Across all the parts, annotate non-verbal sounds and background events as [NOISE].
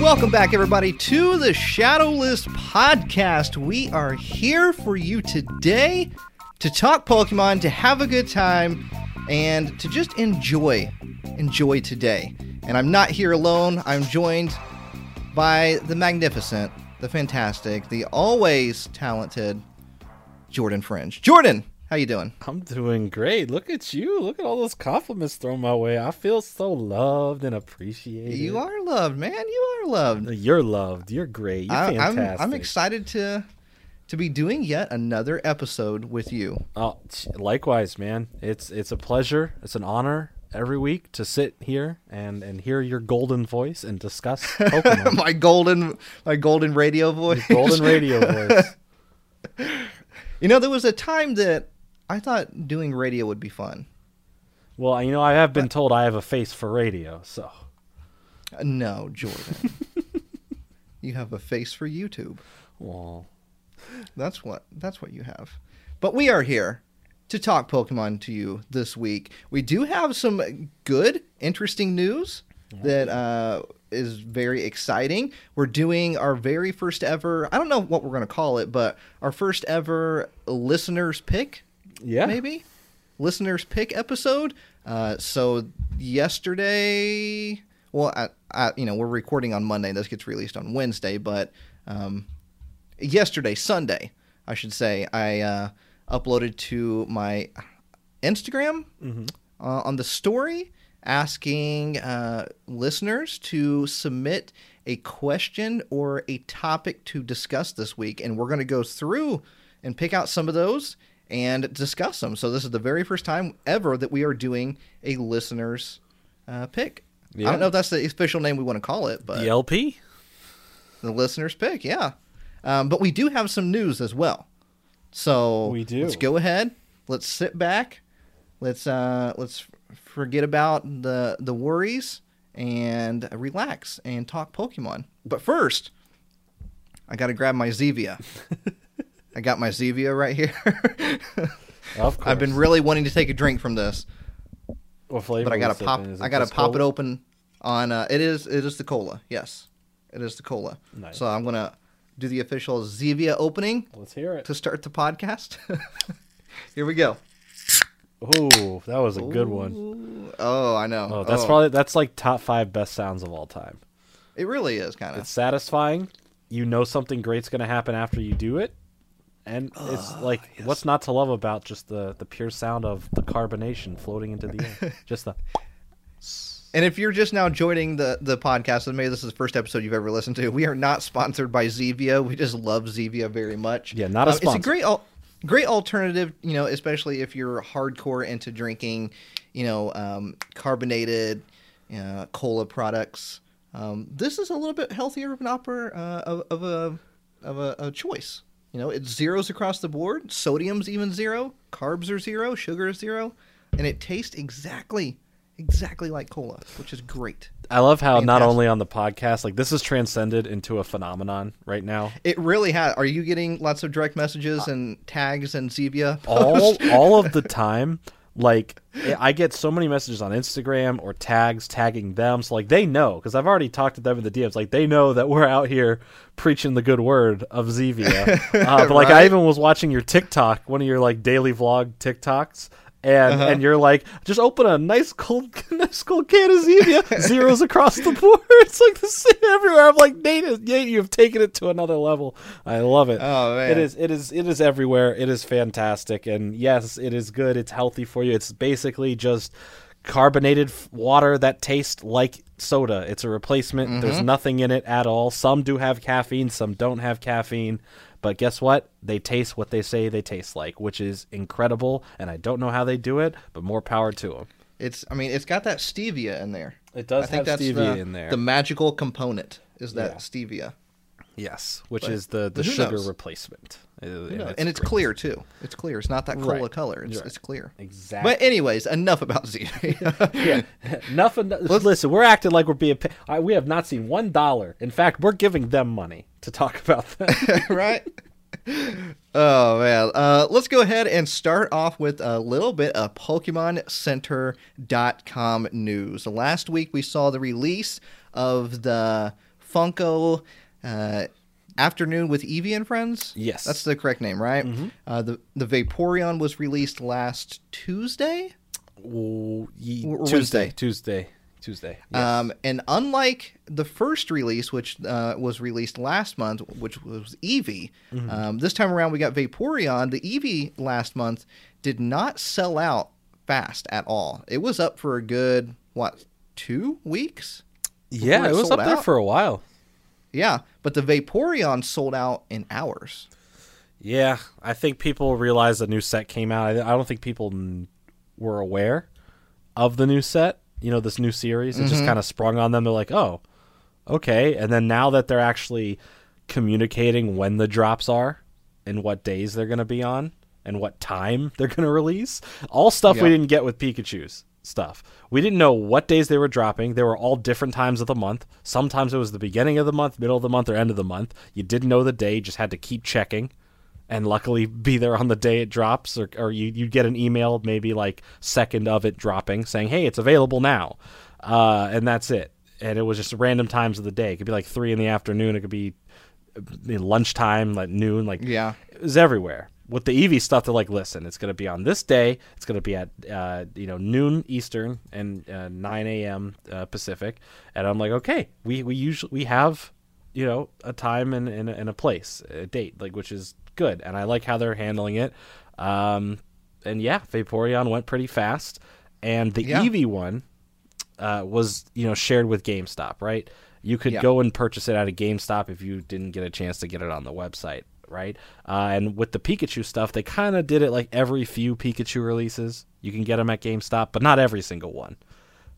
Welcome back, everybody, to the Shadowless Podcast. We are here for you today to talk Pokemon, to have a good time, and to just enjoy, enjoy today. And I'm not here alone. I'm joined by the magnificent, the fantastic, the always talented Jordan Fringe. Jordan, how you doing? I'm doing great. Look at you. Look at all those compliments thrown my way. I feel so loved and appreciated. You are loved, man. You are loved. You're loved. You're great. You're I, I'm, fantastic. I'm excited to to be doing yet another episode with you. Oh, likewise, man. It's it's a pleasure. It's an honor every week to sit here and and hear your golden voice and discuss [LAUGHS] Pokemon. my golden my golden radio voice. golden radio [LAUGHS] voice. You know, there was a time that I thought doing radio would be fun. Well, you know, I have been told I have a face for radio, so No, Jordan. you have a face for YouTube. well, That's what that's what you have. But we are here to talk Pokemon to you this week. We do have some good, interesting news that uh, is very exciting. We're doing our very first ever. I don't know what we're going to call it, but our first ever listeners pick. yeah. maybe listeners pick episode. Uh, so yesterday, well, I, I, you know, we're recording on Monday. This gets released on Wednesday, but um, yesterday, Sunday, I should say, I uh, uploaded to my Instagram uh, on the story asking uh, listeners to submit a question or a topic to discuss this week, and we're going to go through and pick out some of those and discuss them. So this is the very first time ever that we are doing a listeners uh, pick. I don't know if that's the official name we want to call it, but The LP. the listeners pick, yeah. Um, but we do have some news as well. So We do. Let's go ahead. Let's sit back. Let's uh, let's forget about the the worries and relax and talk Pokemon. But first, I got to grab my Zevia. [LAUGHS] I got my Zevia right here. [LAUGHS] Of course. I've been really wanting to take a drink from this, What flavor? but I gotta pop. I got to just pop it open on. Uh, it is. It is the cola. Yes, it is the cola. Nice. So I'm gonna do the official Zevia opening Let's hear it. to start the podcast. [LAUGHS] Here we go. Oh, that was a good one. Oh, I know. Oh, that's Oh, probably that's like top five best sounds of all time. It really is kind of. It's satisfying. You know something great's gonna happen after you do it, and it's ah, like what's not to love about just the the pure sound of the carbonation floating into the air. [LAUGHS] just the And if you're just now joining the the podcast, and maybe this is the first episode you've ever listened to, we are not sponsored by Zevia. We just love Zevia very much. Yeah, not a Um, It's a great al- great alternative, you know, especially if you're hardcore into drinking, you know, um, carbonated uh, cola products. Um, this is a little bit healthier of an opera uh, of, of a of a, a choice. You know, it's zeros across the board. Sodium's even zero. Carbs are zero. Sugar is zero, and it tastes exactly exactly like cola, which is great. I love how not only on the podcast, like this is transcended into a phenomenon right now. It really has. Are you getting lots of direct messages and tags and Zevia? [LAUGHS] all all of the [LAUGHS] time like i get so many messages on instagram or tags tagging them so like they know because i've already talked to them in the dms like they know that we're out here preaching the good word of zevia [LAUGHS] uh, but like i even was watching your tiktok one of your like daily vlog tiktoks and Uh-huh. and you're like just open a nice cold [LAUGHS] nice cold can of Zevia zeros across the board. [LAUGHS] It's like the same everywhere. I'm like nate, nate you've taken it to another level. I love it. Oh, man. it is it is it is everywhere. It is fantastic. And yes it is good. It's healthy for you. It's basically just carbonated water that tastes like soda. It's a replacement. There's Mm-hmm. nothing in it at all. Some do have caffeine. Some don't have caffeine but guess what they taste what they say they taste like which is incredible and i don't know how they do it but more power to them It's. I mean, it's got that stevia in there. It does I think have that's stevia the, in there. The magical component is that Yeah. stevia. yes which But- is the the sugar knows? replacement it's and it's great. clear too. It's clear. It's not that cola Right. color. It's Right. it's clear. Exactly. But anyways, enough about Z. [LAUGHS] yeah, [LAUGHS] nothing. Listen, we're acting like we're being. Pay- I, we have not seen one dollar. In fact, we're giving them money to talk about that. [LAUGHS] right? Oh man. Uh, let's go ahead and start off with a little bit of PokemonCenter.com news. Last week we saw the release of the Funko uh, Afternoon with Eevee and Friends. Yes. Mm-hmm. that's the correct name, right? Uh, the the Vaporeon was released last Tuesday. Ooh, ye- Tuesday, Wednesday. Tuesday, Tuesday. Yes. Um, and unlike the first release, which uh, was released last month, which was Eevee, Mm-hmm. um, this time around we got Vaporeon. The Eevee last month did not sell out fast at all. It was up for a good, what, two weeks? yeah, it was up there for a while. Yeah, but the Vaporeon sold out in hours. Yeah, I think people realized the new set came out. I, don't think people n- were aware of the new set. You know, this new series. It Mm-hmm. just kind of sprung on them. They're like, oh, okay. And then now that they're actually communicating when the drops are and what days they're going to be on and what time [LAUGHS] they're going to release, all stuff we didn't get with Pikachu's stuff. We didn't know what days they were dropping. They were all different times of the month. Sometimes it was the beginning of the month, middle of the month, or end of the month. You didn't know the day, just had to keep checking and luckily [LAUGHS] be there on the day it drops or, or you, you get an email maybe like second of it dropping saying hey it's available now uh, and that's it and it was just random times of the day it could be like three in the afternoon it could be uh, lunchtime like noon like Yeah. it was everywhere with the ev stuff they're like listen it's going to be on this day it's going to be at uh, you know noon eastern and uh, 9 a.m uh, pacific and i'm like okay we, we usually we have you know a time and, and, and a place a date like which is good and i like how they're handling it um and yeah vaporeon went pretty fast and the Yeah. eevee one uh, was you know shared with gamestop right you could Yeah. go and purchase it at a gamestop if you didn't get a chance to get it on the website right uh, and with the pikachu stuff they kind of did it like every few pikachu releases you can get them at gamestop but not every single one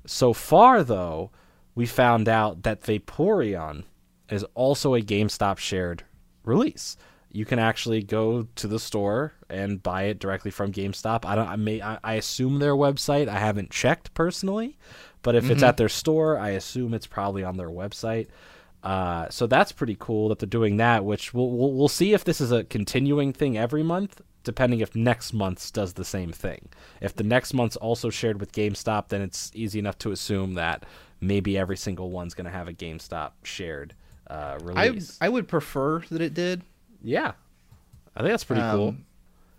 so far, though, we found out that Vaporeon is also a GameStop shared release. You can actually go to the store and buy it directly from GameStop. I don't. I may. I, I assume their website. I haven't checked personally, but if it's at their store, I assume it's probably on their website. Uh, so that's pretty cool that they're doing that. Which we'll, we'll we'll see if this is a continuing thing every month, depending if next month's does the same thing. If the next month's also shared with GameStop, then it's easy enough to assume that maybe every single one's going to have a GameStop shared uh, I release. I would prefer that it did yeah, I think that's pretty cool. um,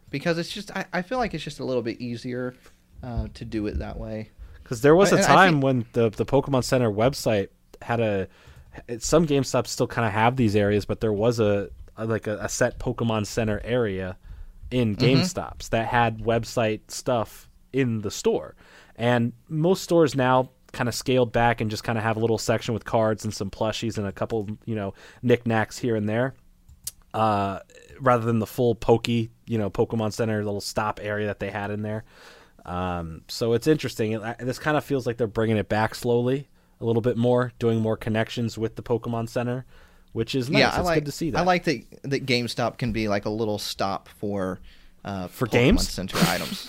because it's just I, I feel like it's just a little bit easier uh, to do it that way. Because there was a time when the the Pokemon Center website had a some GameStops still kind of have these areas, but there was a, a like a, a set Pokemon Center area in Mm-hmm. GameStops that had website stuff in the store, and most stores now kind of scaled back and just kind of have a little section with cards and some plushies and a couple you know knickknacks here and there uh, rather than the full pokey, you know, Pokemon Center little stop area that they had in there. Um, so it's interesting. It, this kind of feels like they're bringing it back slowly, a little bit more, doing more connections with the Pokemon Center, which is nice. yeah, it's I like good to see that. I like that that GameStop can be like a little stop for uh, For Pokemon games? [LAUGHS] Center items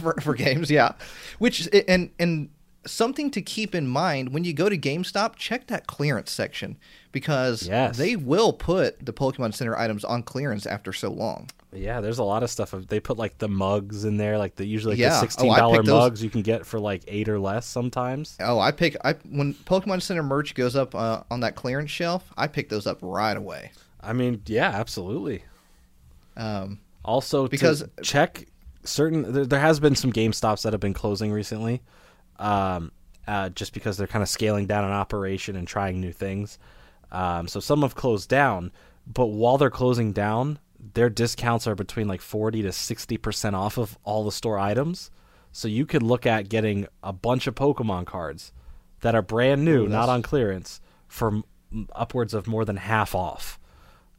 for, for games. Yeah, which and and something to keep in mind when you go to GameStop, check that clearance section because Yes. they will put the Pokemon Center items on clearance after so long. Yeah, there's a lot of stuff. They put like the mugs in there, like the usually like Yeah. the Oh, sixteen dollar those- mugs you can get for like eight or less sometimes. Oh, I pick I when Pokemon Center merch goes up uh, on that clearance shelf, I pick those up right away. I mean, yeah, absolutely. Um, Also, Because- check certain, there, there has been some Game Stops that have been closing recently, um, uh, just because they're kind of scaling down an operation and trying new things. Um, so some have closed down, but while they're closing down, their discounts are between like forty to sixty percent off of all the store items. So you could look at getting a bunch of Pokemon cards that are brand new, Ooh, not on clearance, for m- upwards of more than half off.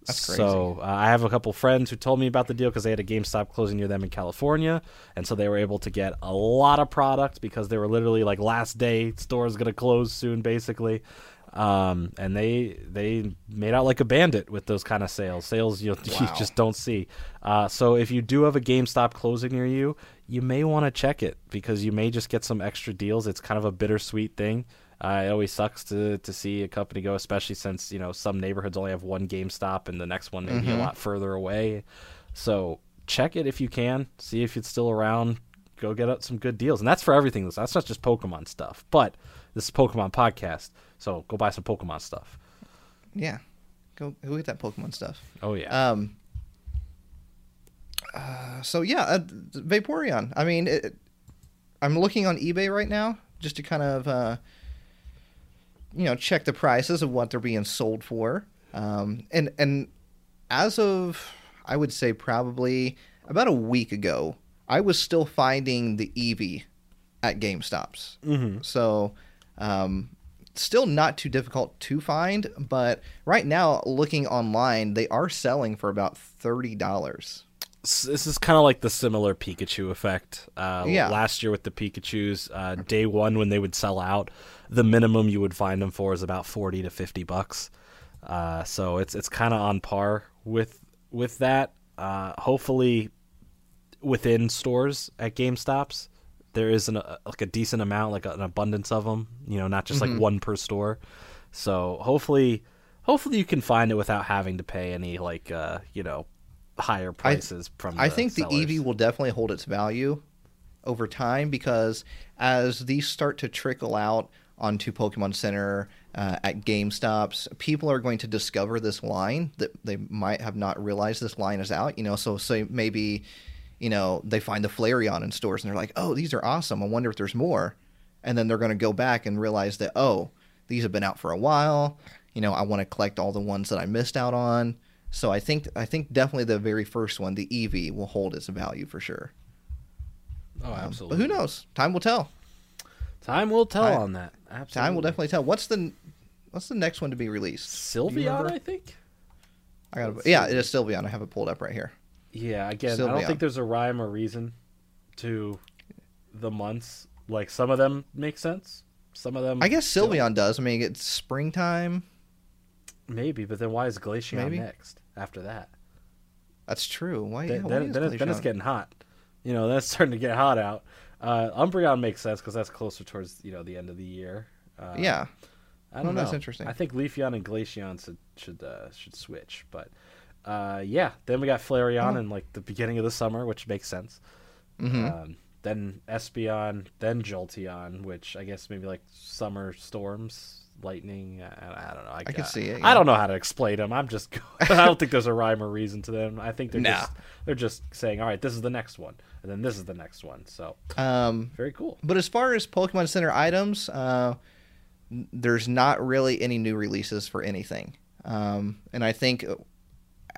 That's crazy. So uh, I have a couple friends who told me about the deal because they had a GameStop closing near them in California, and so they were able to get a lot of product because they were literally like last day store is going to close soon, basically. Um, and they they made out like a bandit with those kind of sales. Sales [LAUGHS] you, you just don't see. Uh, so if you do have a GameStop closing near you, you may want to check it because you may just get some extra deals. It's kind of a bittersweet thing. Uh, it always sucks to to see a company go, especially since you know some neighborhoods only have one GameStop and the next one may be a lot further away. So check it if you can. See if it's still around. Go get out some good deals, and that's for everything. That's not just Pokemon stuff, but this is Pokemon podcast, so go buy some Pokemon stuff. Yeah, go go get that Pokemon stuff. Oh yeah, Um. Uh, so yeah, uh, Vaporeon. I mean, it, I'm looking on eBay right now just to kind of, uh, you know, check the prices of what they're being sold for. Um, and and as of I would say probably about a week ago, I was still finding the Eevee at GameStops. Mhm. So, um, still not too difficult to find, but right now, looking online, they are selling for about thirty dollars. S- this is kind of like the similar Pikachu effect. Uh, Yeah. Last year with the Pikachu's, uh, day one when they would sell out, the minimum you would find them for is about forty to fifty bucks. Uh, so it's it's kind of on par with with that. Uh, hopefully, within stores at GameStops, there is an, a, like a decent amount, like an abundance of them. You know, not just Mm-hmm. like one per store. So hopefully, hopefully you can find it without having to pay any like uh, you know higher prices from. I think the Eevee will definitely hold its value over time because as these start to trickle out onto Pokemon Center uh, at GameStops, people are going to discover this line that they might have not realized this line is out. You know, so say maybe you know they find the Flareon in stores and they're like, oh, these are awesome. I wonder if there's more, and then they're going to go back and realize that oh, these have been out for a while. You know, I want to collect all the ones that I missed out on. So I think I think definitely the very first one, the Eevee, will hold its value for sure. Oh, Um, absolutely. but who knows? Time will tell. Time will tell on that. Absolutely. Time will definitely tell. What's the what's the next one to be released? Sylveon. I think. I got yeah, it is Sylveon. I have it pulled up right here. Yeah, again, I don't think there's a rhyme or reason to the months. Like some of them make sense, some of them I guess don't. Does. I mean, it's springtime. maybe, but then why is Glaceon Maybe. next after that? That's true. Why? Then, yeah, why then, it- then it's getting hot. You know, [LAUGHS] that's starting to get hot out. Uh, Umbreon makes sense because that's closer towards you know the end of the year. Uh, yeah. I don't Hmm, know. that's interesting. I think Leafeon and Glaceon should should uh, should switch, but uh, yeah. Then we got Flareon Oh. in like the beginning of the summer, which makes sense. hmm Um, then Espeon, then Jolteon, which I guess maybe like summer storms, lightning. I, I don't know. I, I can uh, see it, I don't know how to explain them. I'm just. [LAUGHS] I don't think there's a rhyme or reason to them. I think they're Nah. just they're just saying, all right, this is the next one, and then this is the next one. So um, very cool. but as far as Pokemon Center items, uh, there's not really any new releases for anything. Um, and I think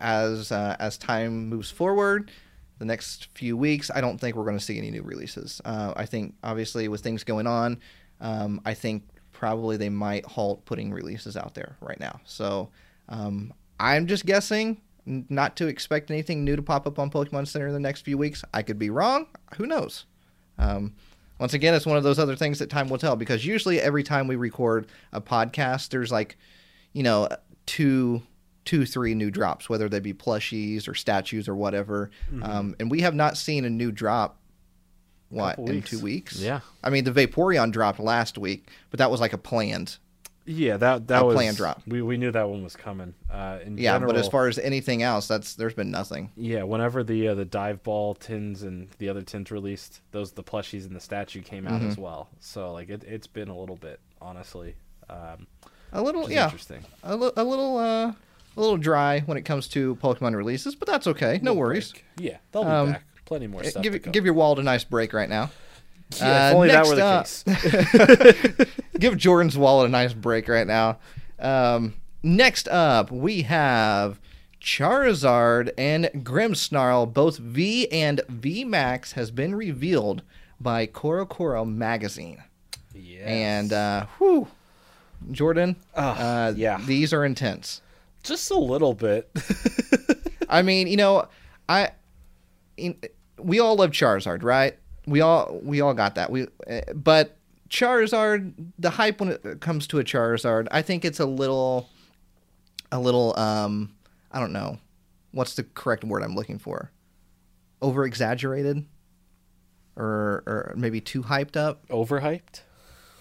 as uh, as time moves forward, the next few weeks, I don't think we're going to see any new releases. Uh, I think obviously with things going on, um, I think probably they might halt putting releases out there right now. So um, I'm just guessing not to expect anything new to pop up on Pokemon Center in the next few weeks. I could be wrong. Who knows? Um, once again, it's one of those other things that time will tell because usually every time we record a podcast, there's like, you know, two, two, three new drops, whether they be plushies or statues or whatever. Um, and we have not seen a new drop. What Couple in weeks. two weeks? Yeah. I mean, the Vaporeon dropped last week, but that was like a planned. Yeah, that that A was planned drop. We we knew that one was coming. Uh, in Yeah, but as far as anything else, that's there's been nothing. Yeah, whenever the uh, the dive ball tins and the other tins released, those the plushies and the statue came out Mm-hmm. as well. So like it it's been a little bit honestly. Um, A little, yeah, interesting. a, li- a little, uh, a little dry when it comes to Pokemon releases, but that's okay. No worries. Yeah, they'll be Um, back. Plenty more Uh, stuff. Give give your wallet a nice break right now. [LAUGHS] yeah, if uh, only that were the case. [LAUGHS] Give Jordan's wallet a nice break right now. Um, next up, we have Charizard and Grimmsnarl. Both V and V Max has been revealed by CoroCoro magazine. Yes. And uh, whew, Jordan, Ah, uh, yeah. these are intense. Just a little bit. [LAUGHS] I mean, you know, I in, we all love Charizard, right? We all we all got that. We uh, but Charizard, the hype when it comes to a Charizard, I think it's a little, a little, um, I don't know, what's the correct word I'm looking for? Over exaggerated, or or maybe too hyped up, Overhyped.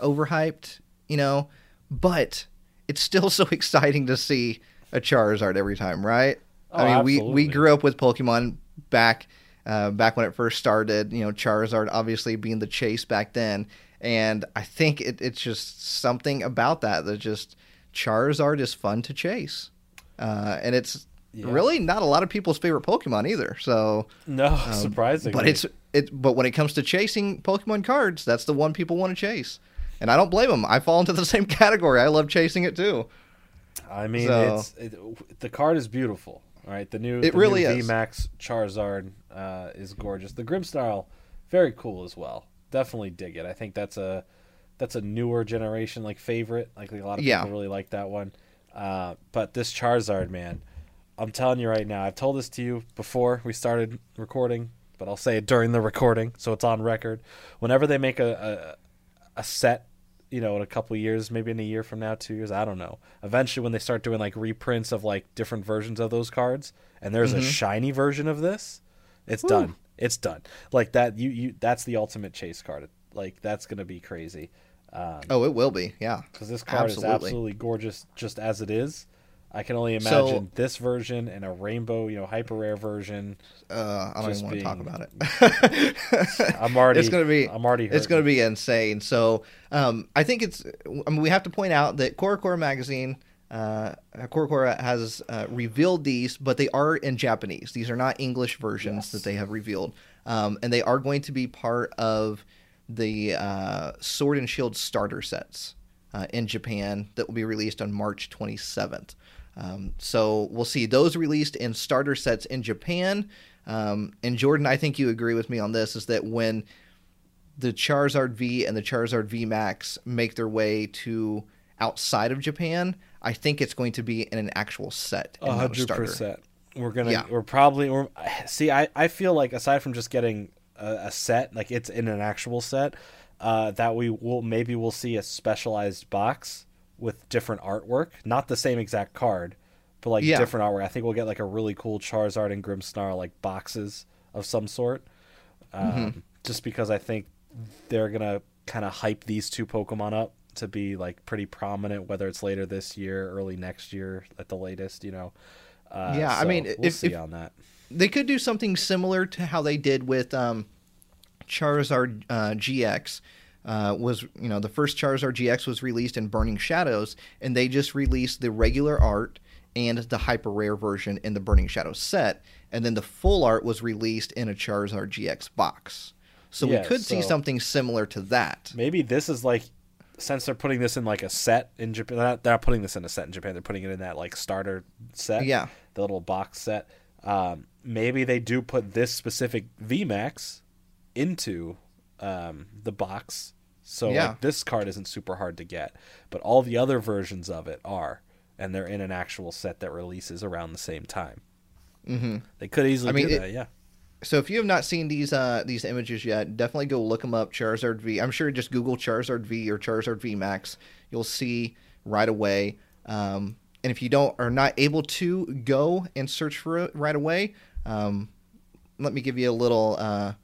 overhyped, you know. But it's still [LAUGHS] so exciting to see a Charizard every time, right? Oh, I mean, we we grew up with Pokemon back uh, back when it first started. You know, Charizard obviously being the chase back then, and I think it, it's just something about that that just Charizard is fun to chase, uh, and it's Yeah. really not a lot of people's favorite Pokemon either. So, No, surprisingly. Um, but it's it. But when it comes to chasing Pokemon cards, that's the one people want to chase, and I don't blame them. I fall into the [LAUGHS] same category. I love chasing it too. I mean, So- it's it, the card is beautiful. All right, the new It the really new is. VMAX Charizard uh, is gorgeous. The Grimmsnarl, very cool as well. Definitely dig it. I think that's a that's a newer generation like favorite. Like a lot of Yeah. people really like that one. Uh, but this Charizard, man, I'm telling you right now. I've told this to you before we started recording, but I'll say it during the recording, so it's on record. Whenever they make a a, a set you know, in a couple of years, maybe in a year from now, two years, I don't know. Eventually, when they start doing like reprints of like different versions of those cards, and there's a shiny version of this, it's done. It's done. Like that, you you that's the ultimate chase card. Like that's gonna be crazy. Um, Oh, it will be. Yeah. because this card is Absolutely. absolutely gorgeous just as it is. I can only So- imagine this version and a rainbow, you know, hyper rare version. Uh, I don't even want to talk about it. [LAUGHS] I'm already. it's gonna be. I'm already. It's gonna be insane. So, um, I think it's. I mean, we have to point out that CoroCoro magazine, uh, CoroCoro has uh, revealed these, but they are in Japanese. These are not English versions Yes. that they have revealed, um, and they are going to be part of the uh, Sword and Shield starter sets uh, in Japan that will be released on March 27th. Um, so we'll see those released in starter sets in Japan. Um, and Jordan, I think you agree with me on this: is that when the Charizard V and the Charizard V Max make their way to outside of Japan, I think it's going to be in an actual set. hundred percent. We're gonna. Yeah. We're probably. We're, see, I, I feel like aside from just getting a, a set, like it's in an actual set, uh, that we will maybe we'll see a specialized box with different artwork, not the same exact card, but like Yeah. different artwork. I think we'll get like a really cool Charizard and Grimmsnarl like boxes of some sort. Um, Mm-hmm. Just because I think they're gonna kind of hype these two Pokemon up to be like pretty prominent, whether it's later this year, early next year at the latest. You know. Uh, Yeah, I mean, we'll if- see if- on that. They could do something similar to how they did with um, Charizard uh, GX. Uh, was you know the first Charizard GX was released in Burning Shadows, and they just released the regular art and the hyper rare version in the Burning Shadows set, and then the full art was released in a Charizard GX box. So Yeah, we could see something similar to that. Maybe this is like since they're putting this in like a set in Japan. They're not, they're not putting this in a set in Japan. They're putting it in that like starter set. Yeah. the little box set. Um, maybe they do put this specific VMAX into um, the box. So Yeah. like this card isn't super hard to get, but all the other versions of it are, and they're in an actual set that releases around the same time. hmm They could easily I mean, do it- that. Yeah. So if you have not seen these uh, these images yet, definitely go look them up. Charizard V. I'm sure just Google Charizard V or Charizard V Max. You'll see right away. Um, and if you don't are not able to go and search for it right away, um, let me give you a little uh,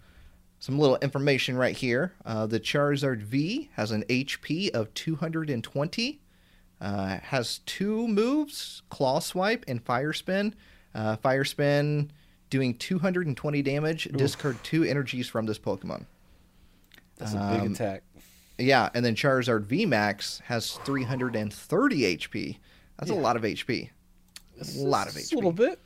some little information right here. Uh, the Charizard V has an HP of 220. Uh, has two moves: Claw Swipe and Fire Spin. Uh, Fire Spin doing 220 damage. Discard two energies from this Pokemon. That's a big Um, attack. Yeah, and then Charizard V Max has 330 HP. That's a lot of HP. It's- lot of HP. A little bit.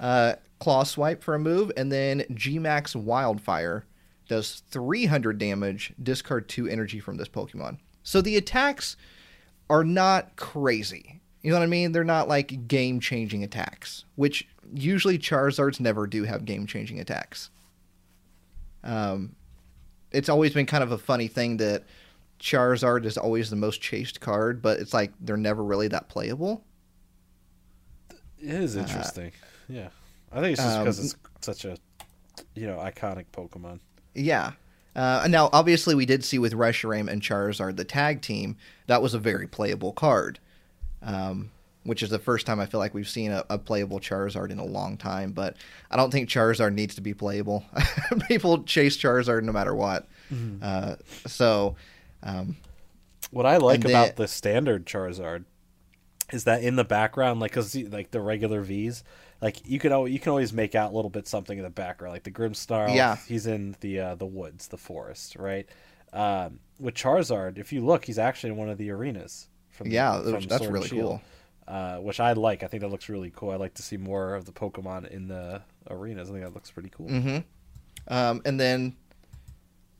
Uh, Claw Swipe for a move, and then G Max Wildfire does 300 damage. Discard two energy from this Pokemon. So the attacks are not crazy. You know what I mean? They're not like game changing attacks, which usually Charizards never do have game changing attacks. Um, it's always been kind of a funny thing that Charizard is always the most chased card, but it's like they're never really that playable. It is interesting. yeah, I think it's just um, because it's such a you know iconic Pokemon. Yeah. Uh, now, obviously, we did see with Reshiram and Charizard the tag team that was a very playable card, um, which is the first time I feel like we've seen a, a, playable Charizard in a long time. But I don't think Charizard needs to be playable. [LAUGHS] People chase Charizard no matter what. Mm-hmm. Uh, so, um, what I like about the standard Charizard is that in the background, like because like the regular V's, like you can always, you can always make out a little bit something in the background, like the Grimmsnarl. Yeah, he's in the uh, the woods, the forest, right? Um, with Charizard, if you look, he's actually in one of the arenas. From yeah, the, from that's really cool. Uh, which I like. I think that looks really cool. I like to see more of the Pokemon in the arenas. I think that looks pretty cool. Mm-hmm. Um, and then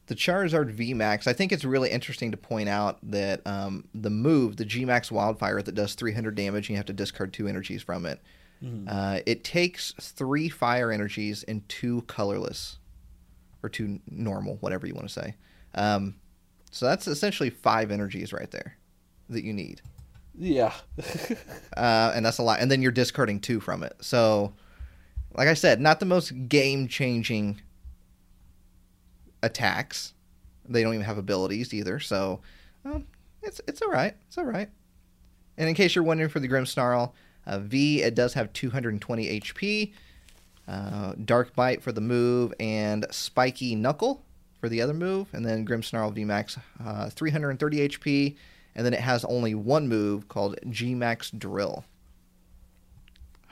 the Charizard VMAX, I think it's really interesting to point out that um, the move, the Gmax Wildfire, that does 300 damage, and you have to discard two energies from it. Mm-hmm. Uh, it takes three fire energies and two colorless, or two normal, whatever you want to say. Um, so that's essentially five energies right there that you need. Yeah. [LAUGHS] uh, and that's a lot. And then you're discarding two from it. So, like I said, not the most game changing attacks. They don't even have abilities either, so um, it's it's all right. It's all right. And in case you're wondering for the Grimmsnarl, uh, V it does have 220 HP. Uh, Dark Bite for the move and Spiky Knuckle for the other move, and then Grimmsnarl VMAX uh, 330 HP, and then it has only one move called Gmax Drill.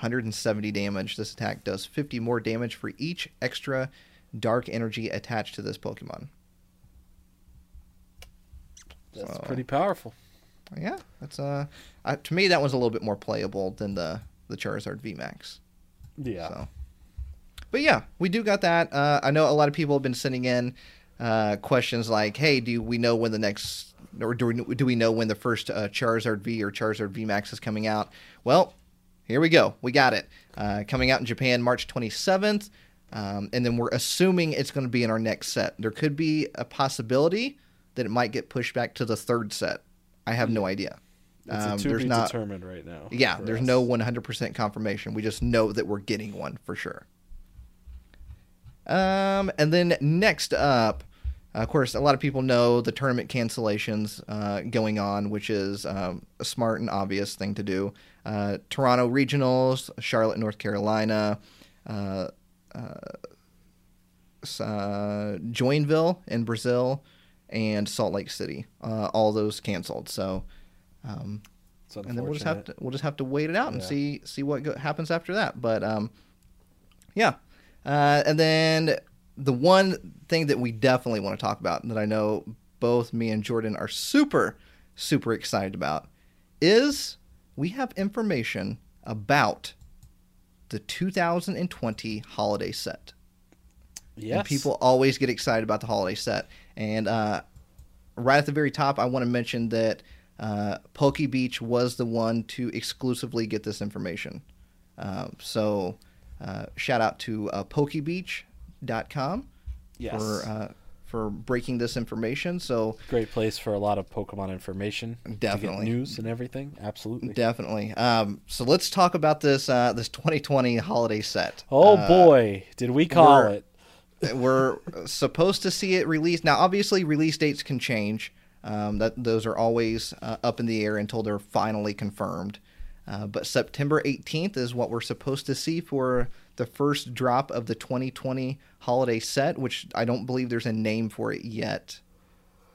170 damage. This attack does 50 more damage for each extra dark energy attached to this Pokemon. That's so, pretty powerful. Yeah, that's uh, uh, to me that was a little bit more playable than the the Charizard VMAX. Yeah. So. But yeah, we do got that. Uh, I know a lot of people have been sending in uh, questions like, "Hey, do we know when the next, or do we, do we know when the first uh, Charizard V or Charizard VMAX is coming out?" Well, here we go. We got it. Uh, coming out in Japan March 27th. Um, and then we're assuming it's going to be in our next set. There could be a possibility that it might get pushed back to the third set. I have no idea. It's um, there's not determined right now. Yeah, there's us. no 100% confirmation. We just know that we're getting one for sure. Um, and then next up, of course, a lot of people know the tournament cancellations uh, going on, which is um, a smart and obvious thing to do. Uh, Toronto regionals, Charlotte, North Carolina, uh, uh, uh, Joinville in Brazil, and Salt Lake City. Uh, all those canceled. So, um, and then we'll just have to we'll just have to wait it out and yeah. see see what go- happens after that. But um, yeah, uh, and then the one thing that we definitely want to talk about that I know both me and Jordan are super super excited about is we have information about the 2020 holiday set. Yes. And people always get excited about the holiday set. And uh, right at the very top, I want to mention that uh, PokeBeach was the one to exclusively get this information. Uh, so uh, shout out to uh, PokeBeach.com yes. for uh, for breaking this information. So great place for a lot of Pokemon information, definitely news and everything. Absolutely, definitely. Um, so let's talk about this uh, this 2020 holiday set. Oh uh, boy, did we call it? We're supposed to see it released now. Obviously, release dates can change. Um, that those are always uh, up in the air until they're finally confirmed. Uh, but September 18th is what we're supposed to see for the first drop of the 2020 holiday set, which I don't believe there's a name for it yet.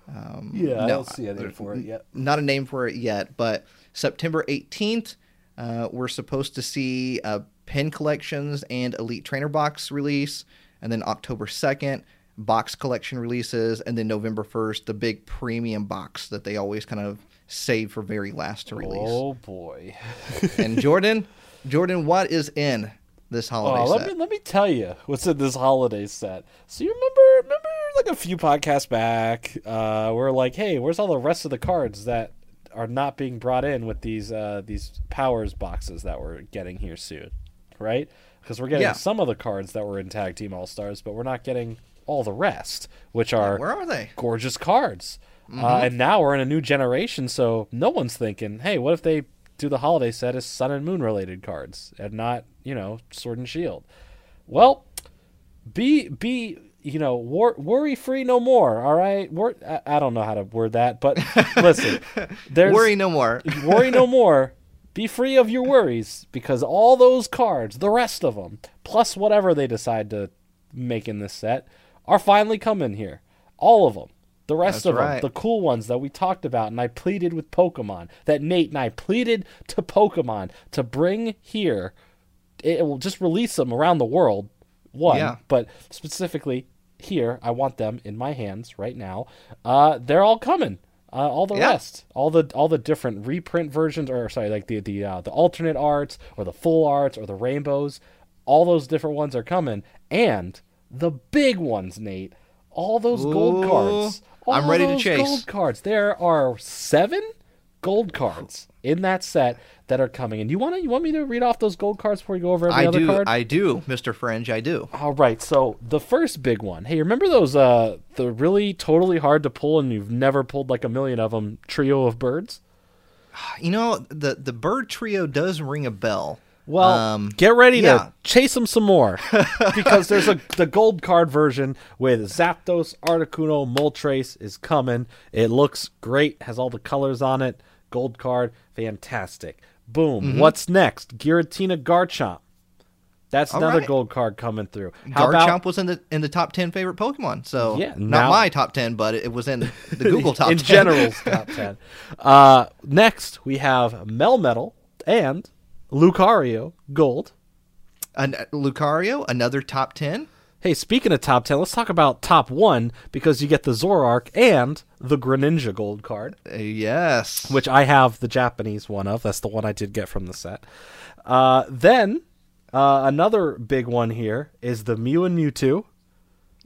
Um, yeah, no, I don't see a name for it yet. Not a name for it yet, but September 18th, uh, we're supposed to see uh, pen collections and Elite Trainer box release, and then October 2nd, box collection releases, and then November 1st, the big premium box that they always kind of save for very last to release. Oh boy! [LAUGHS] and Jordan, Jordan, what is in this holiday oh, let set. Me, let me tell you what's in this holiday set. So you remember remember like a few podcasts back, uh, we're like, hey, where's all the rest of the cards that are not being brought in with these uh, these powers boxes that we're getting here soon, right? Because we're getting yeah. some of the cards that were in Tag Team All Stars, but we're not getting all the rest, which are where are they? Gorgeous cards. Mm-hmm. Uh, and now we're in a new generation, so no one's thinking, hey, what if they do the holiday set as Sun and Moon related cards and not, you know, Sword and Shield. Well, be be you know, wor- worry free no more. All right, Wor- I-, I don't know how to word that, but [LAUGHS] listen, there's Worry no more. worry no more. [LAUGHS] Be free of your worries because all those cards, the rest of them, plus whatever they decide to make in this set, are finally coming here. All of them. The rest That's of them, right. the cool ones that we talked about, and I pleaded with Pokemon, that Nate and I pleaded to Pokemon to bring here. It will just release them around the world. One, Yeah. but specifically here, I want them in my hands right now. Uh, they're all coming. Uh, all the Yeah. rest, all the all the different reprint versions, or sorry, like the the uh, the alternate arts, or the full arts, or the rainbows, all those different ones are coming, and the big ones, Nate, all those gold Ooh, cards. I'm all ready to chase. Gold cards. There are seven gold cards in that set that are coming. And you want to you want me to read off those gold cards before we go over every I other do. card? I do, Mr. Fringe. I do. All right, so the first big one. Hey, remember those uh the really totally hard to pull and you've never pulled like a million of them trio of birds? You know, the the bird trio does ring a bell. Well, Um, get ready yeah. to chase them some more [LAUGHS] because there's a the gold card version with Zapdos, Articuno, Moltres is coming. It looks great, has all the colors on it. Gold card, fantastic. Boom. Mm-hmm. What's next? Giratina Garchomp. That's All another right. gold card coming through. How Garchomp about was in the in the top ten favorite Pokemon. So Yeah, not now- my top ten, but it was in the [LAUGHS] Google top in 10. general's [LAUGHS] top 10. Uh, next, we have Melmetal and Lucario Gold. An, Lucario, another top ten. Hey, speaking of top 10, let's talk about top 1 because you get the Zoroark and the Greninja Gold card, Uh, yes. which I have the Japanese one of. That's the one I did get from the set. Uh, then, uh, another big one here is the Mew and Mewtwo.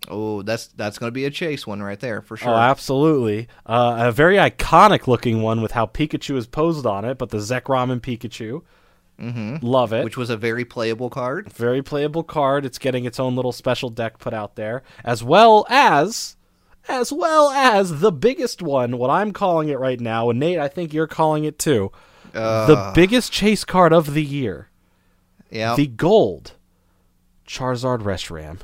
Oh, that's that's going to be a chase one right there for sure. Oh, absolutely. Uh, a very iconic looking one with how Pikachu is posed on it, but the Zekrom and Pikachu. Mm-hmm. Love it. which was a very playable card. very playable card. It's getting its own little special deck put out there, as well as, as well as the biggest one. What I'm calling it right now, and Nate, I think you're calling it too. the biggest chase card of the year, Yeah, the gold Charizard Reshiram.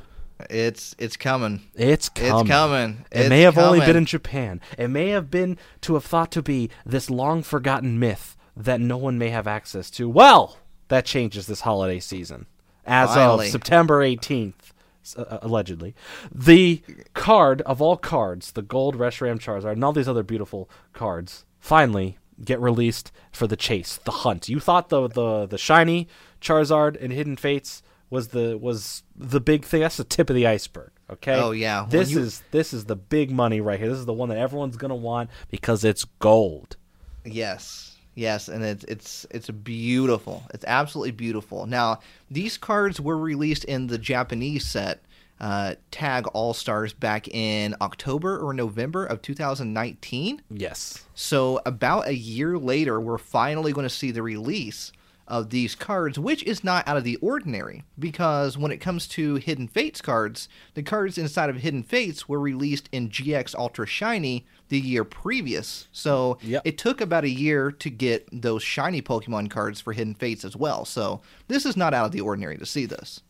it's it's coming. It's coming. It's coming. It It's may have only been in Japan. It may have been to have thought to be this long forgotten myth that no one may have access to. Well, that changes this holiday season. As Finally. of September 18th, uh, allegedly, the card of all cards, the gold Reshiram Charizard, and all these other beautiful cards, finally get released for the chase, the hunt. You thought the the the shiny Charizard and Hidden Fates was the was the big thing. That's the tip of the iceberg. Okay. Oh, yeah. When This you- is this is the big money right here. This is the one that everyone's gonna want because it's gold. Yes, yes, and it's it's it's beautiful. It's absolutely beautiful. Now, these cards were released in the Japanese set, uh, Tag All Stars, back in October or November of 2019. Yes. So, about a year later, we're finally going to see the release of these cards, which is not out of the ordinary because when it comes to Hidden Fates cards, the cards inside of Hidden Fates were released in GX Ultra Shiny the year previous. So, Yep. it took about a year to get those shiny Pokemon cards for Hidden Fates as well. So, this is not out of the ordinary to see this.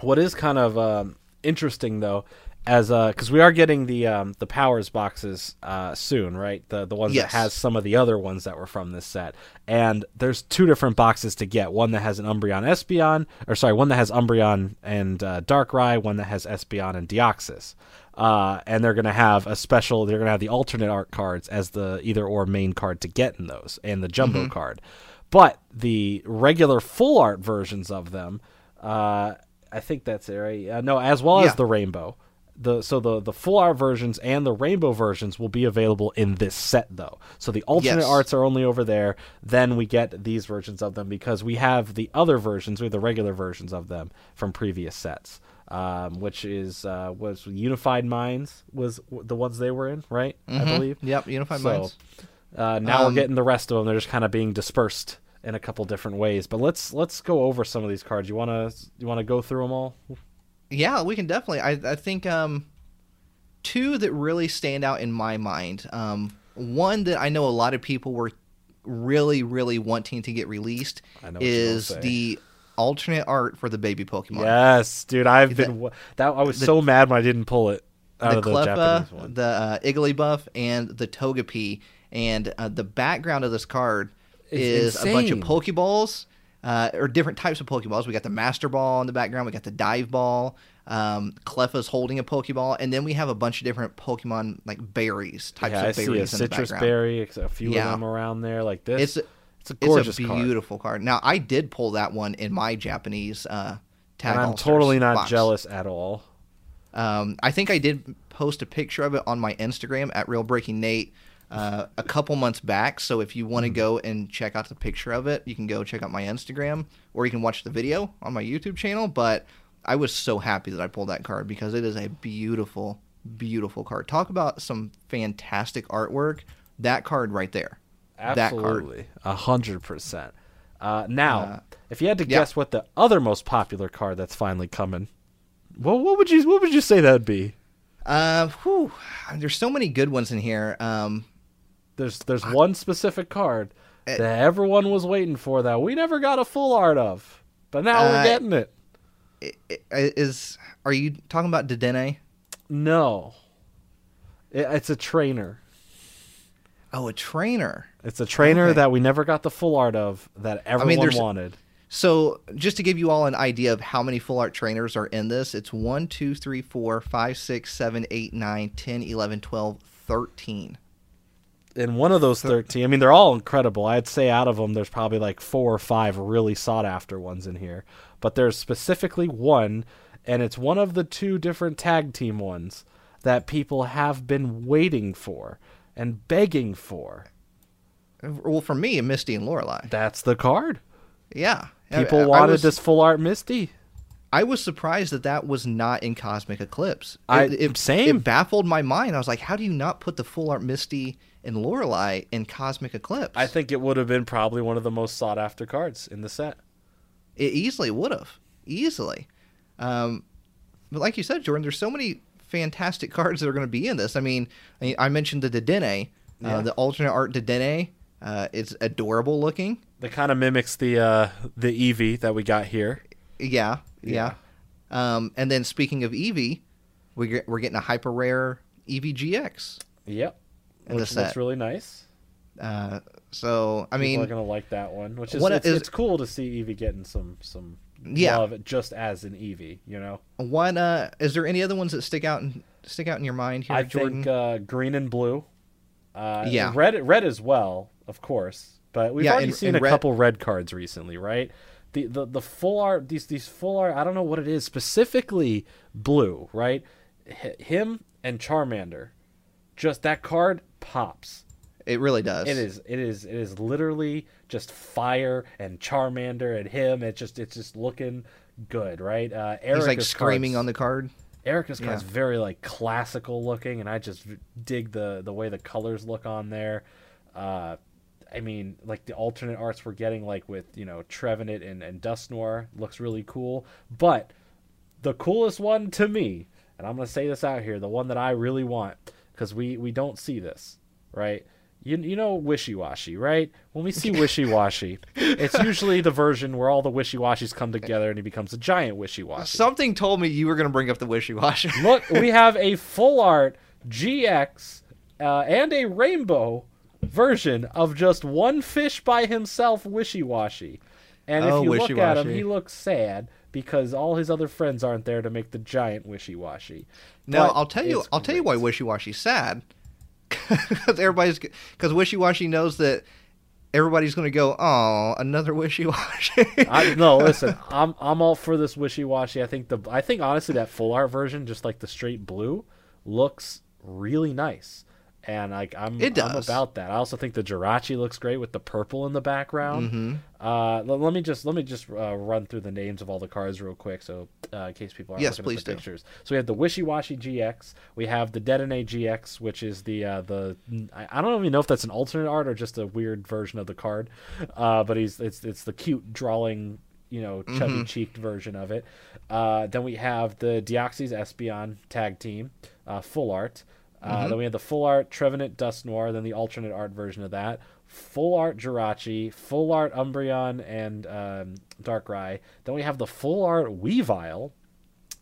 What is kind of um, interesting though, as because we are getting the um, the powers boxes uh, soon, right? The the ones Yes. that has some of the other ones that were from this set, and there's two different boxes to get. One that has an Umbreon Espeon, or sorry, one that has Umbreon and uh, Darkrai, one that has Espeon and Deoxys. Uh, and they're gonna have a special. They're gonna have the alternate art cards as the either or main card to get in those, and the jumbo Mm-hmm. card. But the regular full art versions of them, uh, I think that's it, right? Uh, no, as well Yeah. as the rainbow. The so the the full art versions and the rainbow versions will be available in this set though. So the alternate Yes. arts are only over there. Then we get these versions of them because we have the other versions, we have the regular versions of them from previous sets. Um, which is uh, was Unified Minds was the ones they were in, right? I believe. Yep, Unified So, Minds. uh, now we're Um, getting the rest of them. They're just kind of being dispersed in a couple different ways. But let's let's go over some of these cards. You wanna you wanna go through them all? Yeah, we can definitely. I, I think um, two that really stand out in my mind. Um, one that I know a lot of people were really, really wanting to get released I know what you're gonna is the alternate art for the baby Pokemon. Yes, dude. I've been that. I was the- so mad when I didn't pull it out the of the Cleffa, Japanese one. the uh, Igglybuff, and the Togepi. And uh, the background of this card It's is a bunch of. Pokeballs, uh, or different types of Pokeballs. We got the Master Ball in the background. We got the Dive Ball. Um, Cleffa's holding a Pokeball, and then we have a bunch of different Pokemon like berries, types yeah, I of see berries a in the citrus background. berry, a few Yeah. of them around there, like this. It's It's a it's gorgeous a beautiful card. Now I did pull that one in my Japanese uh, tag. and I'm totally not box. jealous at all. Um, I think I did post a picture of it on my Instagram at Real Breaking Nate uh, a couple months back. So if you want to go and check out the picture of it, you can go check out my Instagram or you can watch the video on my YouTube channel. But I was so happy that I pulled that card because it is a beautiful, beautiful card. Talk about some fantastic artwork. That card right there. That. Absolutely, a hundred percent. Uh, Now, Uh, if you had to yeah. guess what the other most popular card that's finally coming, well, what would you what would you say that'd be? Uh, whew, there's so many good ones in here. Um, There's there's one specific card Uh, that everyone was waiting for that we never got a full art of, but now Uh, we're getting it. i- i- is are you talking about Dedenne? No, it, it's a trainer. Oh, a trainer. It's a trainer Okay. that we never got the full art of that everyone there's- wanted. So, just to give you all an idea of how many full art trainers are in this, it's 1, 2, 3, 4, 5, 6, 7, 8, 9, 10, 11, 12, 13. in one of those 13 i mean they're all incredible i'd say out of them there's probably like four or five really sought after ones in here but there's specifically one and it's one of the two different tag team ones that people have been waiting for and begging for Well, for me, Misty and Lorelei. that's the card Yeah. people I, I wanted was, this full art misty I was surprised that that was not in Cosmic Eclipse. I- It, it, same. It baffled my mind. I was like, how do you not put the full art Misty and Lorelei in Cosmic Eclipse? i think it would have been probably one of the most sought after cards in the set It easily would have. Easily. Um, but like you said, Jordan, there's so many fantastic [LAUGHS] cards that are going to be in this. I mean, I, I mentioned the Dedenne, uh, Yeah. the alternate art Dedenne. Uh, it's adorable looking. that kind of mimics the uh the eevee that we got here Yeah, yeah. Um, and then speaking of Eevee, we get, we're getting a hyper rare Eevee GX. yep which looks really nice Uh, so I People mean, are gonna like that one, which is it's, is- it's cool to see Eevee getting some some Yeah. love just as an Eevee. You know, what uh, is there any other ones that stick out and stick out in your mind here, I Jordan? think uh, green and blue, uh, Yeah. red red as well, of course. But we've Yeah, already and- seen and a red- couple red cards recently, right? The, the the full art these these full art I don't know what it is specifically blue right H- him and Charmander just that card pops it really does. It is. It is. It is literally just fire and Charmander and him. It's just. It's just looking good, right? Uh, He's like Erika's screaming cards- on the card. Erika's card's Yeah. very like classical looking, and I just dig the the way the colors look on there. Uh, I mean, like the alternate arts we're getting, like with you know Trevenant and and Dusknoir, looks really cool. But the coolest one to me, and I'm gonna say this out here, the one that I really want, because we we don't see this, right? You you know wishy washy, right? When we see [LAUGHS] wishy washy, it's usually the version where all the wishy washies come together and he becomes a giant wishy washy. Something told me you were going to bring up the wishy washy. Look, we have a full art GX uh, and a rainbow version of just one fish by himself, wishy washy. And if Oh, you look at him, he looks sad because all his other friends aren't there to make the giant wishy washy. No, I'll tell you. I'll tell you why Wishy Washy's sad. [LAUGHS] Because everybody's because Wishy Washy knows that everybody's going to go, oh, another [LAUGHS] Wishy Washy. I, no, [LAUGHS] listen, I'm I'm all for this wishy washy. I think the I think honestly that full art version, just like the straight blue, looks really nice. And like I'm, It I'm about that. I also think the Jirachi looks great with the purple in the background. Mm-hmm. Uh, let, let me just let me just uh, run through the names of all the cards real quick, so uh, in case people are Yes, looking please at the do. pictures. So we have the Wishy Washy GX. We have the Dedenne GX, which is the uh, the I, don't even know if that's an alternate art or just a weird version of the card, uh, but he's it's it's the cute drawing you know chubby Mm-hmm. cheeked version of it. Uh, then we have the Deoxys Espeon tag team, uh, full art. Uh, Mm-hmm. Then we have the full art Trevenant Dusknoir, then the alternate art version of that. full art Jirachi, full art Umbreon and um, Darkrai. Then we have the full art Weavile.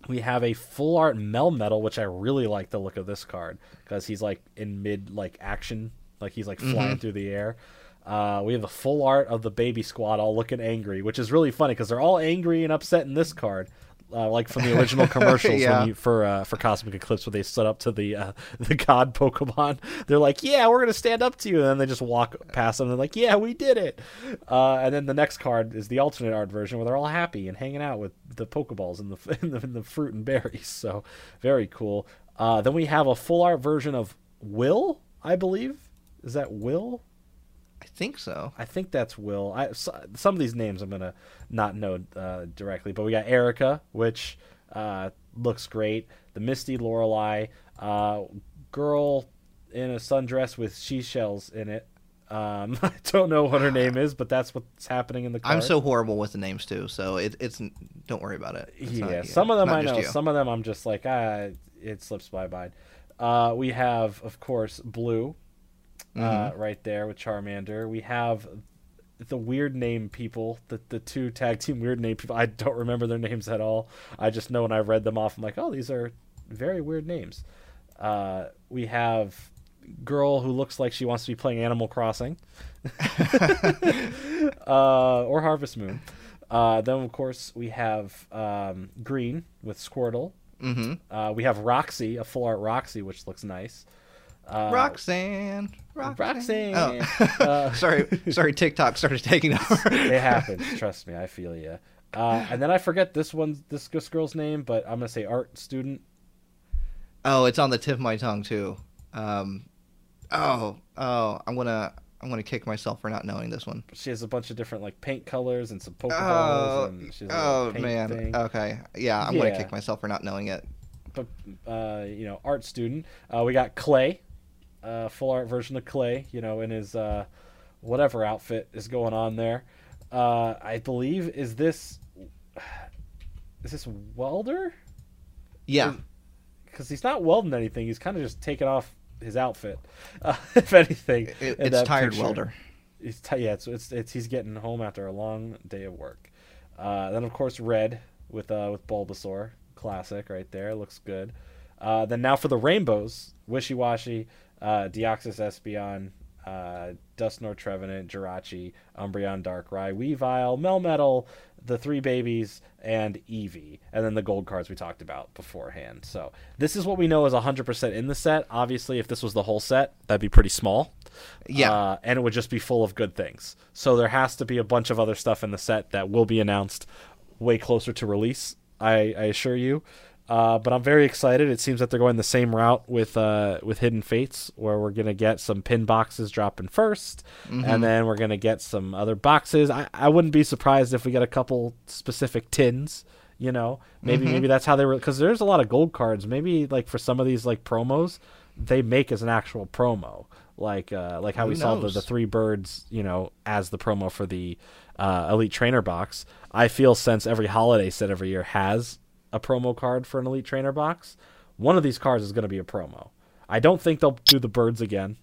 We have a full art Melmetal, which I really like the look of this card because he's like in mid like action, like he's like flying through the air. Uh, we have the full art of the baby squad all looking angry, which is really funny because they're all angry and upset in this card, uh, like from the original [LAUGHS] commercials Yeah. when you, for uh, for Cosmic Eclipse, where they stood up to the uh, [LAUGHS] the God Pokemon. They're like, "Yeah, we're gonna stand up to you," and then they just walk past them. And they're like, "Yeah, we did it." Uh, and then the next card is the alternate art version, where they're all happy and hanging out with the Pokeballs and the [LAUGHS] and the, and the fruit and berries. So very cool. Uh, then we have a full art version of Will, I believe. Is that Will? I think so. I think that's Will. I, so- some of these names I'm gonna not know uh, directly, but we got Erika, which uh, looks great. The Misty Lorelei, uh, girl in a sundress with seashells in it. Um, [LAUGHS] I don't know what her name is, but that's what's happening in the card. I'm so horrible with the names too, so it, it's don't worry about it. It's not yeah, you. some of them Not I know. Some of them I'm just like, ah, it slips by by. Uh, we have, of course, Blue, uh, Mm-hmm. right there with Charmander. We have the weird name people, the the two tag team weird name people. I don't remember their names at all. I just know when I read them off, I'm like, oh, these are very weird names. Uh, we have girl who looks like she wants to be playing Animal Crossing, [LAUGHS] [LAUGHS] uh, or Harvest Moon. Uh, then of course we have um, Green with Squirtle. Mm-hmm. Uh, we have Roxie, a full art Roxie, which looks nice. Uh, Roxanne, Roxanne. Roxanne. Oh. Uh, [LAUGHS] sorry, sorry. TikTok started taking over. [LAUGHS] it happens. [LAUGHS] Trust me, I feel you. Uh, and then I forget this one, this, this girl's name, but I'm gonna say art student. oh, it's on the tip of my tongue too. Um, oh, oh, I'm gonna, I'm gonna kick myself for not knowing this one. She has a bunch of different like paint colors and some Pokeballs. Oh, and she has oh man. thing. Okay, yeah, I'm gonna kick myself for not knowing it. but uh, you know, art student. Uh, we got Clay, uh, full art version of Clay. You know, in his uh, whatever outfit is going on there. Uh, I believe is this is this welder? Yeah, Because he's not welding anything. He's kind of just taking off his outfit, [LAUGHS] uh, if anything. it, it's tired picture. welder. He's ti yeah, it's, it's it's he's getting home after a long day of work. Uh, then of course red with uh with Bulbasaur, classic right there, looks good. Uh, then now for the rainbows, Wishy Washy, uh, Deoxys Espeon, uh, Dusknoir Trevenant, Jirachi, Umbreon Darkrai, Weavile, Melmetal, the three babies, and Eevee, and then the gold cards we talked about beforehand. So this is what we know is 100% in the set. Obviously, if this was the whole set, that'd be pretty small. Yeah. Uh, and it would just be full of good things. So there has to be a bunch of other stuff in the set that will be announced way closer to release. I, I assure you. Uh, but I'm very excited. It seems that they're going the same route with uh, with Hidden Fates, where we're gonna get some pin boxes dropping 1st and then we're gonna get some other boxes. I, I wouldn't be surprised if we get a couple specific tins. You know, maybe maybe that's how they were because there's a lot of gold cards. Maybe like for some of these like promos, they make as an actual promo, like uh, like how Who we saw the, the three birds, you know, as the promo for the uh, Elite Trainer box. I feel since every holiday set every year has a promo card for an Elite Trainer box, one of these cards is going to be a promo. I don't think they'll do the birds again.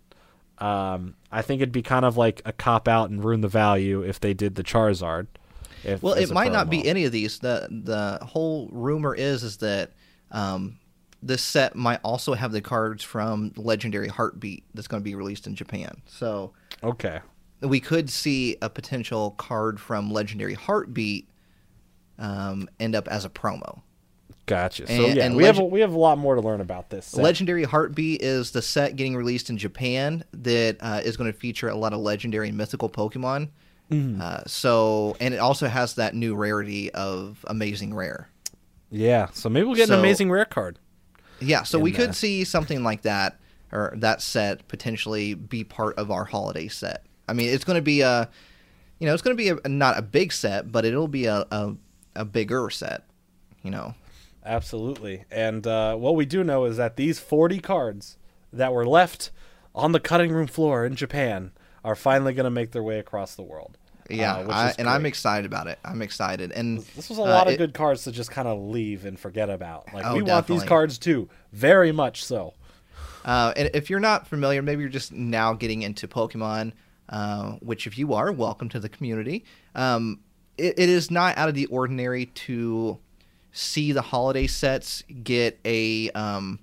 Um, I think it'd be kind of like a cop out and ruin the value if they did the Charizard. If, Well, it might not be any of these. the The whole rumor is is that um, this set might also have the cards from Legendary Heartbeat that's going to be released in Japan. So Okay. we could see a potential card from Legendary Heartbeat um, end up as a promo. Gotcha. So yeah, and we have Legend- we have a lot more to learn about this. set. Legendary Heartbeat is the set getting released in Japan that uh, is going to feature a lot of legendary and mythical Pokemon. Mm-hmm. Uh, so, and it also has that new rarity of Amazing Rare. yeah. So maybe we'll get an amazing rare card. Yeah, so we there. could see something like that or that set potentially be part of our holiday set. I mean, it's going to be a, you know, it's going to be a, not a big set, but it'll be a, a a bigger set. You know, Absolutely. And uh, what we do know is that these 40 cards that were left on the cutting room floor in Japan are finally going to make their way across the world. yeah, uh, I, and I'm excited about it. I'm excited, and This was a uh, lot of it- good cards to just kind of leave and forget about. Like Oh, we want these cards too, very much so. Uh, and if you're not familiar, maybe you're just now getting into Pokemon. uh, which if you are, welcome to the community. Um, it, it is not out of the ordinary to see the holiday sets get a um,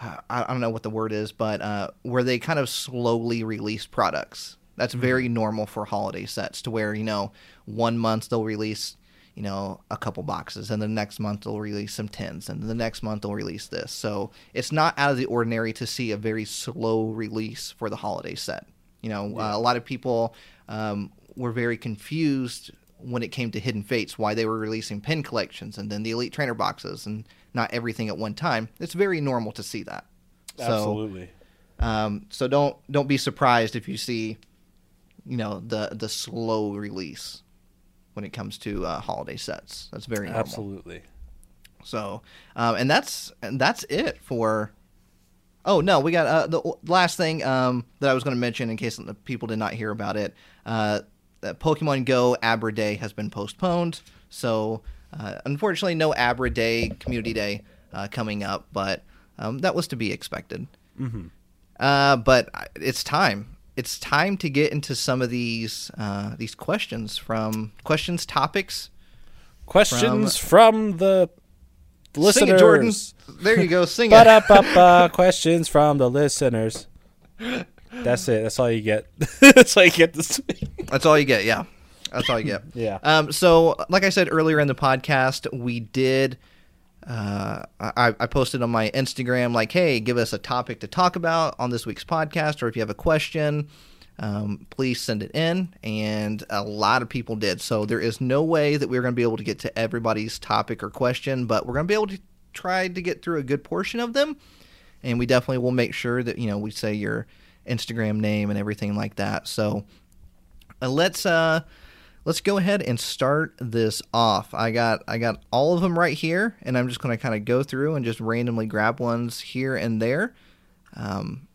I, don't know what the word is, but uh, where they kind of slowly release products. That's very normal for holiday sets to where, you know, one month they'll release, you know, a couple boxes, and the next month they'll release some tins, and the next month they'll release this. So it's not out of the ordinary to see a very slow release for the holiday set. You know, uh, a lot of people um, were very confused when it came to Hidden Fates, why they were releasing pin collections and then the Elite Trainer boxes and not everything at one time. It's very normal to see that. So, Absolutely. um, so don't don't be surprised if you see, you know, the the slow release when it comes to uh, holiday sets. That's very normal. Absolutely. So, um, and that's and that's it for. Oh no, we got uh, the last thing um, that I was going to mention in case the people did not hear about it. Uh, that Pokemon Go Abra Day has been postponed, so uh, unfortunately, no Abra Day Community Day uh, coming up, but um, that was to be expected. Mm-hmm. Uh, but it's time. It's time to get into some of these uh, these questions from questions topics. Questions from, the listeners. Sing it, Jordan. There you go. Sing [LAUGHS] it. Questions from the listeners. [LAUGHS] That's it. That's all you get. [LAUGHS] That's all you get this week. That's all you get. Yeah, that's all you get. [LAUGHS] Yeah. Um. So, like I said earlier in the podcast, we did. Uh, I, I posted on my Instagram like, "Hey, give us a topic to talk about on this week's podcast, or if you have a question, um, please send it in." And a lot of people did. So there is no way that we're going to be able to get to everybody's topic or question, but we're going to be able to try to get through a good portion of them. And we definitely will make sure that you know we say your Instagram name and everything like that. So uh, let's uh let's go ahead and start this off. I got I got all of them right here, and I'm just going to kind of go through and just randomly grab ones here and there. Um,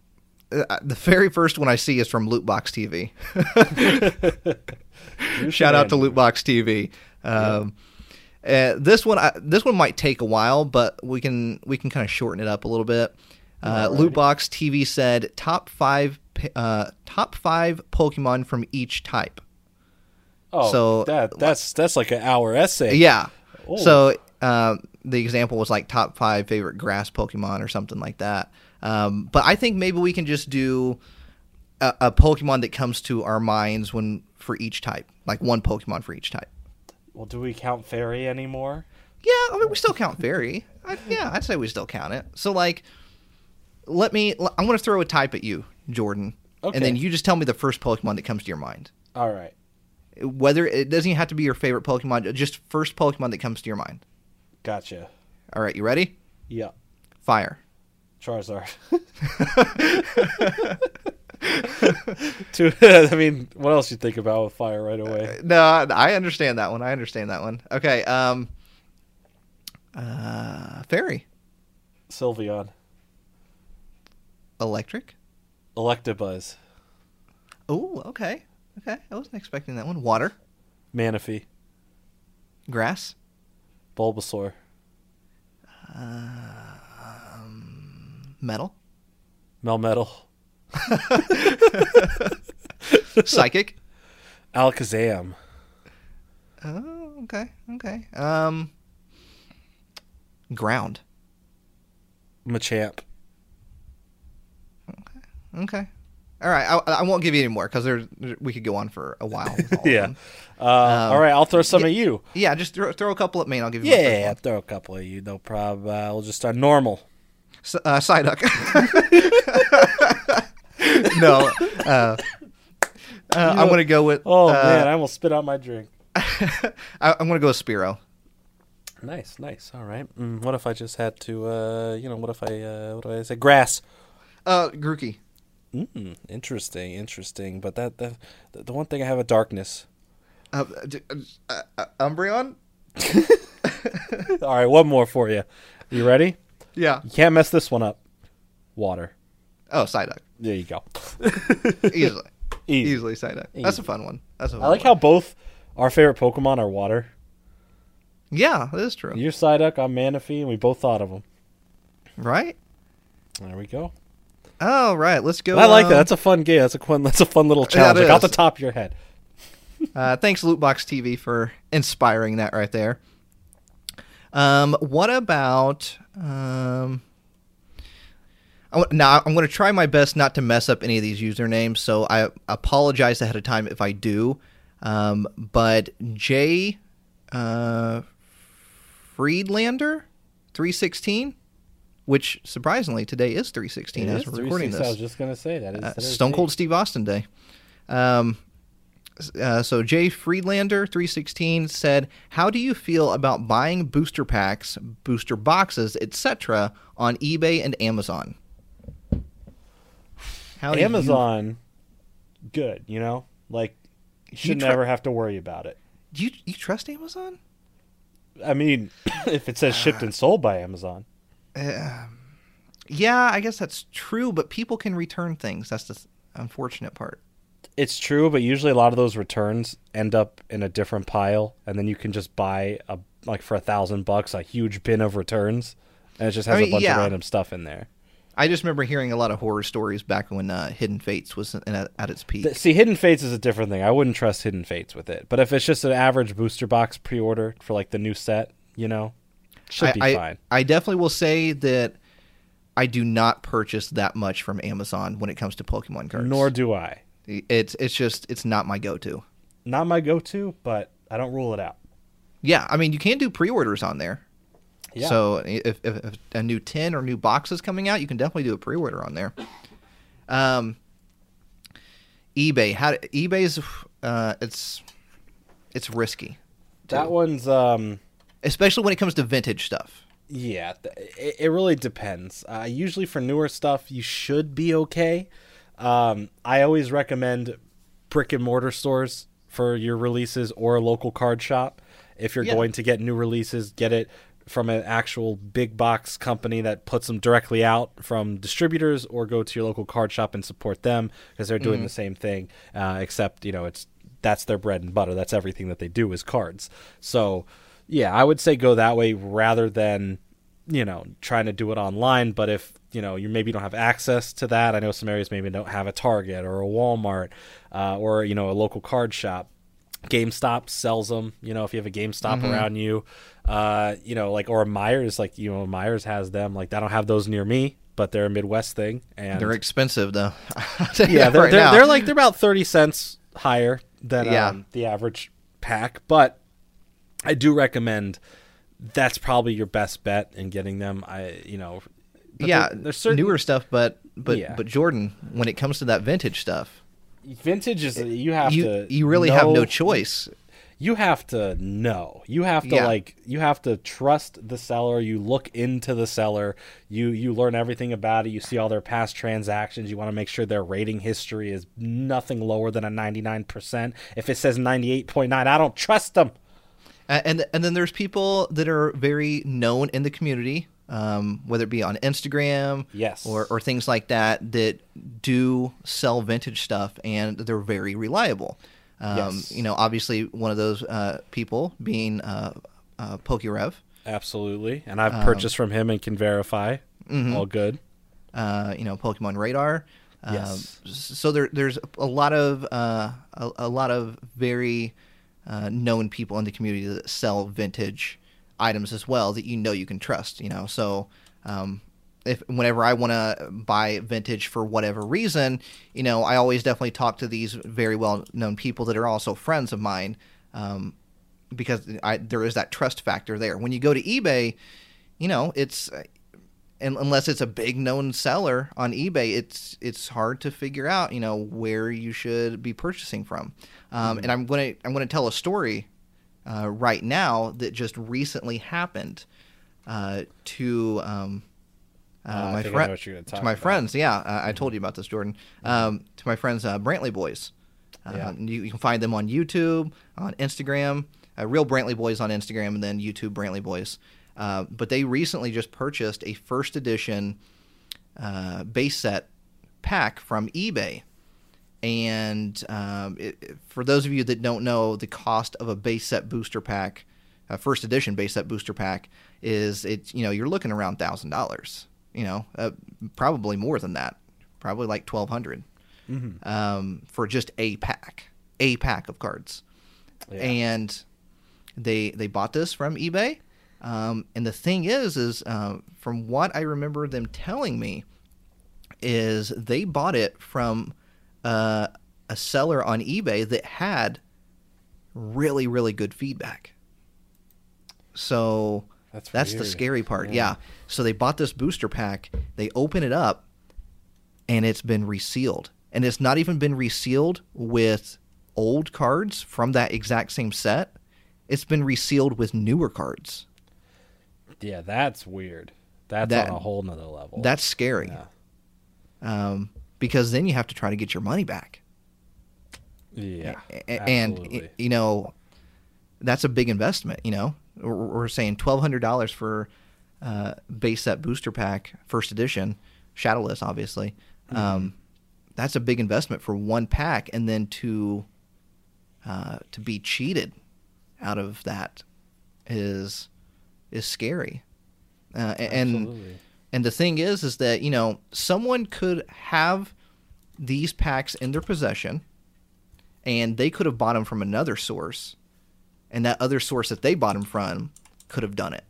uh, the very first one I see is from Lootbox TV. [LAUGHS] Shout out to Lootbox TV. Um, uh, this one I, this one might take a while, but we can we can kind of shorten it up a little bit. Uh. Lootbox TV said top five uh, top five Pokemon from each type. Oh, So- that that's that's like an hour essay. Yeah. Oh. So um, the example was like top five favorite grass Pokemon or something like that. Um, but I think maybe we can just do a, a Pokemon that comes to our minds when for each type, like one Pokemon for each type. Well, do we count fairy anymore? Yeah, I mean we still count fairy. I, yeah, I'd say we still count it. So like, let me. I'm going to throw a type at you, Jordan, Okay. and then you just tell me the first Pokemon that comes to your mind. All right. Whether it doesn't even have to be your favorite Pokemon, just first Pokemon that comes to your mind. Gotcha. All right, you ready? Yeah. Fire. Charizard. [LAUGHS] to, [LAUGHS] I mean, what else you think about with fire right away? No, I understand that one. I understand that one. Okay. Um. Uh, fairy, Sylveon. Electric. Electabuzz. Oh, okay, okay. I wasn't expecting that one. Water, Manaphy. grass, Bulbasaur. um, metal, Melmetal. [LAUGHS] psychic. Alakazam. Oh, okay, okay. Um, ground. Machamp. Okay. All right. I, I won't give you any more because we could go on for a while. with all [LAUGHS] of Yeah. Uh, all right, I'll throw some yeah. at you. Yeah. Just throw, throw a couple at me, and I'll give you. first Yeah, throw a couple at you. No problem. Uh, we'll just start normal. S- uh, Psyduck. [LAUGHS] no. Uh, uh, I'm to go with. Oh uh, man, I almost spit out my drink. [LAUGHS] I, I'm going to go with Spiro. Nice, nice. All right. Mm, what if I just had to, uh, you know, what if I, uh, what do I say? Grass. Uh, Grookey. Mm, interesting, interesting. But that, the, the one thing I have a darkness. Uh, d- uh, uh, Umbreon? [LAUGHS] All right, one more for you. You ready? Yeah. You can't mess this one up. Water. Oh, Psyduck. There you go. [LAUGHS] Easily. Easy. Easily Psyduck. That's a fun one. That's a fun I like one. how both our favorite Pokemon are water. Yeah, that is true. You're Psyduck, I'm Manaphy, and we both thought of them. Right? There we go. All right, let's go. I like um, that. That's a fun game. That's a fun. That's a fun little challenge. like off the top of your head. [LAUGHS] Uh, thanks, Lootbox TV, for inspiring that right there. Um, what about um? Now I'm going to try my best not to mess up any of these usernames, so I apologize ahead of time if I do. Um, but Jay uh, Friedlander, three sixteen, which surprisingly today is three sixteen as we're recording this. I was just gonna say that. Is, Uh, Stone. Cold Steve Austin Day. Um, uh, so Jay Friedlander three sixteen said, "How do you feel about buying booster packs, booster boxes, etc. on eBay and Amazon?" How do you- Amazon, good. You know, like you should try- never have to worry about it. Do you you trust Amazon? I mean, [COUGHS] if it says shipped and sold by Amazon, Yeah, I guess that's true, but people can return things. That's the unfortunate part. it's true. But usually, a lot of those returns end up in a different pile, and then you can just buy a like for a thousand bucks a huge bin of returns, and it just has I mean, a bunch yeah. of random stuff in there. I just remember hearing a lot of horror stories back when uh, Hidden Fates was in, at, at its peak. See, Hidden Fates is a different thing. I wouldn't trust Hidden Fates with it. But if it's just an average booster box pre-order for like the new set, you know, should I, be I, fine. I definitely will say that I do not purchase that much from Amazon when it comes to Pokemon cards. Nor do I. it's it's just it's not my go-to. Not my go-to, but I don't rule it out. Yeah, I mean you can do pre-orders on there. Yeah. So if, if, if a new tin or new box is coming out, you can definitely do a pre-order on there. Um, eBay, how eBay's uh, it's it's risky, That one's um especially when it comes to vintage stuff. yeah, it, it really depends. Uh, usually for newer stuff, you should be okay. Um, I always recommend brick and mortar stores for your releases or a local card shop. If you're Yeah. going to get new releases, get it from an actual big box company that puts them directly out from distributors, or go to your local card shop and support them because they're doing the same thing. Uh, except you know it's that's their bread and butter. That's everything that they do is cards. So yeah, I would say go that way rather than you know trying to do it online. But if you know you maybe don't have access to that, I know some areas maybe don't have a Target or a Walmart uh, or you know a local card shop. GameStop sells them. You know, if you have a GameStop Mm-hmm. around you, uh, you know, like or a Meijers, like you know, Meijers has them. Like I don't have those near me, but they're a Midwest thing, and They're expensive though. I'll tell you yeah, they're right they're, they're like they're about thirty cents higher than Yeah. um, the average pack, but I do recommend that's probably your best bet in getting them. I you know, but yeah, there- there's certain newer stuff, but but Yeah. but Jordan, when it comes to that vintage stuff, vintage is you have you to you really have no choice. you have to know you have to Yeah. like you have to trust the seller you look into the seller you you learn everything about it you see all their past transactions you want to make sure their rating history is nothing lower than a 99% if it says 98.9 i don't trust them And and then there's people that are very known in the community, um, whether it be on Instagram, Yes. or or things like that, that do sell vintage stuff, and they're very reliable. Um, Yes. You know, obviously one of those uh, people being uh, uh, PokeRev. absolutely and i've Um, purchased from him and can verify mm-hmm. all good uh, you know, Pokemon Radar. Um, Yes. so there, there's a lot of uh, a, a lot of very uh, known people in the community that sell vintage items as well that you know you can trust. You know, so um, if whenever I want to buy vintage for whatever reason, you know, I always definitely talk to these very well known people that are also friends of mine. Um, because I, there is that trust factor there. When you go to eBay, you know, it's unless it's a big known seller on eBay, it's it's hard to figure out, you know, where you should be purchasing from. Um, And I'm gonna I'm gonna tell a story uh, right now that just recently happened uh, to um, uh, Uh, my think I know friend gonna my about. friends. Yeah, uh, I told you about this, Jordan. Um, to my friends, uh, Brantley Boys. Uh, Yeah. you, you can find them on YouTube, on Instagram, uh, Real Brantley Boys on Instagram, and then YouTube Brantley Boys. Uh, but they recently just purchased a first edition uh, base set pack from eBay. And um, it, for those of you that don't know, the cost of a base set booster pack, a first edition base set booster pack, is it you know you're looking around thousand dollars. You know, uh, probably more than that probably like 1200 Mhm. um, for just a pack, a pack of cards. Yeah. And they they bought this from eBay. Um, and the thing is, is uh, from what I remember them telling me, is they bought it from uh, a seller on eBay that had really really good feedback. So That's that's the scary part. Yeah. Yeah. So they bought this booster pack. They open it up, and it's been resealed, and it's not even been resealed with old cards from that exact same set. It's been resealed with newer cards. Yeah, that's weird. That's That- on a whole nother level. That's scary. Yeah. Um, because then you have to try to get your money back. Yeah. And absolutely. you know that's a big investment you know we're, we're saying $1200 for uh, base set booster pack first edition shadowless obviously Mm-hmm. um, that's a big investment for one pack and then to uh, to be cheated out of that is is scary uh, and Absolutely. And the thing is, is that you know someone could have these packs in their possession, and they could have bought them from another source, and that other source that they bought them from could have done it.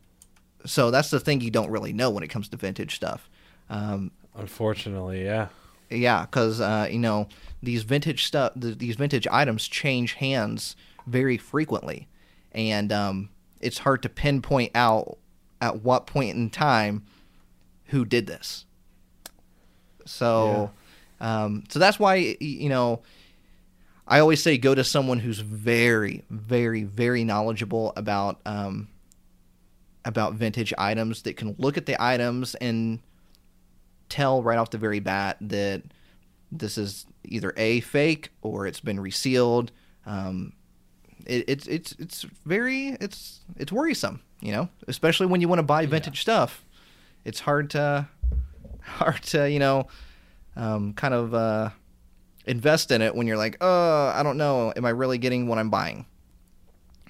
So that's the thing you don't really know when it comes to vintage stuff. Um, Unfortunately, yeah. yeah, because uh, you know these vintage stuff, th- these vintage items change hands very frequently, and um, it's hard to pinpoint out at what point in time who did this. So, um, so that's why you know I always say go to someone who's very, very, very knowledgeable about um, about vintage items that can look at the items and tell right off the very bat that this is either a fake or it's been resealed. Um, it, it's it's it's very it's it's worrisome, you know, especially when you want to buy vintage stuff. It's hard to [LAUGHS] hard to you know um, kind of uh, invest in it when you're like, oh, I don't know, am I really getting what I'm buying?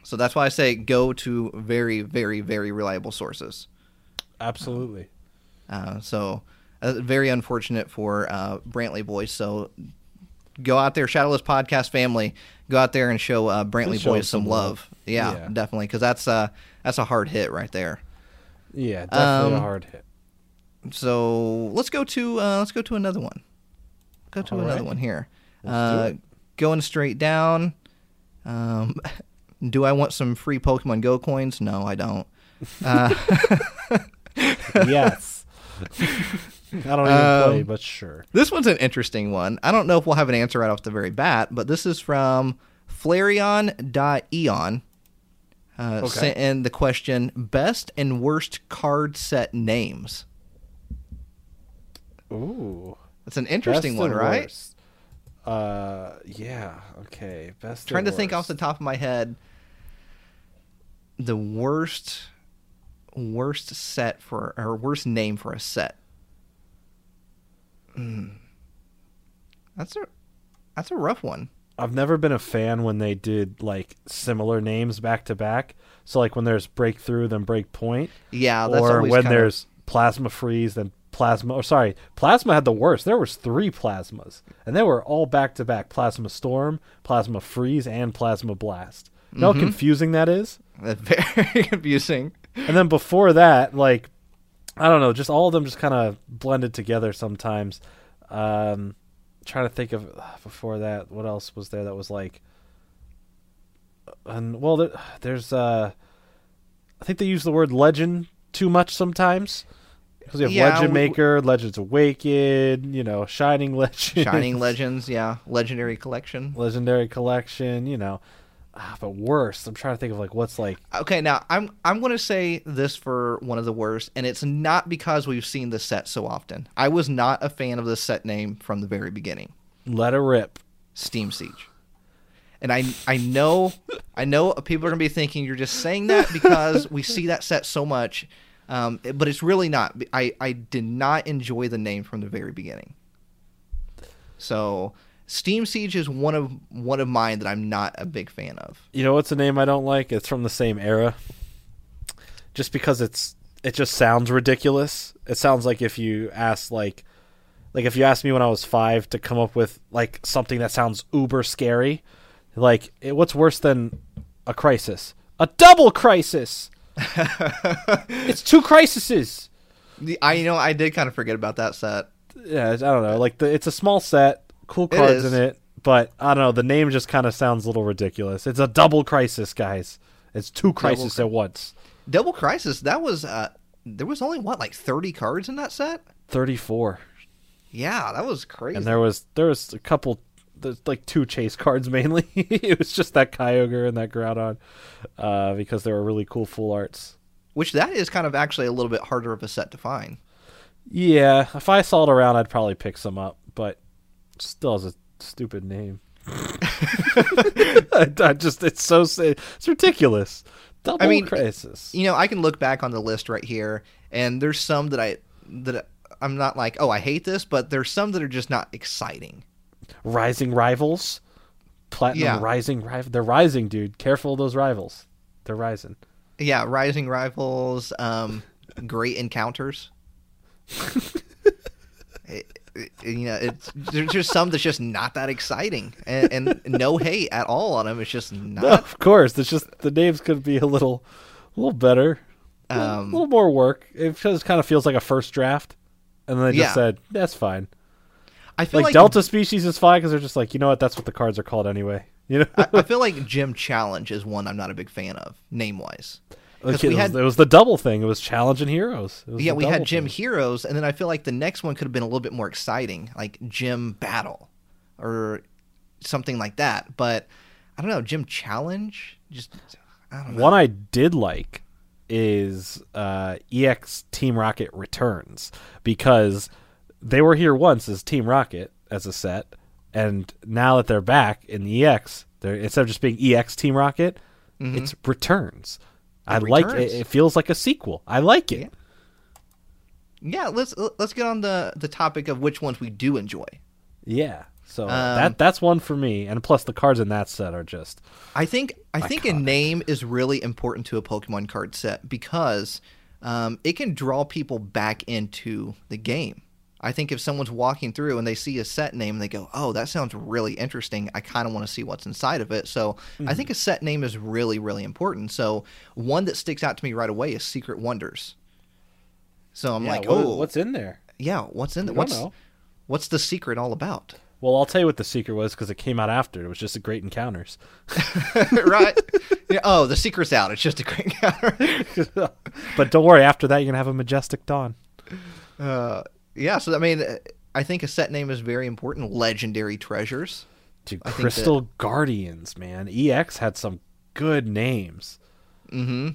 So that's why I say go to very very very reliable sources. Absolutely. Uh, so uh, very unfortunate for uh, Brantley boys. So go out there, Shadowless Podcast family. Go out there and show uh, Brantley show boys some some love. love. Yeah, Yeah. definitely, because that's uh, that's a hard hit right there. Yeah, definitely a Um, hard hit. So let's go to uh, let's go to another one. Go to All another right. one here. Uh, going straight down. Um, [LAUGHS] do I want some free Pokemon Go coins? No, I don't. Uh, yes. [LAUGHS] I don't even play, Um, but sure. This one's an interesting one. I don't know if we'll have an answer right off the very bat, but this is from Flareon.eon. Uh, Okay. Sent in the question best and worst card set names. Ooh. That's an interesting one, right? worst. Uh, yeah. Okay. Best. Trying to and think off the top of my head the worst worst set for or worst name for a set. Hmm. That's a that's a rough one. I've never been a fan when they did like similar names back to back. So like when there's breakthrough, then breakpoint, Yeah, that's or always when there's plasma freeze, then plasma. Or sorry, plasma had the worst. There was three plasmas, and they were all back to back: plasma storm, plasma freeze, and plasma blast. You know Mm-hmm. how confusing that is. [LAUGHS] very confusing. And then before that, like I don't know, just all of them just kind of blended together sometimes. Um, trying to think of before that, what else was there that was like, and well, there, there's uh, I think they use the word legend too much sometimes because you have Yeah, Legend we- Maker, Legends Awakened, you know, Shining Legend, Shining [LAUGHS] Legends, yeah, Legendary Collection. Legendary Collection, you know. Ah, but worse, I'm trying to think of like what's like Okay, now I'm I'm going to say this for one of the worst, and it's not because we've seen the set so often. I was not a fan of the set name from the very beginning, Let It Rip. Steam Siege. And I I know I know people are going to be thinking you're just saying that because we see that set so much, um, but it's really not. I I did not enjoy the name from the very beginning. So Steam Siege is one of one of mine that I'm not a big fan of. You know what's a name I don't like? It's from the same era. Just because it's it just sounds ridiculous. It sounds like if you ask like like if you asked me when I was five to come up with like something that sounds uber scary, like it, what's worse than a crisis? A double crisis. [LAUGHS] it's two crises. I you know I did kind of forget about that set. Yeah, I don't know. Like the, it's a small set, cool cards is. in it, but I don't know. The name just kind of sounds a little ridiculous. It's a double crisis, guys. It's two crises at once. Double Crisis. That was uh, there was only what like thirty cards in that set. Thirty-four, Yeah, that was crazy. and there was there was a couple, there's like two chase cards [LAUGHS] mainly. it was just that Kyogre and that Groudon, uh, because they were really cool full arts. Which that is kind of actually a little bit harder of a set to find. Yeah, if I saw it around, I'd probably pick some up, but still has a stupid name. I, [LAUGHS] [LAUGHS] I just it's so it's ridiculous. Double mean, crisis. You know, I can look back on the list right here, and there's some that I that I'm not like, oh, I hate this, but there's some that are just not exciting. Rising rivals, platinum Yeah. rising rival. They're rising, dude. Careful of those rivals. They're rising. Yeah, Rising Rivals, um, Great Encounters. [LAUGHS] It- it- you know, it's there's just some that's just not that exciting, and, and no hate at all on them. It's just No, not. of course. It's just the names could be a little, a little better, a little- Um, little more work. It just kind of feels like a first draft, and then they just Yeah. said that's fine. I feel Like, like, Delta species is fine because they're just like you know what that's what the cards are called anyway. [LAUGHS] You know, I, I feel like Gym Challenge is one I'm not a big fan of name wise. Okay, we it, was, had- it was the double thing. It was challenge and heroes. It was Yeah, we had Gym thing. Heroes, and then I feel like the next one could have been a little bit more exciting, like Gym Battle or something like that. But I don't know, Gym Challenge. Just I don't know. One I did like is uh, EX Team Rocket Returns because they were here once as Team Rocket as a set, and now that they're back in the EX, they're instead of just being EX Team Rocket, it's Returns. I like it. It feels like a sequel. I like it. Yeah. Yeah, let's let's get on the the topic of which ones we do enjoy. Yeah. So Um, that that's one for me, and plus the cards in that set are just I think I think a name is really important to a Pokemon card set because um, it can draw people back into the game. I think if someone's walking through and they see a set name and they go, "Oh, that sounds really interesting. I kind of want to see what's inside of it." So I think a set name is really really important. So one that sticks out to me right away is Secret Wonders. So I'm Yeah, like, what- "Oh, what's in there? yeah, what's in there? What's know. what's the secret all about?" Well, I'll tell you what the secret was because it came out after. It was just a great encounters. [LAUGHS] right? [LAUGHS] Yeah, oh, the secret's out. It's just a great encounter. [LAUGHS] but don't worry, after that you're gonna have a majestic dawn. Uh, yeah, so I mean, I think a set name is very important. Legendary treasures. Dude, I think Crystal Guardians, man. EX had some good names. Mm-hmm.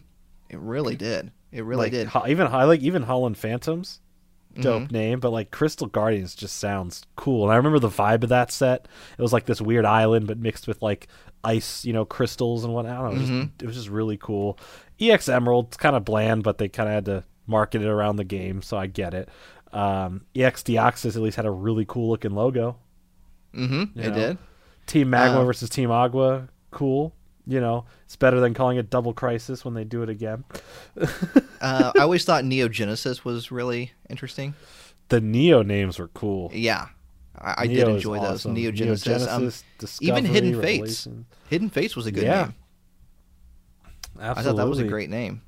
It really did. It really like did. Ho- even I like even Holon Phantoms. Dope Mm-hmm. name, but like Crystal Guardians just sounds cool. And I remember the vibe of that set. It was like this weird island, but mixed with like ice, you know, crystals and what. I don't know. It was, Mm-hmm. just, it was just really cool. EX Emerald, it's kind of bland, but they kind of had to market it around the game, so I get it. Um, EX Deoxys at least had a really cool looking logo. Mm-hmm. It did. Team Magma Uh, versus Team Aqua, cool. You know, it's better than calling it Double Crisis when they do it again. [LAUGHS] Uh, I always thought Neogenesis was really interesting. The Neo names were cool. Yeah, I, I did enjoy those. awesome. Neogenesis. Um, even Hidden Fates. Hidden Fates was a good Yeah. name. Absolutely. I thought that was a great name.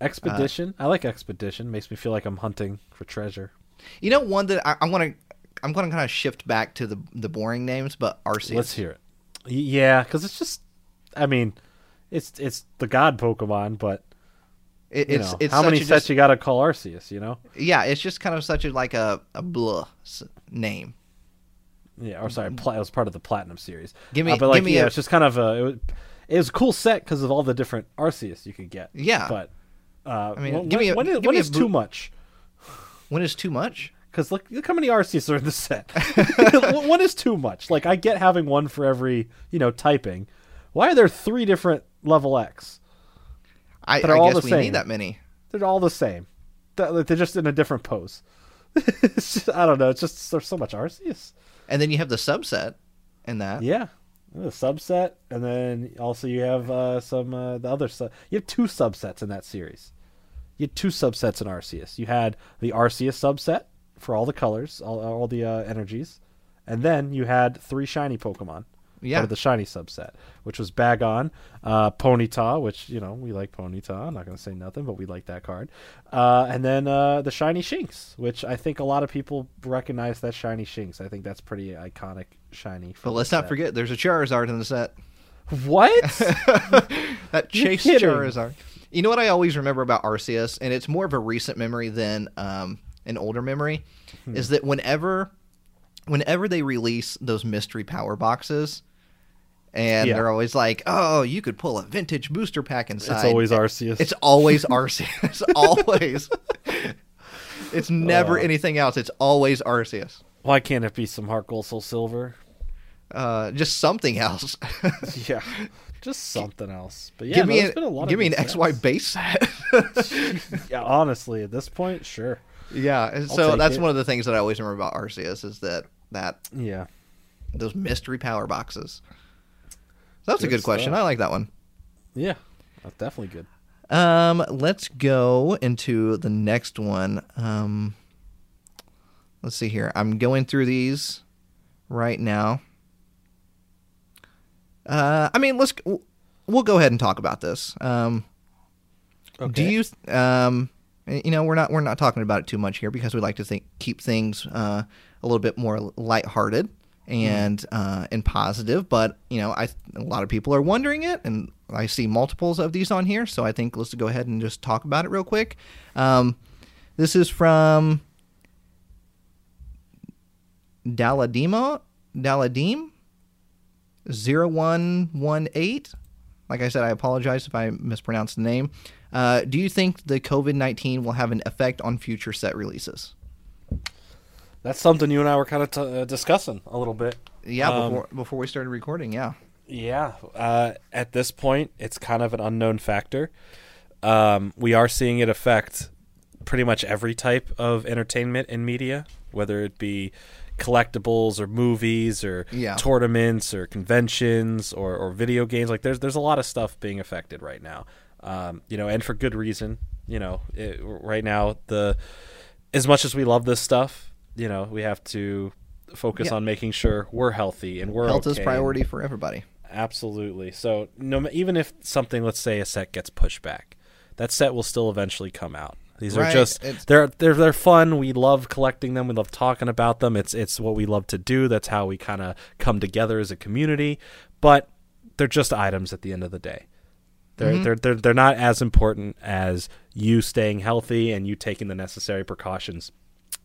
Expedition. I like Expedition. Makes me feel like I'm hunting for treasure. You know, one that I, want to. I'm going to kind of shift back to the the boring names, but Arceus. Let's hear it. Yeah, because it's just. I mean, it's it's the god Pokemon, but It, it's know, it's how many sets just- you got to call Arceus? You know. Yeah, it's just kind of such a like a a blah name. Yeah, or sorry, pla- it was part of the Platinum series. Give me- Uh, but like, give me yeah, a- it's just kind of a. It was, it was a cool set because of all the different Arceus you could get. Yeah. but. Uh, I mean, when, give me a- when give when me a is bo- too much? When is too much? Because look, look how many Arceus are in the set. [LAUGHS] [LAUGHS] one is too much. Like I get having one for every you know typing. Why are there three different level X? I, That are I all guess the we same. need that many. They're all the same. They're just in a different pose. [LAUGHS] it's just, I don't know. It's just there's so much Arceus. And then you have the subset in that. Yeah, the subset, and then also you have uh, some uh, the other sub. You have two subsets in that series. You had two subsets in Arceus. You had the Arceus subset for all the colors, all, all the uh, energies, and then you had three shiny Pokemon. Yeah. Part of the shiny subset, which was Bagon, uh, Ponyta, which you know we like Ponyta. I'm not going to say nothing, but we like that card. Uh, and then uh, the shiny Shinx, which I think a lot of people recognize that shiny Shinx. I think that's pretty iconic shiny. But let's not forget, there's a Charizard in the set. what. [LAUGHS] that Chase. Charizard. You know what I always remember about Arceus, and it's more of a recent memory than um, an older memory, Hmm. is that whenever, whenever they release those mystery power boxes, and Yeah. they're always like, "Oh, you could pull a vintage booster pack inside." it's always Arceus. It's always [LAUGHS] Arceus. [LAUGHS] always. it's never Uh. anything else. It's always Arceus. Why can't it be some Heart Gold Soul Silver? Uh, just something else. [LAUGHS] yeah, just something else. But yeah, give no, me an, been a lot give me an good XY base set. [LAUGHS] Yeah, honestly, at this point, sure. Yeah, and so that's it. one of the things that I always remember about Arceus is that that Yeah. those mystery power boxes. That's a Good good question. I like that one. Yeah, that's definitely good. Um, let's go into the next one. Um, let's see here. I'm going through these right now. Uh, I mean, let's we'll go ahead and talk about this. Um, Do you um you know we're not we're not talking about it too much here because we like to think keep things uh, a little bit more lighthearted and uh, and positive. But you know I a lot of people are wondering it, and I see multiples of these on here. So I think let's go ahead and just talk about it real quick. Um, this is from Daladima Daladim 0118 like I said, I apologize if I mispronounced the name. Uh, do you think the COVID 19 will have an effect on future set releases? That's something you and I were kind of t- uh, discussing a little bit. Yeah, Um, before, before we started recording, yeah. Yeah. Uh, at this point, it's kind of an unknown factor. Um, we are seeing it affect pretty much every type of entertainment and media, whether it be collectibles or movies or Yeah. tournaments or conventions or, or video games. Like there's there's a lot of stuff being affected right now. Um, you know, and for good reason. You know, it, right now the as much as we love this stuff, you know, we have to focus Yeah. on making sure we're healthy and we're Health is priority for everybody. Absolutely. So no, even if something, let's say a set gets pushed back, that set will still eventually come out. These are just it's- they're they're they're fun. We love collecting them. We love talking about them. It's it's what we love to do. That's how we kind of come together as a community. But they're just items at the end of the day. They're Mm-hmm. they're they're they're not as important as you staying healthy and you taking the necessary precautions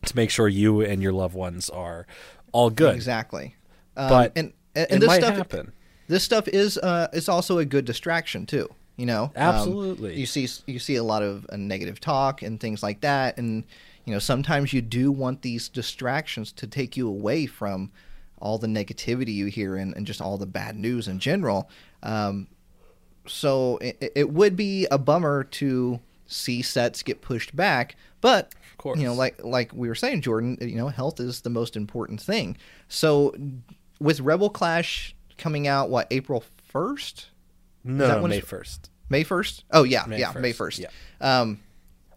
to make sure you and your loved ones are all good. Exactly. Um, But and, and, it and this stuff, happen. this stuff is uh is also a good distraction too. You know, Um, Absolutely. you see you see a lot of uh, negative talk and things like that, and you know sometimes you do want these distractions to take you away from all the negativity you hear and, and just all the bad news in general. Um, so it, it would be a bummer to see sets get pushed back, but of course. you know, like like we were saying, Jordan, you know, health is the most important thing. So with Rebel Clash coming out, what April first, No, May first. May first? Oh yeah, May yeah, May 1st, yeah. Um,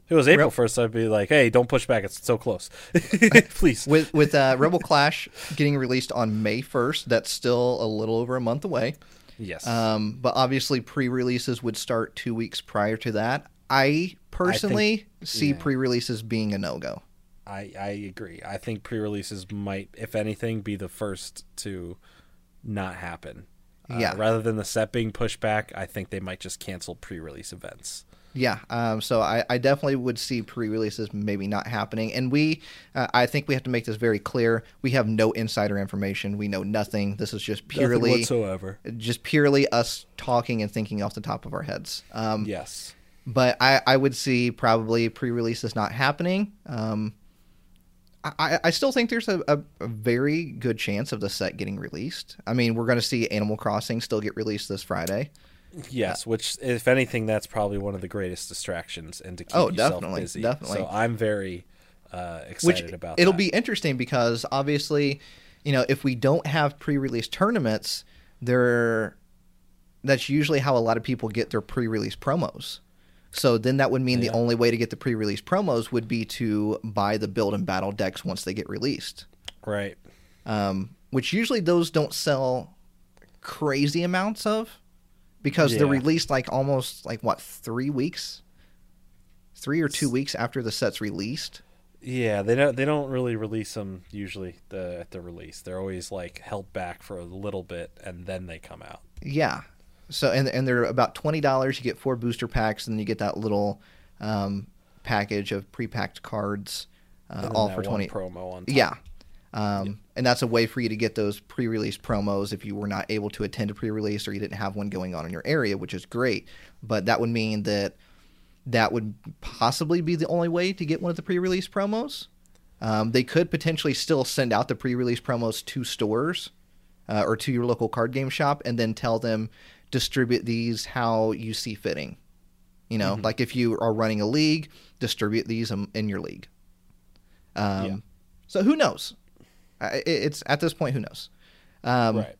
If it was April first, I'd be like, "Hey, don't push back. It's so close, [LAUGHS] please." with with uh, Rebel Clash getting released on May first, that's still a little over a month away. yes, Um, but obviously, pre-releases would start two weeks prior to that. I personally see yeah. pre-releases being a no-go. I I agree. I think pre-releases might, if anything, be the first to not happen. Uh, Yeah. rather than the set being pushed back, I think they might just cancel pre-release events. Yeah, um, so I, I definitely would see pre-releases maybe not happening, and we, uh, I think we have to make this very clear. We have no insider information. We know nothing. This is just purely, whatsoever. just purely us talking and thinking off the top of our heads. Um, Yes. But I, I would see probably pre-releases not happening. Um, I, I still think there's a, a, a very good chance of the set getting released. I mean, we're going to see Animal Crossing still get released this Friday. Yes, which, if anything, that's probably one of the greatest distractions, and to keep Oh, yourself definitely, busy. definitely. So I'm very uh, which excited about. That. It'll that. be interesting because obviously you know if we don't have pre-release tournaments there that's usually how a lot of people get their pre-release promos So then that would mean Yeah. the only way to get the pre-release promos would be to buy the build and battle decks once they get released. Right. Um, which usually those don't sell crazy amounts of because they're released like almost like what three weeks, three or two weeks after the set's released. Yeah, they don't they don't really release them usually the, at the release. They're always like held back for a little bit and then they come out. Yeah. So and and they're about twenty dollars. You get four booster packs, and then you get that little um, package of pre-packed cards, uh, all for twenty. promo on top. Yeah. Um, And that's a way for you to get those pre-release promos if you were not able to attend a pre-release or you didn't have one going on in your area, which is great. But that would mean that that would possibly be the only way to get one of the pre-release promos. Um, they could potentially still send out the pre-release promos to stores uh, or to your local card game shop, and then tell them distribute these how you see fitting. You know, Mhm. like if you are running a league, distribute these in, in your league. Um, Yeah. So who knows? It's at this point, who knows? Um, right.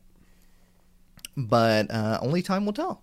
But uh, only time will tell.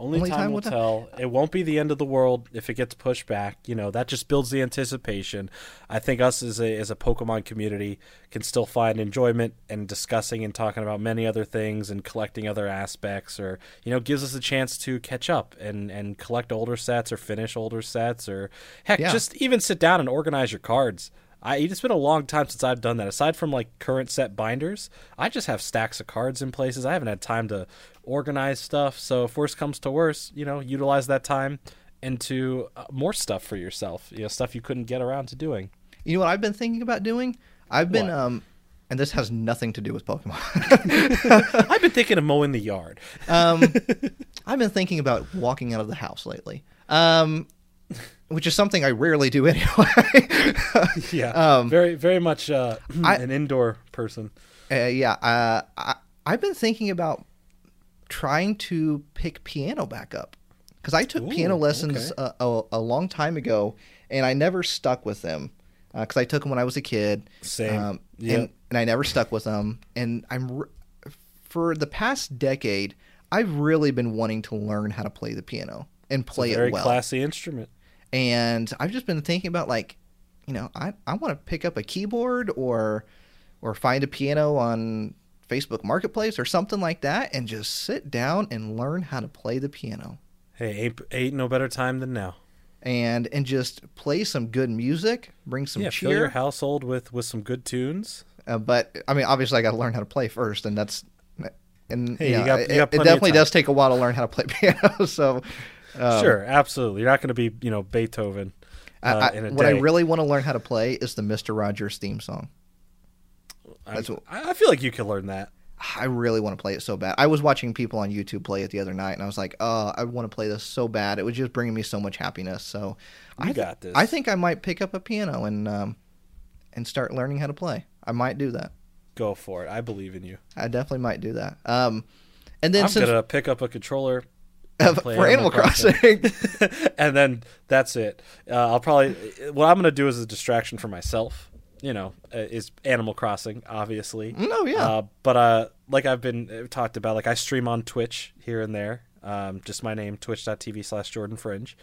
Only, only time, time will tell. It won't be the end of the world if it gets pushed back. You know that just builds the anticipation. I think us as a as a Pokemon community can still find enjoyment and discussing and talking about many other things and collecting other aspects, or you know gives us a chance to catch up and and collect older sets or finish older sets, or heck, Yeah. just even sit down and organize your cards. I, it's been a long time since I've done that. Aside from like current set binders, I just have stacks of cards in places. I haven't had time to organize stuff. So if worst comes to worst, you know, utilize that time into uh, more stuff for yourself. You know, stuff you couldn't get around to doing. You know what I've been thinking about doing? I've been What? um, and this has nothing to do with Pokemon. [LAUGHS] [LAUGHS] I've been thinking of mowing the yard. um, [LAUGHS] I've been thinking about walking out of the house lately. Um, [LAUGHS] which is something I rarely do [LAUGHS] anyway. [LAUGHS] Yeah, Um, very very much uh, [CLEARS THROAT] I- an indoor person. Uh, yeah, uh, I, I've been thinking about trying to pick piano back up because I took Ooh, piano lessons okay. a, a, long time ago, and I never stuck with them because I took them when I was a kid. Same. um, Yep. and, and I never stuck with them. And I'm for the past decade, I've really been wanting to learn how to play the piano and It's a play very it well classy instrument. And I've just been thinking about like, you know, I, I want to pick up a keyboard or or find a piano on Facebook Marketplace or something like that and just sit down and learn how to play the piano Hey, ain't, ain't no better time than now. and and just play some good music, bring some yeah, fill your household with with some good tunes. Uh, but I mean, obviously, I got to learn how to play first, and that's and Hey, you you got- you it, it definitely does take a while to learn how to play [LAUGHS] piano. so um, sure, absolutely. You're not going to be, you know, Beethoven I, uh, I, in a what day. I really want to learn how to play is the Mister Rogers theme song. I, what- I I feel like you could learn that. I really want to play it so bad. I was watching people on YouTube play it the other night, and I was like, "Oh, I want to play this so bad." It was just bringing me so much happiness. So, You I th- got this. I think I might pick up a piano and um, and start learning how to play. I might do that. Go for it. I believe in you. I definitely might do that. Um, and then I'm since gonna pick up a controller [LAUGHS] uh, for Animal Animal Crossing, [LAUGHS] and then that's it. Uh, I'll probably what I'm gonna do as a distraction for myself. You know, uh, is Animal Crossing, obviously. no, yeah, Uh, but uh, like I've been uh, talked about, like I stream on Twitch here and there. Um, just my name, twitch.tv slash Jordan Fringe.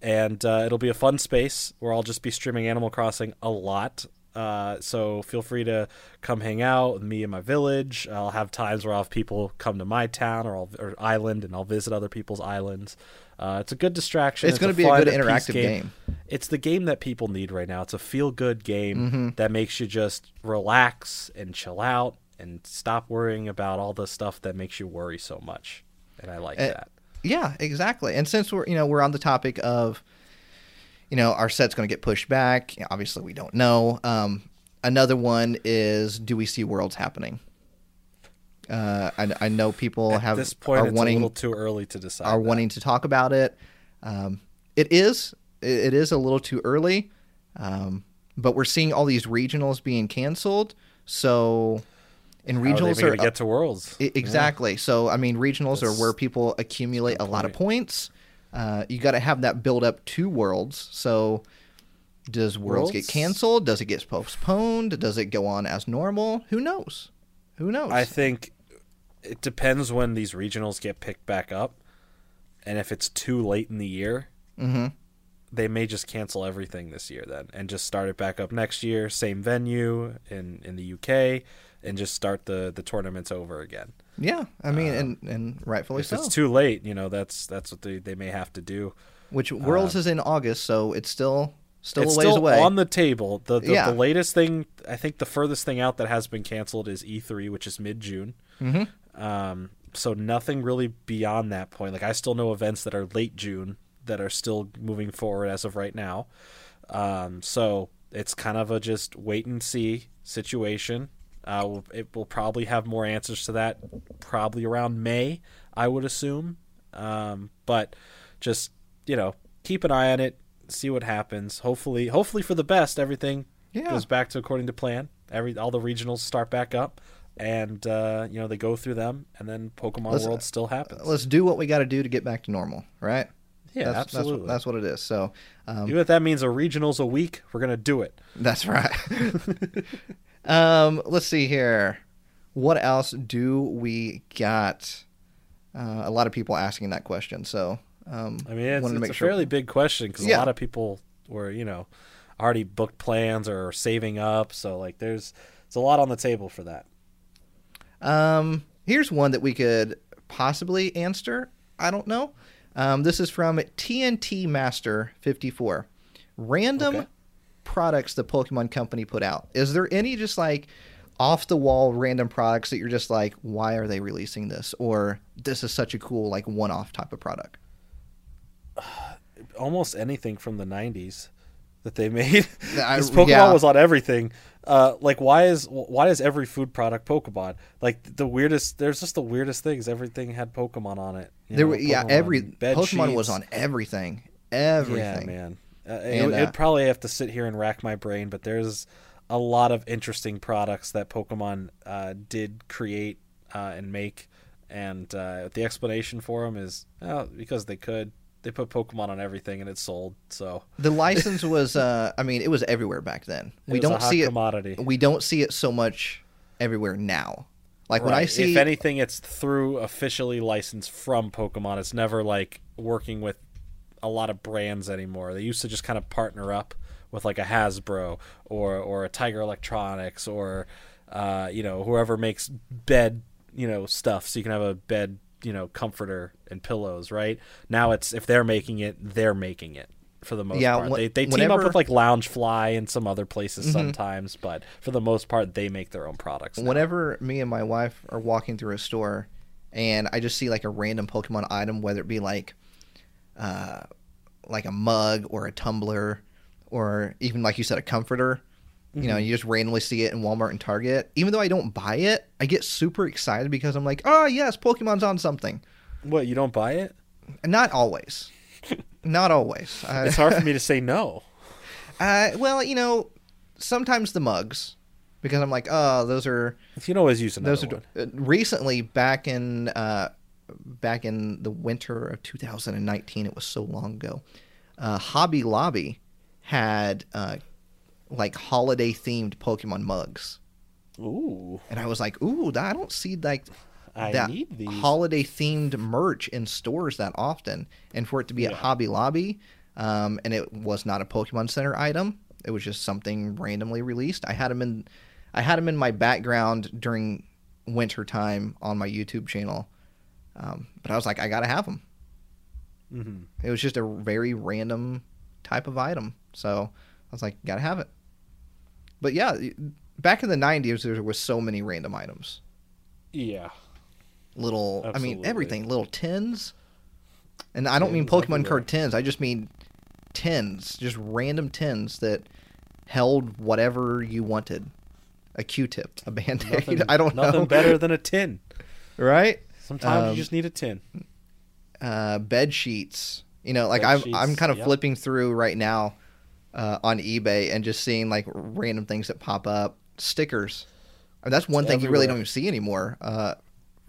And uh, it'll be a fun space where I'll just be streaming Animal Crossing a lot. Uh, so feel free to come hang out with me in my village. I'll have times where I'll have people come to my town or, I'll, or island, and I'll visit other people's islands. Uh, it's a good distraction. it's going to be a good interactive game. it's the game that people need right now. It's a feel good game Mm-hmm. that makes you just relax and chill out and stop worrying about all the stuff that makes you worry so much. And I like Uh, that. Yeah, exactly. And since we're you know we're on the topic of you know our set's going to get pushed back, you know, obviously we don't know. Um, another one is do we see worlds happening? Uh, I, I know people At have this point, are it's wanting a little too early to decide. are that. wanting to talk about it. Um, it is it, is a little too early, um, but we're seeing all these regionals being canceled. So, and are they regionals are going to get to Worlds? Exactly. So I mean, regionals That's are where people accumulate a lot of points. Uh, you got to have that build up to worlds. So does worlds, get canceled? Does it get postponed? Does it go on as normal? Who knows? Who knows? I think it depends when these regionals get picked back up. And if it's too late in the year, Mm-hmm. they may just cancel everything this year then and just start it back up next year, same venue in in the UK, and just start the the tournaments over again. Yeah, I mean, and and rightfully If so. it's too late, you know that's that's what they, they may have to do. Which Worlds is in August, so it's still still it's a ways still away. on the table. The the, Yeah. the latest thing, I think, the furthest thing out that has been canceled is E3, which is mid June. mm-hmm. Um, so nothing really beyond that point. Like I still know events that are late June that are still moving forward as of right now. Um, so it's kind of a just wait and see situation. Uh, it will probably have more answers to that probably around May, I would assume. Um, but just you know, keep an eye on it, see what happens. Hopefully, hopefully for the best, everything Yeah. goes back to according to plan. Every all the regionals start back up, and uh, you know they go through them, and then Pokemon Let's- World still happens. Let's do what we got to do to get back to normal, right? yeah, that's, absolutely. That's, what- that's what it is. So, um, Even if that means a regionals a week, we're gonna do it. That's right. [LAUGHS] [LAUGHS] um, let's see here. What else do we got? Uh, a lot of people asking that question. So, um, I mean, it's, it's a sure- fairly big question because Yeah. a lot of people were, you know, already booked plans or saving up. So like, there's it's a lot on the table for that. Um, here's one that we could possibly answer. I don't know. Um, this is from TNT Master 54. Random Okay. Products the Pokemon Company put out. Is there any just like off the wall random products that you're just like, why are they releasing this? Or this is such a cool like one off type of product? [SIGHS] Almost anything from the '90s that they [LAUGHS] made. I- Pokemon yeah. was on everything. Uh, like, why is why is every food product Pokemon? Like the weirdest. There's just the weirdest things. Everything had Pokemon on it. you There know, were, yeah, every Pokemon was on everything. Everything. Yeah, man. Uh, And, it, uh, it'd probably have to sit here and rack my brain, but there's a lot of interesting products that Pokemon uh, did create uh, and make, and uh, the explanation for them is oh, because they could. They put Pokemon on everything and it sold. So The license was uh I mean, it was everywhere back then. [LAUGHS] it we was don't see it we don't see it so much everywhere now. Like when I see if anything, it's through officially licensed from Pokemon. It's never like working with a lot of brands anymore. They used to just kind of partner up with like a Hasbro or or a Tiger Electronics or uh, you know whoever makes bed you know stuff, so you can have a bed you know comforter and pillows. Right now, it's if they're making it, they're making it. For the most Yeah, part, wh- they they team whenever- Mm-hmm. up with like Loungefly and some other places sometimes, but for the most part, they make their own products. now. whenever me and my wife are walking through a store and I just see like a random Pokemon item, whether it be like uh like a mug or a tumbler or even like you said a comforter, you Mm-hmm. know, you just randomly see it in Walmart and Target. Even though I don't buy it, I get super excited because I'm like, "Oh, yes, Pokemon's on something." What you don't buy it? Not always. [LAUGHS] not always. It's hard for me to [LAUGHS] say no. Uh, well, you know, sometimes the mugs, because I'm like, oh, those are You can always use another those are one. recently back in uh, back in the winter of 2019. It was so long ago. Uh, Hobby Lobby had uh, like holiday themed Pokemon mugs, Ooh, and I was like, ooh, I don't see like I that holiday themed merch in stores that often, and for it to be at Hobby Lobby, um, and it was not a Pokemon Center item. It was just something randomly released. I had them in, I had them in my background during winter time on my YouTube channel, um, but I was like, I gotta have them. Mhm. It was just a very random type of item, so I was like, gotta have it. But yeah, back in the '90s, there was so many random items. Yeah, little i mean everything. Little tins. And i don't mean pokemon card tins. I just mean tins. Just random tins that held whatever you wanted. A q-tip a band-aid. [LAUGHS] Nothing, i don't nothing know. Nothing better than a tin. [LAUGHS] right Sometimes Um, you just need a tin. uh bed sheets you know like Bed I'm, sheets, I'm kind of yep. flipping through right now uh, on ebay and just seeing like random things that pop up stickers I mean, that's one thing you really don't even see anymore uh,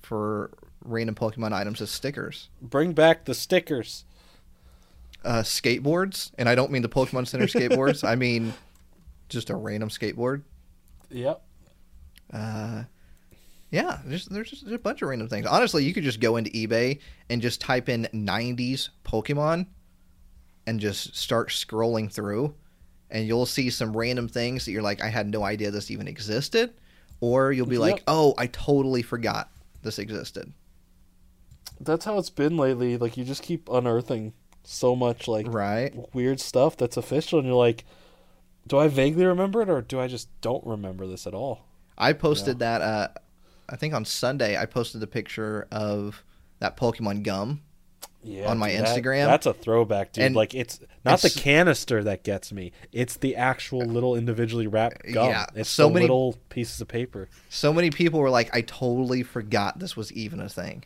for random pokemon items is stickers Bring back the stickers. uh, skateboards, and I don't mean the Pokemon Center [LAUGHS] skateboards. I mean just a random skateboard. Yep. Uh, yeah, there's there's just a bunch of random things. Honestly, you could just go into eBay and just type in '90s Pokemon, and just start scrolling through, and you'll see some random things that you're like, I had no idea this even existed, or you'll be like, oh, I totally forgot this existed. That's how it's been lately. Like you just keep unearthing so much like Right. weird stuff that's official, and you're like, do I vaguely remember it, or do I just don't remember this at all? I posted that. Uh, I think on Sunday I posted a picture of that Pokemon gum. Yeah, On my that- Instagram. that's a throwback, dude. And like it's not the canister that gets me; it's the actual little individually wrapped gum. Yeah, it's so the many- little pieces of paper. So many people were like, I totally forgot this was even a thing.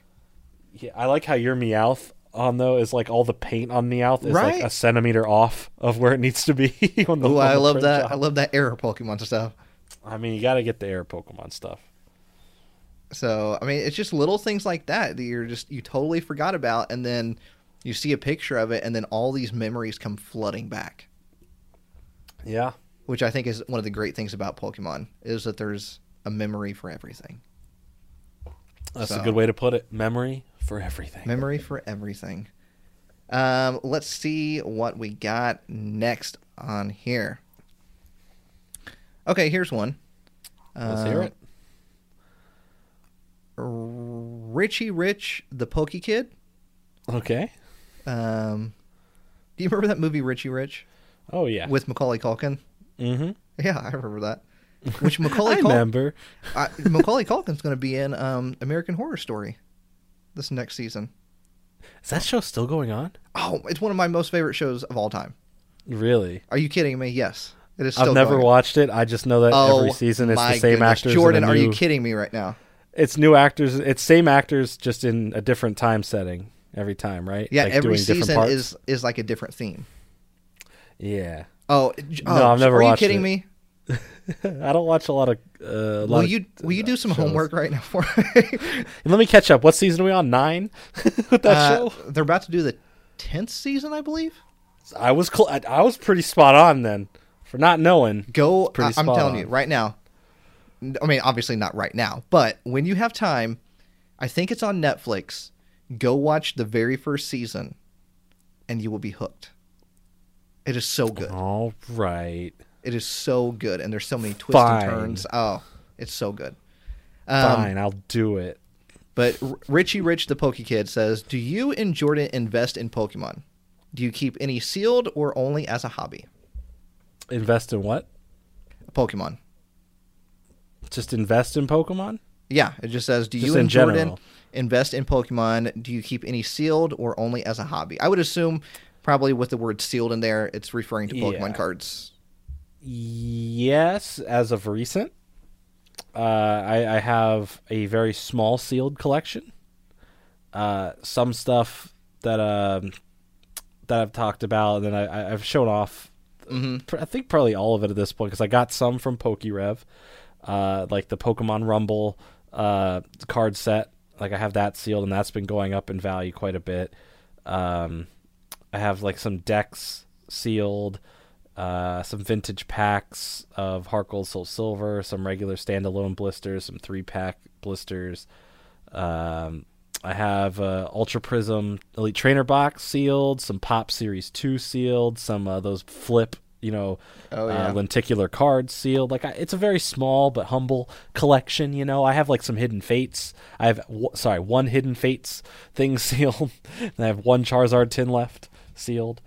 Yeah, I like how your Meowth on though is like all the paint on Meowth is Right. like a centimeter off of where it needs to be. [LAUGHS] on the, Oh, on I the love that. job. I love that error Pokemon stuff. I mean, you got to get the air Pokemon stuff. So I mean, it's just little things like that that you're just you totally forgot about, and then you see a picture of it, and then all these memories come flooding back. Yeah, Which I think is one of the great things about Pokemon is that there's a memory for everything. that's a good way to put it. Memory for everything. Memory for everything. Um, let's see what we got next on here. Okay, here's one. Let's hear Um, it. Richie Rich, the Pokey Kid. Okay. Um, do you remember that movie Richie Rich Oh yeah. with Macaulay Culkin? mm-hmm. Yeah, I remember that. Which Macaulay [LAUGHS] I Culkin, remember. uh, Macaulay Culkin's going to be in um, American Horror Story this next season. Is that show still going on? Oh, it's one of my most favorite shows of all time. Really? Are you kidding me? Yes, it is. Still I've never watched it. I just know that Oh, every season it's the same goodness. actors. Jordan, a are you kidding me right now? It's new actors. It's same actors, just in a different time setting every time, right? Yeah, Like every season is is like a different theme. Yeah. Oh, oh, I've never Are you kidding it. me? [LAUGHS] I don't watch a lot of. Uh, a lot Will of, you will you do some shows. homework right now for [LAUGHS] me? Let me catch up. What season are we on? Nine [LAUGHS] with that Uh, show. They're about to do the tenth season, I believe. I was cl- I, I was pretty spot on then for not knowing. Go. I, am telling on. you right now. I mean, obviously not right now, but when you have time, I think it's on Netflix. Go watch the very first season, and you will be hooked. It is so good. All right. It is so good, and there's so many twists Fine. and turns. Oh, it's so good. Um, Fine, I'll do it. But Richie Rich, the Poke Kid, says, "Do you and Jordan invest in Pokemon? Do you keep any sealed or only as a hobby? Invest in what? Pokemon. Just invest in Pokemon? Yeah, it just says, "Do Just you in and Jordan general. invest in Pokemon? Do you keep any sealed or only as a hobby?" I would assume, probably with the word "sealed" in there, it's referring to Pokemon Yeah. cards. Yes, as of recent. Uh, I, I have a very small sealed collection. Uh, some stuff that um, that I've talked about, and then I, I've shown off. hmm I think probably all of it at this point because I got some from PokeRev, uh, like the Pokemon Rumble uh, card set. Like I have that sealed, and that's been going up in value quite a bit. Um, I have like some decks sealed, uh, some vintage packs of Gold, Soul Silver, some regular standalone blisters, some three pack blisters. Um, I have uh, Ultra Prism Elite Trainer box sealed, some Pop Series Two sealed, some uh, those flip, you know, Oh, yeah. uh, lenticular cards sealed. Like I, it's a very small but humble collection. You know, I have like some Hidden Fates. I have w- sorry one Hidden Fates thing [LAUGHS] sealed, and I have one Charizard tin left sealed.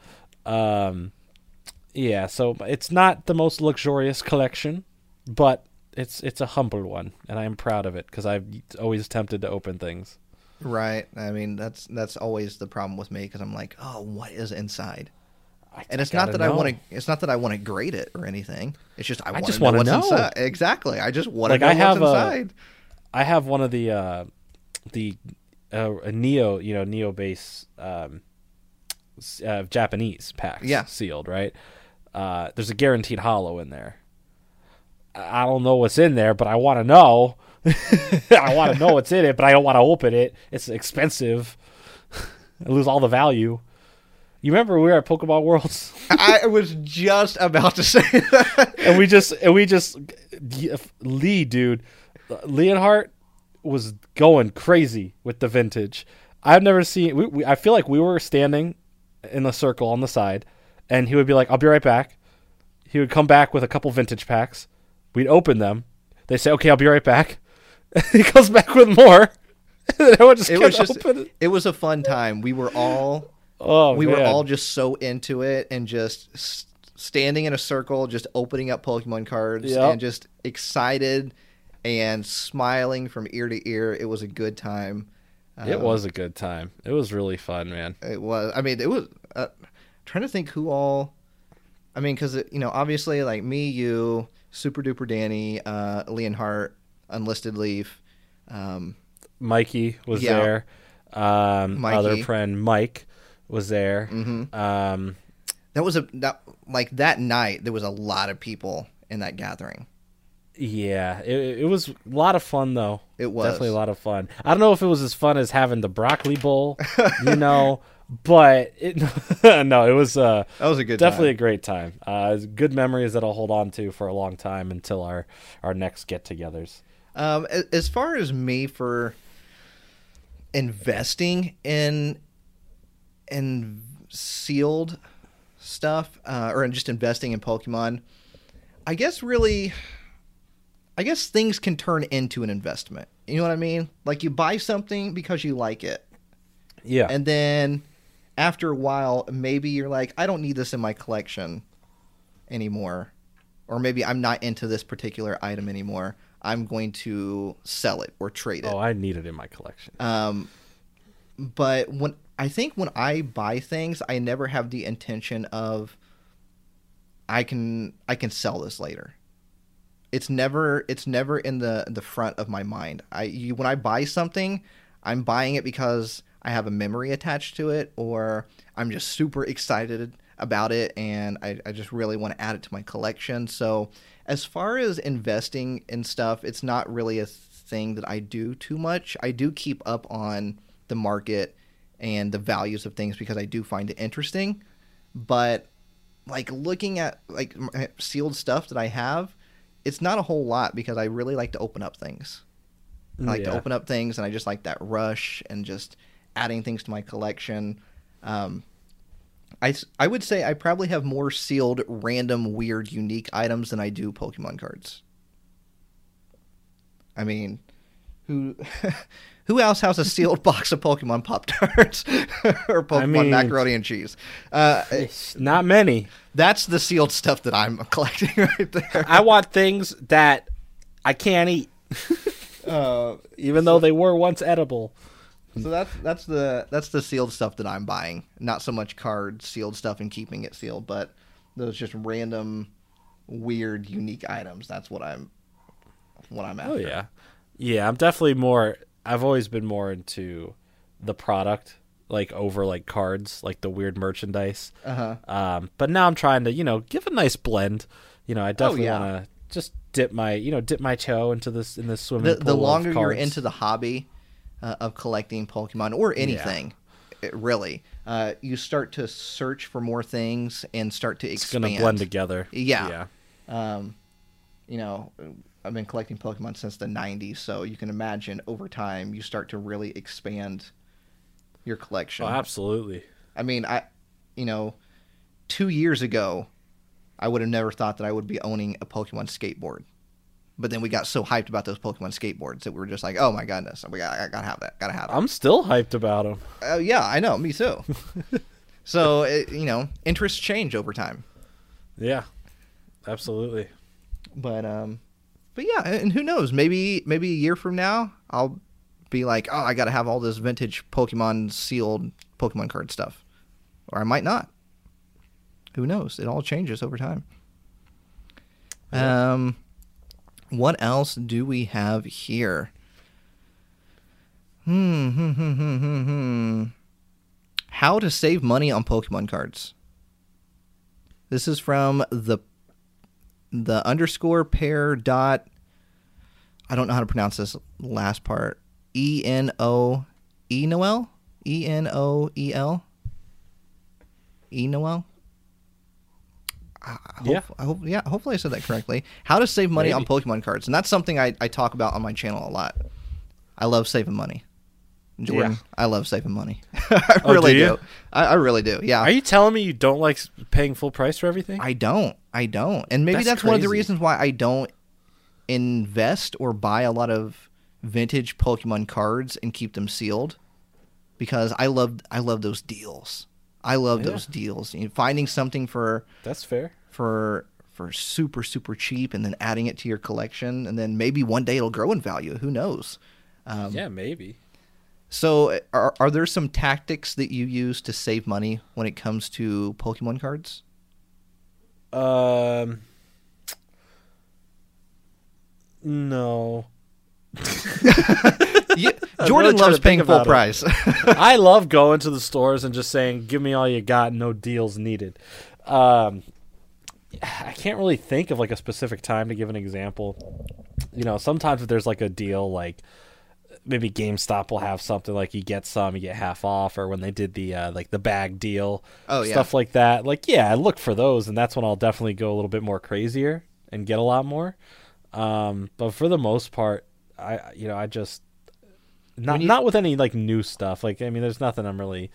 Um, yeah, so it's not the most luxurious collection, but it's it's a humble one, and I am proud of it because I've always tempted to open things. Right. I mean, that's that's always the problem with me because I'm like, oh, what is inside? I, And it's not that I want to. It's not that I want to grade it or anything. It's just I, want just to know know. inside. Exactly. I just want Like, to know I have what's inside. I have one of the uh, the uh, a neo, you know, neo base um, uh, Japanese packs, Yeah. sealed, right? Uh, there's a guaranteed holo in there. I I don't know what's in there, but I want to know. [LAUGHS] I want to know what's in it, but I don't want to open it. It's expensive. [LAUGHS] I lose all the value. You remember we were at Pokemon Worlds, [LAUGHS] I was just about to say that. and we just and we just Lee, dude, Leonhardt was going crazy with the vintage. I've never seen. We, we, I feel like we were standing in the circle on the side, and he would be like, "I'll be right back." He would come back with a couple vintage packs. We'd open them. They say, "Okay, I'll be right back." [LAUGHS] he comes back with more. [LAUGHS] and I would just It was just opening. it was a fun time. We were all Oh, we were all just so into it and just standing in a circle, just opening up Pokemon cards Yep. and just excited and smiling from ear to ear. It was a good time. It Um, was a good time. It was really fun, man. It was. I mean, it was. Uh, trying to think who all. I mean, because you know, obviously, like me, you, Super Duper Danny, uh, Leonhardt, Unlisted Leaf. Um, Mikey was Yeah. there. Um, Mikey. other friend Mike was there. mhm. Um, That was a that like that night. There was a lot of people in that gathering. yeah, it, it was a lot of fun though. It was Definitely a lot of fun. I don't know if it was as fun as having the broccoli bowl, [LAUGHS] you know, but it [LAUGHS] no, it was uh, That was a good. definitely a great time. Uh, good memories that I'll hold on to for a long time until our our next get-togethers. Um, as far as me for investing in in sealed stuff, uh, or just investing in Pokemon, I guess really, I guess things can turn into an investment. You know what I mean? Like you buy something because you like it, Yeah, and then after a while, maybe you're like, I don't need this in my collection anymore, or maybe I'm not into this particular item anymore. I'm going to sell it or trade it. oh, I need it in my collection. Um, but when I think when I buy things, I never have the intention of I can I can sell this later. It's never it's never in the the front of my mind. I you, when I buy something, I'm buying it because I have a memory attached to it, or I'm just super excited about it, and I, I just really want to add it to my collection. So as far as investing in stuff, it's not really a thing that I do too much. I do keep up on the market and the values of things because I do find it interesting. But like looking at like sealed stuff that I have, it's not a whole lot because I really like to open up things. I like to open up things, and I just like that rush and just adding things to my collection. Um, I, I would say I probably have more sealed, random, weird, unique items than I do Pokemon cards. I mean, who [LAUGHS] who else has a sealed [LAUGHS] box of Pokemon Pop Tarts [LAUGHS] or Pokemon mean- macaroni and cheese? Uh, Not many. that's the sealed stuff that I'm [LAUGHS] collecting right there. I want things that I can't eat, Uh, even though they were once edible. So that's that's the that's the sealed stuff that I'm buying. Not so much card sealed stuff and keeping it sealed, but those just random, weird, unique items. That's what I'm what I'm after. Oh yeah, yeah. I'm definitely more. I've always been more into the product, like over like cards, like the weird merchandise. Uh huh. Um, but now I'm trying to, you know, give a nice blend. You know, I definitely yeah. want to just dip my, you know, dip my toe into this in this swimming The pool. the longer you're into the hobby uh, of collecting Pokemon or anything, it, really, uh, you start to search for more things and start to expand. it's gonna blend together. Yeah. yeah. um, you know, I've been collecting Pokemon since the 90s, so you can imagine over time you start to really expand your collection. Oh, absolutely. I mean, I, you know, two years ago, I would have never thought that I would be owning a Pokemon skateboard. But then we got so hyped about those Pokemon skateboards that we were just like, oh my goodness, we got, I gotta have that, gotta have it. I'm still hyped about them. Oh yeah, I know, me too. [LAUGHS] so it, you know, interests change over time. Yeah, absolutely. But um, but yeah, and who knows? Maybe maybe a year from now, I'll be like, oh, I got to have all this vintage Pokemon sealed Pokemon card stuff, or I might not. Who knows? It all changes over time. Yeah. Um, what else do we have here? Hmm, hmm, hmm, hmm, hmm, hmm. How to save money on Pokemon cards. This is from the the underscore pair dot I don't know how to pronounce this last part. E N O E Noel? E N O E L? E Noel? I hope, Yeah. I hope, yeah, hopefully I said that correctly. How to save money on Pokemon cards. And that's something I, I talk about on my channel a lot. I love saving money. Jordan, Yeah. I love saving money. [LAUGHS] I Oh, really do do. I, I really do. Yeah. Are you telling me you don't like paying full price for everything? I don't. I don't. And maybe That's that's, one of the reasons why I don't invest or buy a lot of vintage Pokemon cards and keep them sealed because I love I love those deals. I love Yeah. those deals. You know, finding something for That's fair. for for super super cheap and then adding it to your collection and then maybe one day it'll grow in value. Who knows? Um, yeah, maybe. So are are there some tactics that you use to save money when it comes to Pokemon cards? Um, no. [LAUGHS] Yeah, [LAUGHS] Jordan really loves paying full it. price. [LAUGHS] I love going to the stores and just saying, "Give me all you got, no deals needed." Um, I can't really think of like a specific time to give an example. You know, sometimes if there's like a deal, like maybe GameStop will have something like you get some, you get half off, or when they did the uh, like the bag deal, Oh, yeah. stuff like that. Like, yeah, I look for those, and that's when I'll definitely go a little bit more crazier and get a lot more. Um, but for the most part, I you know I just not you- not with any like new stuff. Like I mean, there's nothing I'm really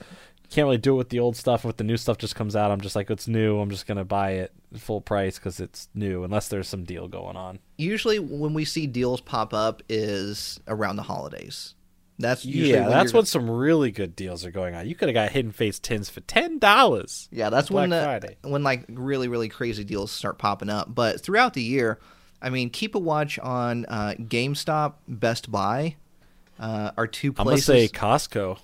can't really do it with the old stuff. With the new stuff just comes out, I'm just like it's new. I'm just gonna buy it full price because it's new, unless there's some deal going on. usually when we see deals pop up is around the holidays. That's usually yeah, when that's when some really good deals are going on. You could have got Hidden Fates tins for ten dollars. yeah that's Black when the, Friday. when like really really crazy deals start popping up. But throughout the year, I mean, keep a watch on uh, GameStop, Best Buy. Uh, are two I'm gonna say Costco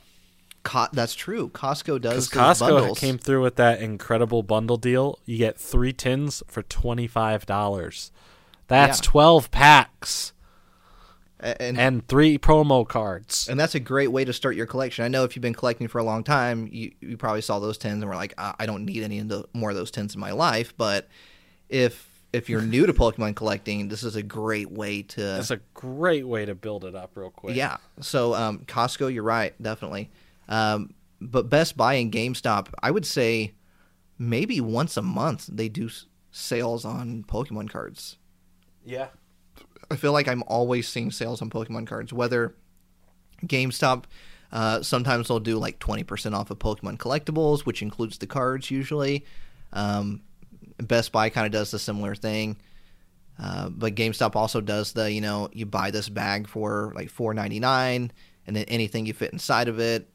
Co- that's true. Costco does because Costco bundles. came through with that incredible bundle deal. You get three tins for twenty five dollars. That's Yeah. twelve packs and and three promo cards. and that's a great way to start your collection. I know if you've been collecting for a long time, you, you probably saw those tins and were like, "Ah, I don't need any more of those tins in my life. But if if you're new to Pokemon collecting, this is a great way to That's a great way to build it up real quick. yeah. So um, Costco, you're right, definitely. Um, but Best Buy and GameStop, I would say maybe once a month they do sales on Pokemon cards. yeah. I feel like I'm always seeing sales on Pokemon cards. Whether GameStop, uh, sometimes they'll do like 20% off of Pokemon collectibles, which includes the cards usually. Um, Best Buy kind of does the similar thing. Uh, but GameStop also does the, you know, you buy this bag for like $4.99, and then anything you fit inside of it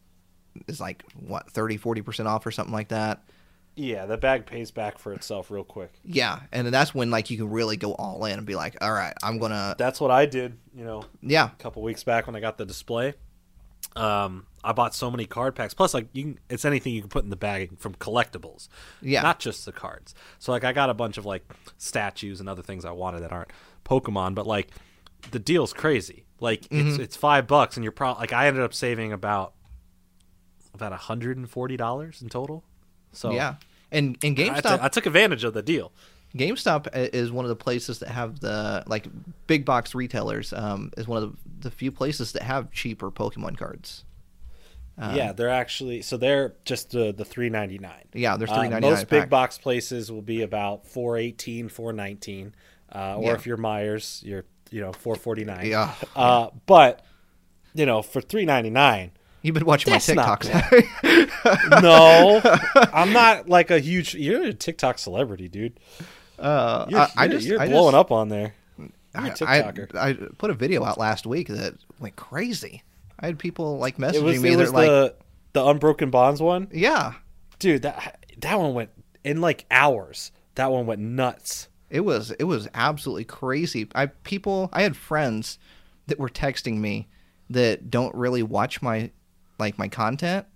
is like, what, 30, 40% off or something like that. Yeah, the bag pays back for itself real quick. Yeah. And that's when like you can really go all in and be like, all right, I'm going to, That's what I did, you know, yeah, a couple weeks back when I got the display. Um, I bought so many card packs. Plus, like, you can, it's anything you can put in the bag from collectibles. Yeah. not just the cards. So, like, I got a bunch of like statues and other things I wanted that aren't Pokemon, but like, the deal's crazy. Like, it's Mm-hmm. it's five bucks, and you're probably like, I ended up saving about about hundred and forty dollars in total. So yeah. And, and GameStop, took- I took advantage of the deal. GameStop is one of the places that have the like big box retailers. Um, is one of the, the few places that have cheaper Pokemon cards. Um, yeah, they're actually so they're just the the three ninety nine. Yeah, they're Uh, $3.99 most big box places will be about 418 419 uh, or Yeah. if you're Meijers you're you know 449 Yeah. uh, but you know for 399 You've been watching That's my TikToks. [LAUGHS] no i'm not like a huge you're a tiktok celebrity dude uh, you're, I, I you're- just you're I blowing just, up on there you're a I, tiktoker I, I put a video out last week that went crazy. I had people like messaging it was, me. it They're was like, the the unbroken bonds one yeah, dude that that one went in like hours that one went nuts It was it was absolutely crazy. I people I had friends that were texting me that don't really watch my like my content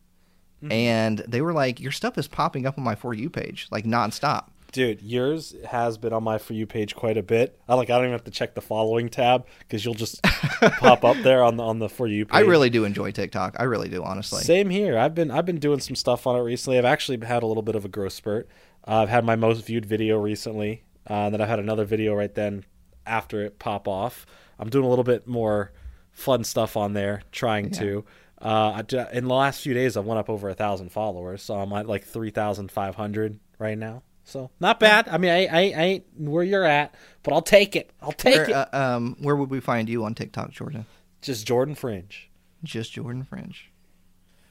Mm-hmm. and they were like your stuff is popping up on my for you page like nonstop. Dude, yours has been on my for you page quite a bit. I like I don't even have to check the following tab because you'll just [LAUGHS] pop up there on the on the for you page. I really do enjoy TikTok. I really do honestly. same here. I've been I've been doing some stuff on it recently. I've actually had a little bit of a growth spurt. Uh, I've had my most viewed video recently. Uh, then I've had another video right then after it pop off. I'm doing a little bit more fun stuff on there, trying to. Uh, in the last few days, I've went up over a thousand followers, so I'm at like three thousand five hundred right now. So not bad. I mean, I, I, I ain't where you're at, but I'll take it. I'll take Where, it. uh, um, where would we find you on TikTok, Jordan? Just Jordan Fringe. Just Jordan Fringe.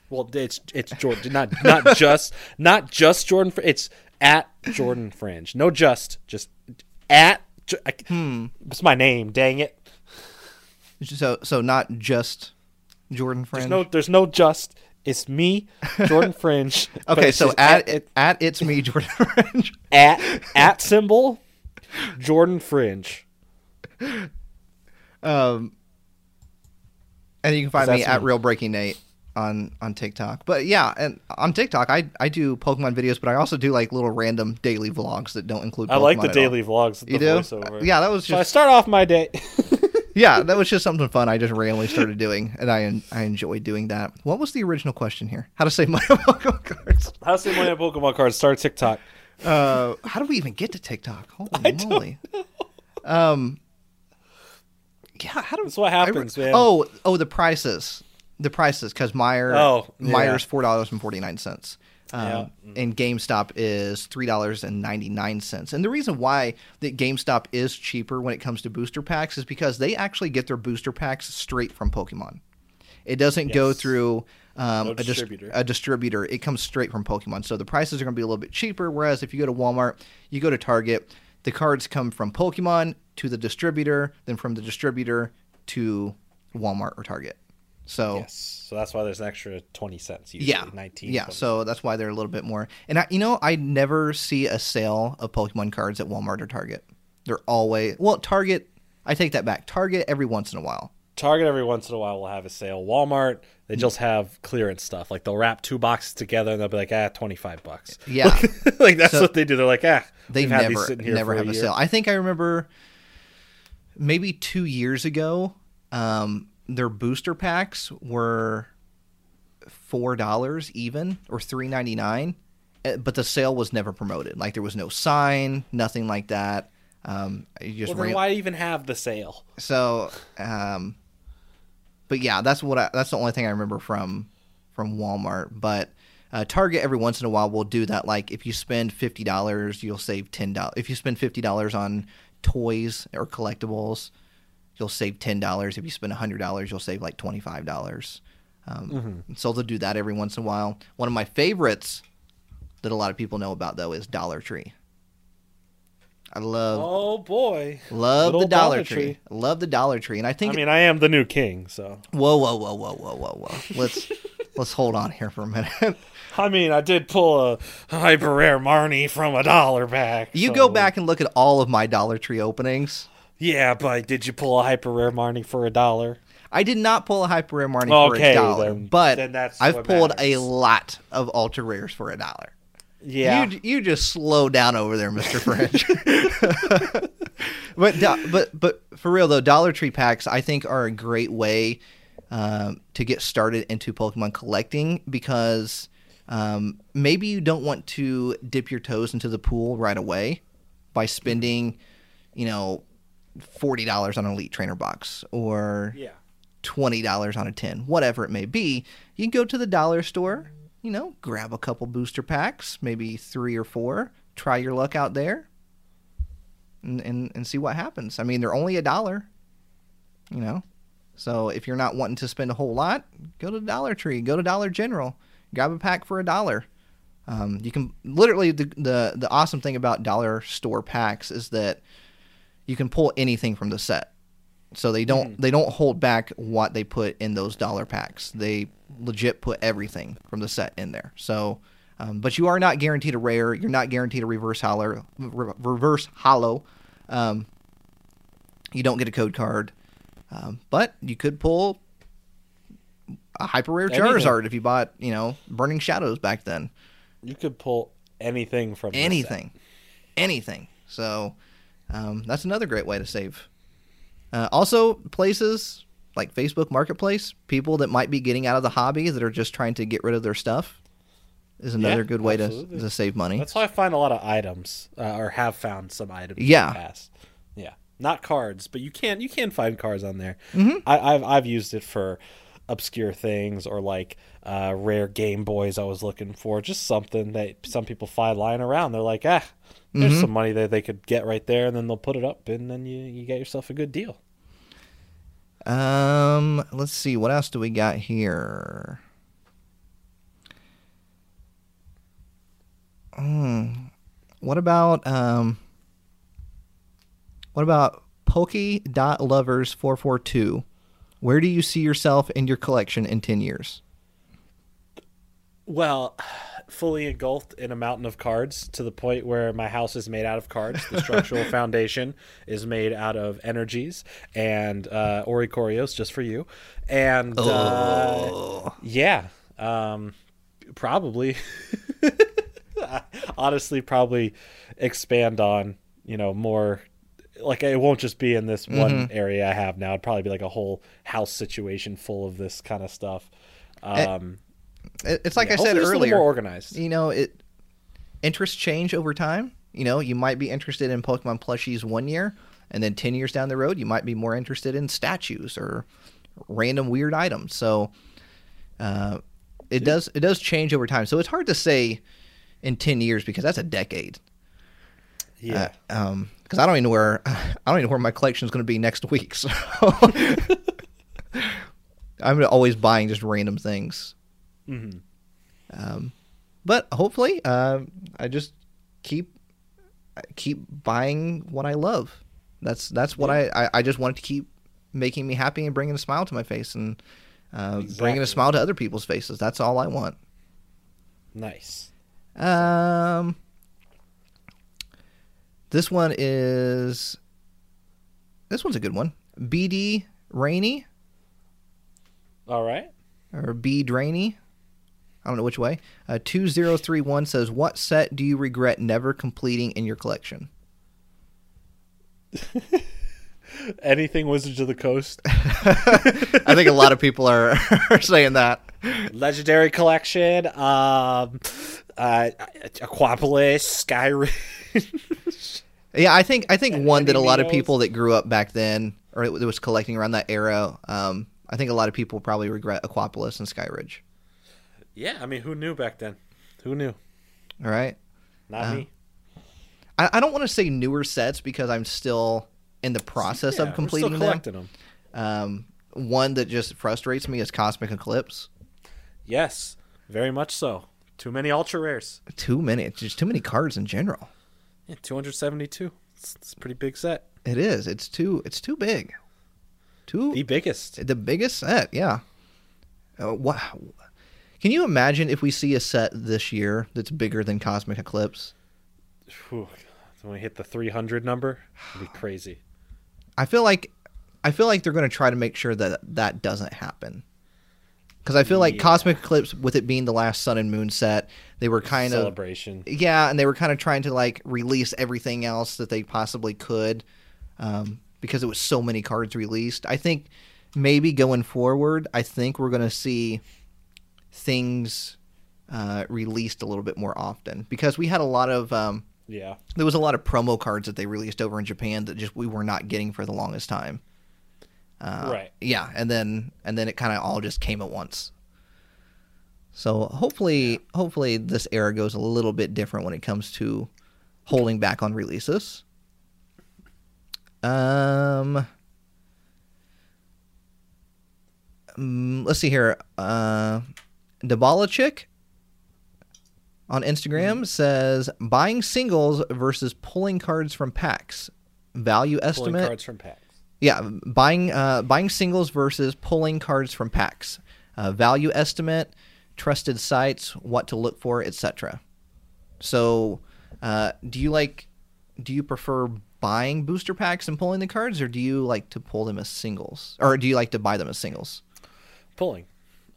Well, it's it's Jordan, not not [LAUGHS] just not just Jordan. Fr- It's at Jordan Fringe. No, just just at. I, Hmm. It's my name. Dang it. So so not just Jordan Fringe. There's no there's no just. It's me, Jordan [LAUGHS] Fringe. okay, so just at, at, at it's me Jordan [LAUGHS] Fringe. at at symbol Jordan Fringe. Um, and you can find me at me. Real Breaking Nate on on TikTok. But yeah, and on TikTok, I I do Pokemon videos, but I also do like little random daily vlogs that don't include. I like the daily all. vlogs. You do? voiceover. Yeah, that was So I start off my day. [LAUGHS] yeah, that was just something fun. I just randomly started doing, and I I enjoy doing that. What was the original question here? How to save money on [LAUGHS] Pokemon cards? How to save money on Pokemon cards? Start TikTok. Uh, how do we even get to TikTok? Holy moly! Um, yeah, how do That's what I happens, man. Oh, oh, the prices, the prices, because Meijer, Oh, yeah. Meijer's four dollars and forty nine cents. Um, Yeah. And GameStop is three dollars and ninety nine cents. And the reason why that GameStop is cheaper when it comes to booster packs is because they actually get their booster packs straight from Pokemon. It doesn't go through um, No a, dis- distributor. a distributor. It comes straight from Pokemon. So the prices are going to be a little bit cheaper. Whereas if you go to Walmart, you go to Target, the cards come from Pokemon to the distributor, then from the distributor to Walmart or Target. So Yes. So that's why there's an extra twenty cents. Usually, yeah, nineteen. yeah. 20. So that's why they're a little bit more. And I, you know, I never see a sale of Pokemon cards at Walmart or Target. They're always well, Target. I take that back. Target every once in a while. Target every once in a while will have a sale. Walmart they just have clearance stuff. Like they'll wrap two boxes together and they'll be like, ah, twenty five bucks. Yeah. [LAUGHS] like that's So- what they do. They're like, ah, they never never have a year. sale. I think I remember maybe two years ago, um, their booster packs were four dollars even or three ninety nine, eh, but the sale was never promoted. Like there was no sign, nothing like that. Um, you just Well, then ran- why even have the sale? so, um, but yeah, that's what I, that's the only thing I remember from from Walmart. But uh, Target every once in a while will do that. Like if you spend fifty dollars, you'll save ten dollars. If you spend fifty dollars on toys or collectibles, you'll save ten dollars. If you spend hundred dollars, you'll save like twenty five dollars. Um, So they'll do that every once in a while. One of my favorites that a lot of people know about though is Dollar Tree. I love Oh boy, love Good the Dollar, Dollar Tree. Tree. Love the Dollar Tree, and I think. I mean, I am the new king, so Whoa, whoa, whoa, whoa, whoa, whoa, whoa. Let's [LAUGHS] let's hold on here for a minute. [LAUGHS] I mean, I did pull a hyper rare Marnie from a dollar pack. you so- go back and look at all of my Dollar Tree openings. Yeah, but did you pull a hyper rare Marnie for a dollar? I did not pull a hyper rare Marnie for a dollar, then- but then I've pulled a lot of ultra rares for a dollar. Yeah, You you just slow down over there, Mister French. [LAUGHS] but do- but but for real though, Dollar Tree packs I think are a great way um, to get started into Pokemon collecting because um, maybe you don't want to dip your toes into the pool right away by spending, you know, forty dollars on an Elite Trainer box or yeah. twenty dollars on a tin, whatever it may be. You can go to the dollar store, you know, grab a couple booster packs, maybe three or four, try your luck out there, and and, and see what happens. I mean, they're only a dollar, you know. So if you're not wanting to spend a whole lot, go to Dollar Tree, go to Dollar General, grab a pack for a dollar. Um, you can literally the, the the awesome thing about dollar store packs is that you can pull anything from the set. So they don't they don't hold back what they put in those dollar packs. They legit put everything from the set in there. So, um, but you are not guaranteed a rare. You're not guaranteed a reverse holo. Re- reverse holo. Um, you don't get a code card, um, but you could pull a hyper rare. Charizard if you bought you know Burning Shadows back then. You could pull anything from the set. anything, anything. So um, that's another great way to save. Uh, also, places like Facebook Marketplace, people that might be getting out of the hobby that are just trying to get rid of their stuff, is another Yeah, good way to absolutely. to save money. That's how I find a lot of items, uh, or have found some items. Yeah. in the past. yeah, not cards, but you can you can find cards on there. Mhm. I, I've I've used it for obscure things or like uh, rare Game Boys I was looking for, just something that some people find lying around. They're like, ah, there's Mhm. some money that they could get right there, and then they'll put it up, and then you you get yourself a good deal. Um, let's see. What else do we got here? Hmm. What about um? What about Lovers four four two? Where do you see yourself in your collection in ten years? Well, fully engulfed in a mountain of cards to the point where my house is made out of cards. The structural [LAUGHS] foundation is made out of energies and uh, Oricorios just for you. And uh, Oh. yeah, um, probably. [LAUGHS] Honestly, probably expand on you know more. Like it won't just be in this one area I have now. It'd probably be like a whole house situation full of this kind of stuff. Um, It's like yeah, I said hopefully a little earlier. more organized. you know, it interests change over time. You know, you might be interested in Pokemon plushies one year, and then ten years down the road, you might be more interested in statues or random weird items. So, uh, it does it does change over time. So it's hard to say in ten years because that's a decade. Yeah. Uh, um, because I don't even know where [LAUGHS] I don't even know where my collection is going to be next week. So [LAUGHS] I'm always buying just random things. Mm-hmm. Um, but hopefully, uh, I just keep keep buying what I love. That's that's what I, I I just want to keep making me happy and bringing a smile to my face and uh, bringing a smile to other people's faces. That's all I want. Nice. Um, this one is this one's a good one. BD Rainy All right. or B Drainy. I don't know which way. Uh, 2031 says, What set do you regret never completing in your collection? [LAUGHS] Anything Wizards of the Coast. [LAUGHS] I think a lot of people are, [LAUGHS] are saying that. Legendary Collection. Um, uh, Aquapolis. Skyridge. Yeah, I think I think one that a lot of people that grew up back then or that was collecting around that era, um, I think a lot of people probably regret Aquapolis and Skyridge. Yeah, I mean, who knew back then? Who knew? All right. Not Uh, me. I, I don't want to say newer sets because I'm still in the process Yeah, of completing still them. collecting them. Um, one that just frustrates me is Cosmic Eclipse. Yes, very much so. Too many ultra rares. Too many, just too many cards in general. Yeah, 272. It's, it's a pretty big set. It is. It's too. It's too big. Too The biggest. the biggest set. Yeah. Uh, wow. Can you imagine if we see a set this year that's bigger than Cosmic Eclipse? Whew. When we hit the 300 number, it'd be crazy. I feel like I feel like they're going to try to make sure that that doesn't happen. Because I feel like Yeah. Cosmic Eclipse, with it being the last Sun and Moon set, they were kind of Celebration. yeah, and they were kind of trying to like release everything else that they possibly could, um, because it was so many cards released. I think maybe going forward, I think we're going to see things uh, released a little bit more often because we had a lot of um, Yeah. there was a lot of promo cards that they released over in Japan that just we were not getting for the longest time. Uh, Right. Yeah, and then and then it kind of all just came at once. So hopefully, hopefully this era goes a little bit different when it comes to holding back on releases. Um, mm, let's see here. Uh, Dabala chick on Instagram says buying singles versus pulling cards from packs. Value Pulling estimate. cards from packs. Yeah, buying uh, buying singles versus pulling cards from packs. Uh, value estimate, trusted sites, what to look for, etc. So, uh, do you like? Do you prefer buying booster packs and pulling the cards, or do you like to pull them as singles, or do you like to buy them as singles? Pulling.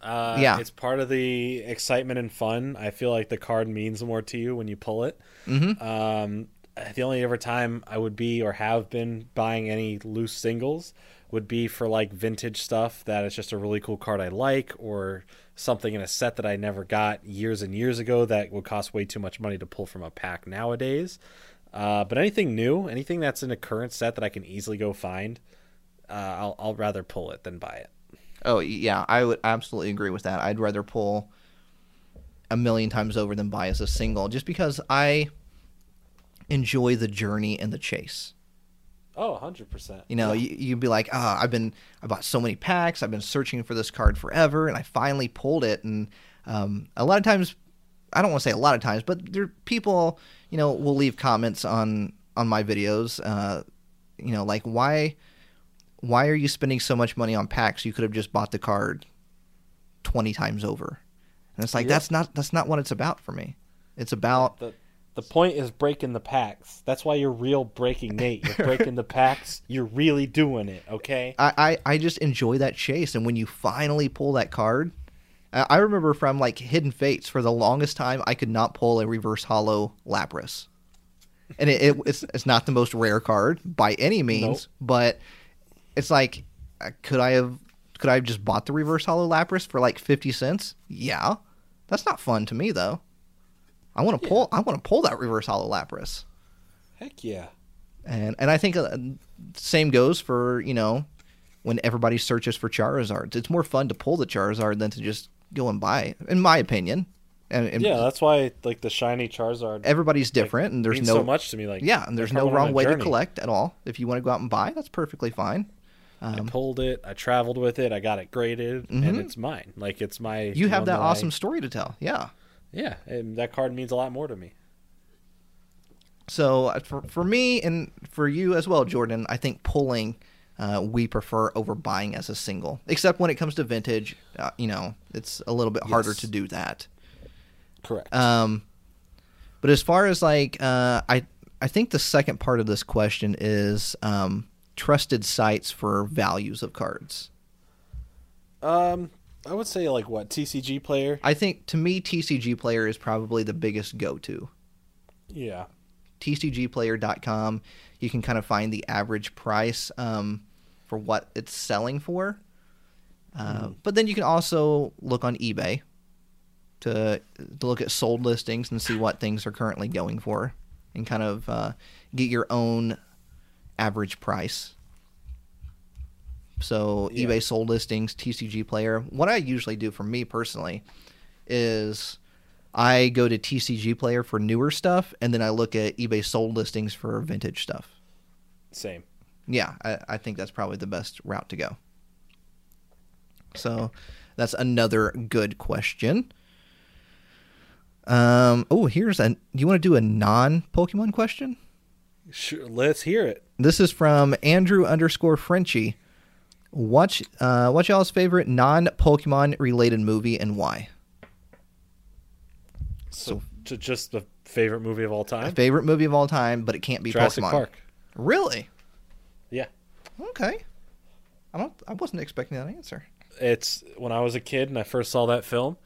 Uh, Yeah. It's part of the excitement and fun. I feel like the card means more to you when you pull it. Mm-hmm. Um, the only ever time I would be or have been buying any loose singles would be for like vintage stuff that is just a really cool card I like or something in a set that I never got years and years ago that would cost way too much money to pull from a pack nowadays. Uh, but anything new, anything that's in a current set that I can easily go find, uh, I'll, I'll rather pull it than buy it. Oh yeah, I would absolutely agree with that. I'd rather pull a million times over than buy as a single, just because I enjoy the journey and the chase. Oh, 100%. You know, you, you'd be like, "Ah, I've been, I bought so many packs. I've been searching for this card forever, and I finally pulled it." And um, a lot of times, I don't want to say a lot of times, but there people, you know, will leave comments on on my videos. Uh, you know, like why, why are you spending so much money on packs? You could have just bought the card twenty times over. And it's like Yeah. that's not that's not what it's about for me. It's about The, the point is breaking the packs. That's why you're real breaking Nate. You're breaking the [LAUGHS] packs. You're really doing it, okay? I, I, I just enjoy that chase. And when you finally pull that card, I I remember from like Hidden Fates for the longest time, I could not pull a reverse holo Lapras. And it, it it's, it's not the most rare card by any means, but it's like, uh, could I have could I have just bought the reverse holo Lapras for like fifty cents? Yeah, that's not fun to me though. I want to pull I want to pull that reverse holo Lapras Heck yeah. and and I think uh, same goes for you know when everybody searches for Charizards. It's more fun to pull the Charizard than to just go and buy, it, in my opinion. And, and Yeah, that's why like the shiny Charizard everybody's different, and there's no so much to me. Like yeah, and there's no wrong way to collect at all. If you want to go out and buy, that's perfectly fine. I pulled it. I traveled with it. I got it graded, and Mhm. it's mine. Like it's my. You have that I- awesome story to tell. Yeah. yeah, and that card means a lot more to me. So uh, for for me and for you as well, Jordan, I think pulling uh, we prefer over buying as a single. Except when it comes to vintage, uh, you know, it's a little bit harder to do that. Correct. Um, but as far as like, uh, I I think the second part of this question is um, trusted sites for values of cards. um, I would say like what TCG player. I think to me, TCG Player is probably the biggest go to. Yeah. TCGplayer.com. You can kind of find the average price um, for what it's selling for. Uh, But then you can also look on eBay to, to look at sold listings and see what things are currently going for and kind of uh, get your own average price. So Yeah. eBay sold listings, TCG player. What I usually do for me personally is I go to TCG player for newer stuff and then I look at eBay sold listings for vintage stuff. Same. Yeah, I, I think that's probably the best route to go. So that's another good question. Um, oh, here's a. Do you want to do a non Pokemon question? Sure. Let's hear it. This is from Andrew underscore Frenchie. What's uh, what's y'all's favorite non Pokemon related movie and why? So, ju- just the favorite movie of all time. favorite movie of all time, but it can't be Jurassic Pokemon. Park. Really? Yeah. Okay. I don't. I wasn't expecting that answer. It's when I was a kid and I first saw that film,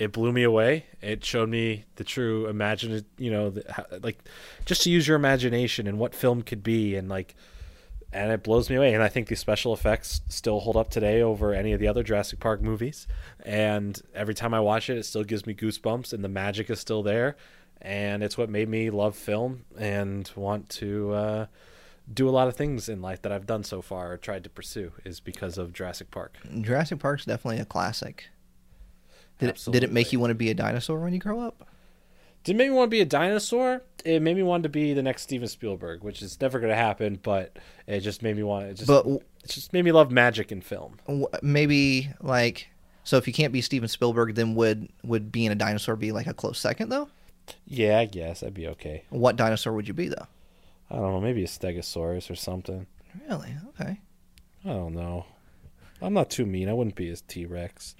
it blew me away. It showed me the true imagine, you know, the, how, like just to use your imagination and what film could be, and like, and it blows me away. And I think the special effects still hold up today over any of the other Jurassic Park movies. And every time I watch it, it still gives me goosebumps, and the magic is still there. And it's what made me love film and want to uh, do a lot of things in life that I've done so far or tried to pursue is because of Jurassic Park. Jurassic Park's definitely a classic. Did it, did it make you want to be a dinosaur when you grow up? Did it make me want to be a dinosaur? It made me want to be the next Steven Spielberg, which is never going to happen. But it just made me want. It just, But it just made me love magic in film. maybe like so if you can't be Steven Spielberg, then would would being a dinosaur be like a close second though? Yeah, I guess that'd be okay. What dinosaur would you be though? I don't know, maybe a Stegosaurus or something. Really? Okay. I don't know. I'm not too mean. I wouldn't be a T Rex.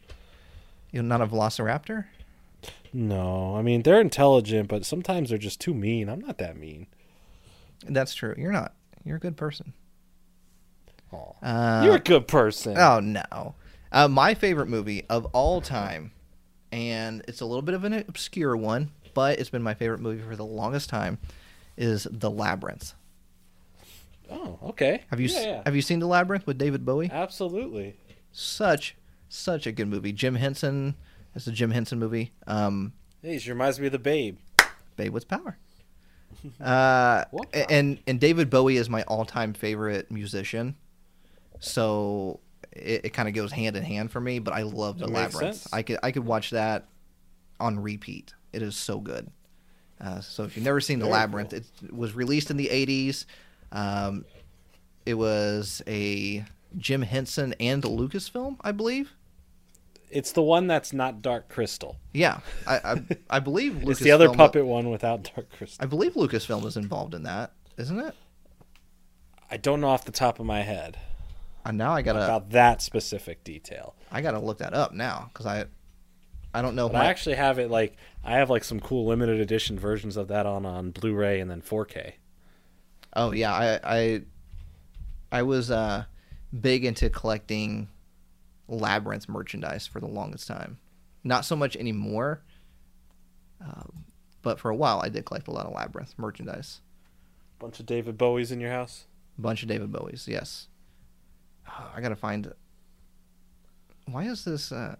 You're not a Velociraptor? No, I mean they're intelligent, but sometimes they're just too mean. I'm not that mean. That's true. You're not. You're a good person. Aw. Uh, You're a good person. Oh no. Uh, my favorite movie of all time, and it's a little bit of an obscure one, but it's been my favorite movie for the longest time, is The Labyrinth. Oh, okay. Have you Yeah, yeah. have you seen The Labyrinth with David Bowie? Absolutely. Such such a good movie. Jim Henson. It's a Jim Henson movie. Um, Hey, she reminds me of the Babe. Babe with Power. [LAUGHS] Uh, and and David Bowie is my all time favorite musician. So it, it kind of goes hand in hand for me. But I love The Labyrinth. I could I could watch that on repeat. It is so good. Uh, so if you've never seen The Very Labyrinth, cool. it was released in the '80s. Um, it was a Jim Henson and Lucasfilm, I believe. It's the one that's not Dark Crystal. Yeah, I I, I believe [LAUGHS] Lucasfilm. It's the other puppet one without Dark Crystal. I believe Lucasfilm is involved in that, isn't it? I don't know off the top of my head And now I gotta about that specific detail. I gotta look that up now because I I don't know. But I actually have it like I have like some cool limited edition versions of that on on Blu-ray and then 4K. Oh yeah, I I I was uh big into collecting Labyrinth merchandise for the longest time. Not so much anymore, um, but for a while I did collect a lot of Labyrinth merchandise. Bunch of David Bowies in your house. bunch of David Bowies, yes. Oh, I gotta find. Why is this? Uh...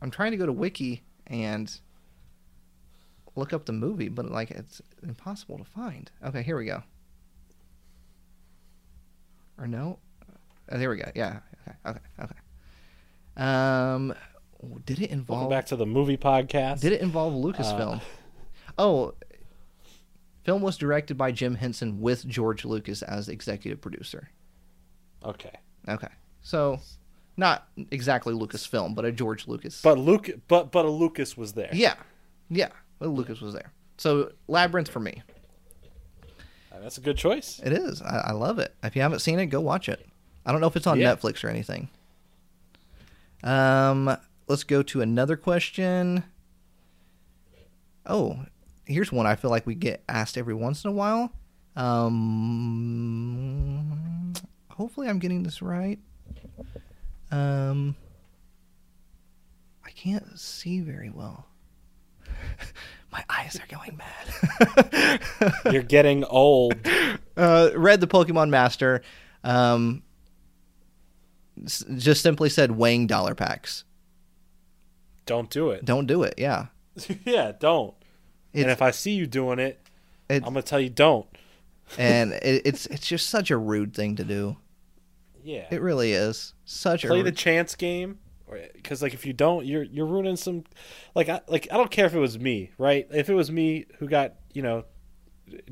I'm trying to go to Wiki and look up the movie, but like it's impossible to find. Okay, here we go. Or no? Oh, there we go. Yeah. Okay. Okay. Okay. Um, did it involve? Welcome back to the movie podcast. Did it involve Lucasfilm? [LAUGHS] oh, film was directed by Jim Henson with George Lucas as executive producer. Okay. Okay, so not exactly Lucasfilm, but a George Lucas. But Luke but but a Lucas was there. yeah, yeah, well, Lucas was there. So Labyrinth for me. Uh, That's a good choice. It is. I, I love it. If you haven't seen it, go watch it. I don't know if it's on Yeah. Netflix or anything. Um, let's go to another question. Oh, here's one I feel like we get asked every once in a while. Um, hopefully I'm getting this right. Um, I can't see very well. [LAUGHS] My eyes are going mad. You're getting old. [LAUGHS] uh, read the Pokemon Master. Um, just simply said weighing dollar packs. Don't do it. Don't do it. Yeah, [LAUGHS] yeah, don't. and if I see you doing it, it, I'm gonna tell you don't. and [LAUGHS] it, it's it's just such a rude thing to do. Yeah. It really is such Play a play the chance game, because like if you don't, you're you're ruining some. Like I like I don't care if it was me, right? If it was me who got you know,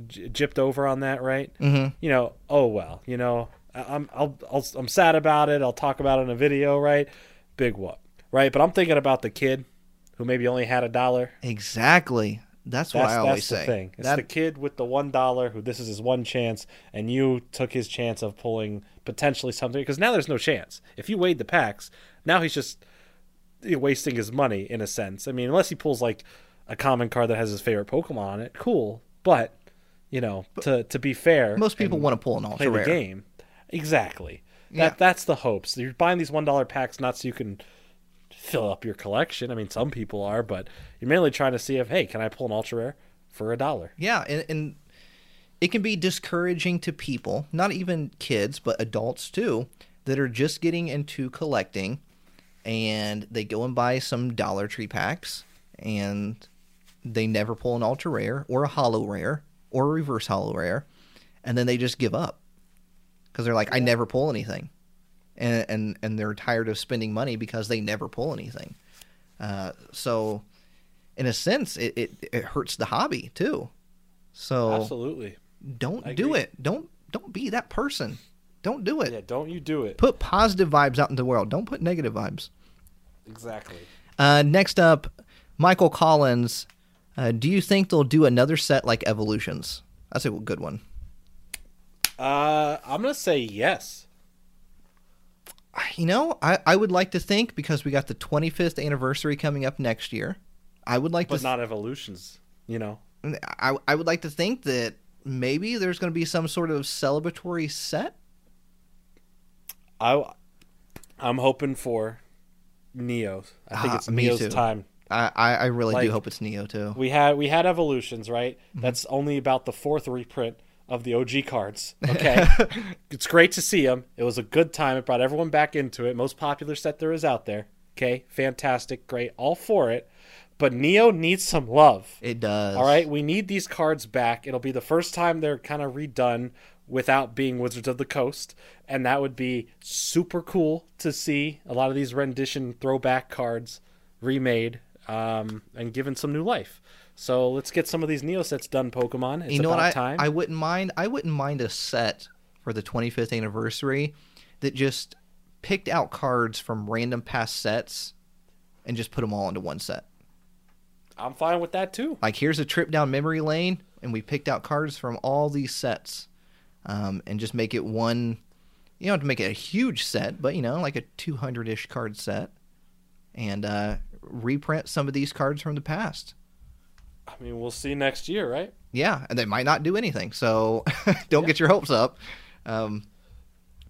j- gypped over on that, right? Mhm. You know, oh well, you know, I'm I'll, I'll I'm sad about it. I'll talk about it in a video, right? Big whoop, right? But I'm thinking about the kid who maybe only had a dollar. exactly. That's what That's, I always say. thing. It's That- the kid with the one dollar who this is his one chance, and you took his chance of pulling potentially something because now there's no chance. If you weighed the packs, now he's just wasting his money in a sense. I mean, unless he pulls like a common card that has his favorite Pokemon on it, cool. But you know, to to be fair, most people want to pull an ultra the rare. game. Exactly. Yeah. That that's the hopes. You're buying these one dollar packs not so you can fill up your collection. I mean, some people are, but you're mainly trying to see if hey, can I pull an ultra rare for a dollar? Yeah, and, and it can be discouraging to people, not even kids, but adults too, that are just getting into collecting and they go and buy some Dollar Tree packs and they never pull an ultra rare or a holo rare or a reverse holo rare and then they just give up because they're like, I never pull anything. And, and and they're tired of spending money because they never pull anything. Uh, so, in a sense, it, it, it hurts the hobby too. So Absolutely. don't I do agree. it. Don't don't be that person. Don't do it. Yeah, don't you do it. Put positive vibes out in the world. Don't put negative vibes. Exactly. Uh, next up, Michael Collins. Uh, do you think they'll do another set like Evolutions? That's a good one. Uh, I'm gonna say yes. You know, I, I would like to think because we got the 25th anniversary coming up next year. I would like But to. not evolutions, you know. I I would like to think that maybe there's going to be some sort of celebratory set. I I'm hoping for Neo's. I think Ah, it's Neo's too. time. I I, I really do hope it's Neo too. We had we had evolutions, right? Mm-hmm. That's only about the fourth reprint of the OG cards. [LAUGHS] Okay, it's great to see them. It was a good time. It brought everyone back into it. Most popular set there is out there. Okay, fantastic, great, all for it. But Neo needs some love. It does. All right, we need these cards back. It'll be the first time they're kind of redone without being Wizards of the Coast, and that would be super cool to see a lot of these rendition throwback cards remade um, and given some new life. So let's get some of these Neo sets done, Pokemon. It's you know about what? I, time. I wouldn't mind. I wouldn't mind a set for the 25th anniversary that just picked out cards from random past sets and just put them all into one set. I'm fine with that too. Like here's a trip down memory lane, and we picked out cards from all these sets, um, and just make it one. You don't have to make it a huge set, but you know, like a 200 ish card set, and uh, reprint some of these cards from the past. I mean, we'll see next year, right? Yeah, and they might not do anything, so [LAUGHS] don't get your hopes up. Um,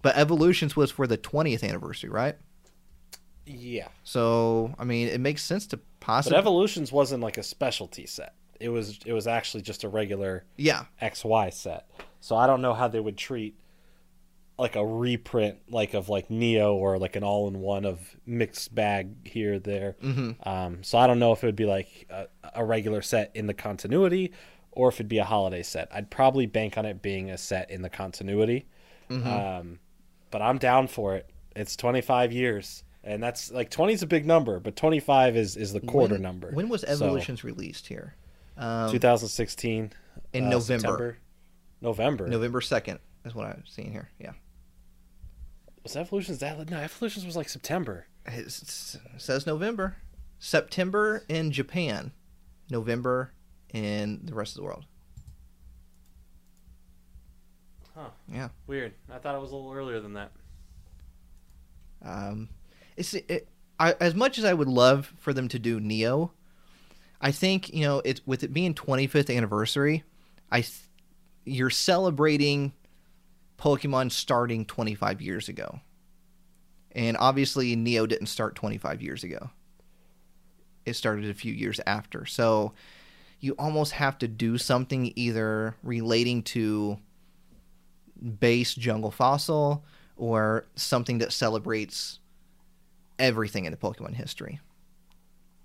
but Evolutions was for the 20th anniversary, right? Yeah. So I mean, it makes sense to possibly. But. Evolutions wasn't like a specialty set. It was it was actually just a regular yeah, XY set. So I don't know how they would treat like a reprint like of like Neo or like an all in one of mixed bag here there. Mhm. Um, so I don't know if it would be like a, a regular set in the continuity or if it'd be a holiday set. I'd probably bank on it being a set in the continuity. Um, but I'm down for it. It's 25 years. And that's like 20 is a big number, but 25 is, is the quarter when, number. When was So, Evolutions released here? Um, 2016 in uh, November. September. November. November 2nd is what I'm seeing here. Yeah. Was Evolutions that? No, Evolutions was like September. It says November. September in Japan. November in the rest of the world. Huh. Yeah. Weird. I thought it was a little earlier than that. Um, it's it, I, as much as I would love for them to do Neo, I think you know it's with it being 25th anniversary, I th- you're celebrating Pokemon starting 25 years ago, and obviously Neo didn't start 25 years ago. It started a few years after, so you almost have to do something either relating to base Jungle Fossil or something that celebrates everything in the Pokemon history.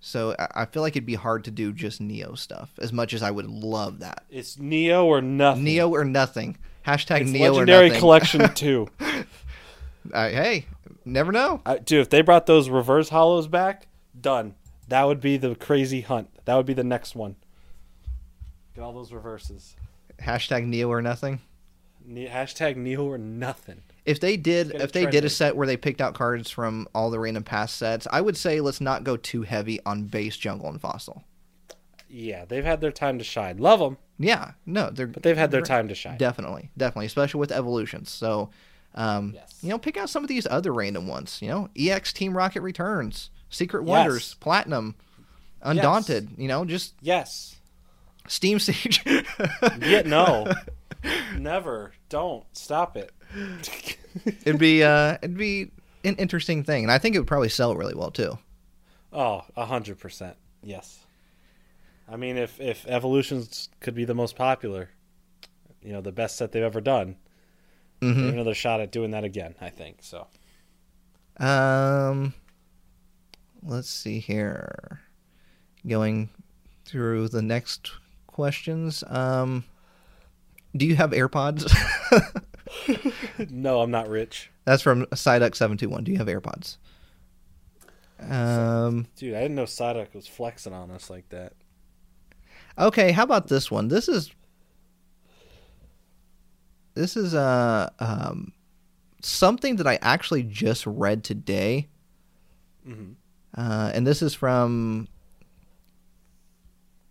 So I- I feel like it'd be hard to do just Neo stuff, as much as I would love that. It's Neo or nothing. Neo or nothing. Hashtag It's Neo Legendary or nothing. Collection [LAUGHS] 2. Uh, hey, never know. Uh, dude, if they brought those reverse holos back, done. That would be the crazy hunt. That would be the next one. Get all those reverses. Hashtag Neo or nothing. Ne- hashtag Neo or nothing. If they did, if they did a set where they picked out cards from all the random past sets, I would say let's not go too heavy on base Jungle and Fossil. Yeah, they've had their time to shine. Love them, Yeah, no, they're but they've had their time to shine. Definitely, definitely, especially with evolutions. So, um, Yes. you know, pick out some of these other random ones. You know, EX Team Rocket Returns, Secret Yes. Wonders, Platinum, Undaunted. You know, just Yes. Steam Siege. [LAUGHS] Yeah, no. [LAUGHS] Never. Don't. Stop it. [LAUGHS] it'd be uh, it'd be an interesting thing, and I think it would probably sell really well too. Oh, a hundred percent. Yes. I mean, if if Evolutions could be the most popular, you know, the best set they've ever done, hmm have another shot at doing that again. I think so. Um, let's see here. Going through the next questions. Um, do you have AirPods? [LAUGHS] no, I'm not rich, That's from Psyduck721. Do you have AirPods? Um, dude. I didn't know Psyduck was flexing on us like that. Okay, how about this one? This is this is uh um something that I actually just read today. Mhm. Uh, and this is from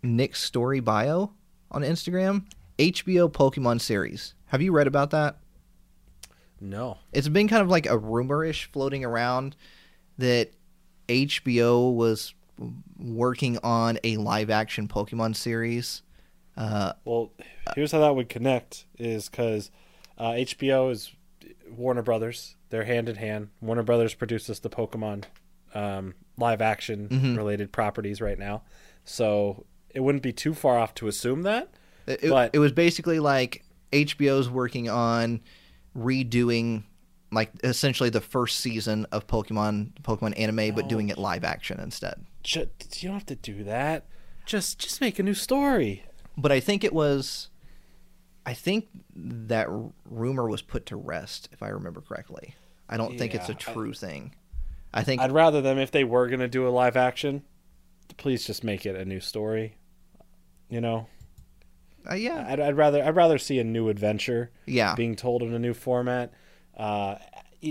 Nick's story bio on Instagram. HBO Pokemon series. Have you read about that? No. it's been kind of like a rumorish floating around that HBO was working on a live action Pokemon series. Uh, Well, here's how that would connect: is because uh, HBO is Warner Brothers. They're hand in hand. Warner Brothers produces the Pokemon um, live action Mhm. related properties right now, so it wouldn't be too far off to assume that. it, But- it was basically like HBO's working on redoing like essentially the first season of Pokemon Pokemon anime, but Oh. doing it live action instead. Ju- you don't have to do that. Just just make a new story. But I think it was, I think that r- rumor was put to rest, if I remember correctly. I don't think it's a Yeah, I- true thing. I think I'd rather them if they were gonna do a live action, please just make it a new story. You know, Uh, yeah, I'd, I'd rather I'd rather see a new adventure yeah, being told in a new format. Uh,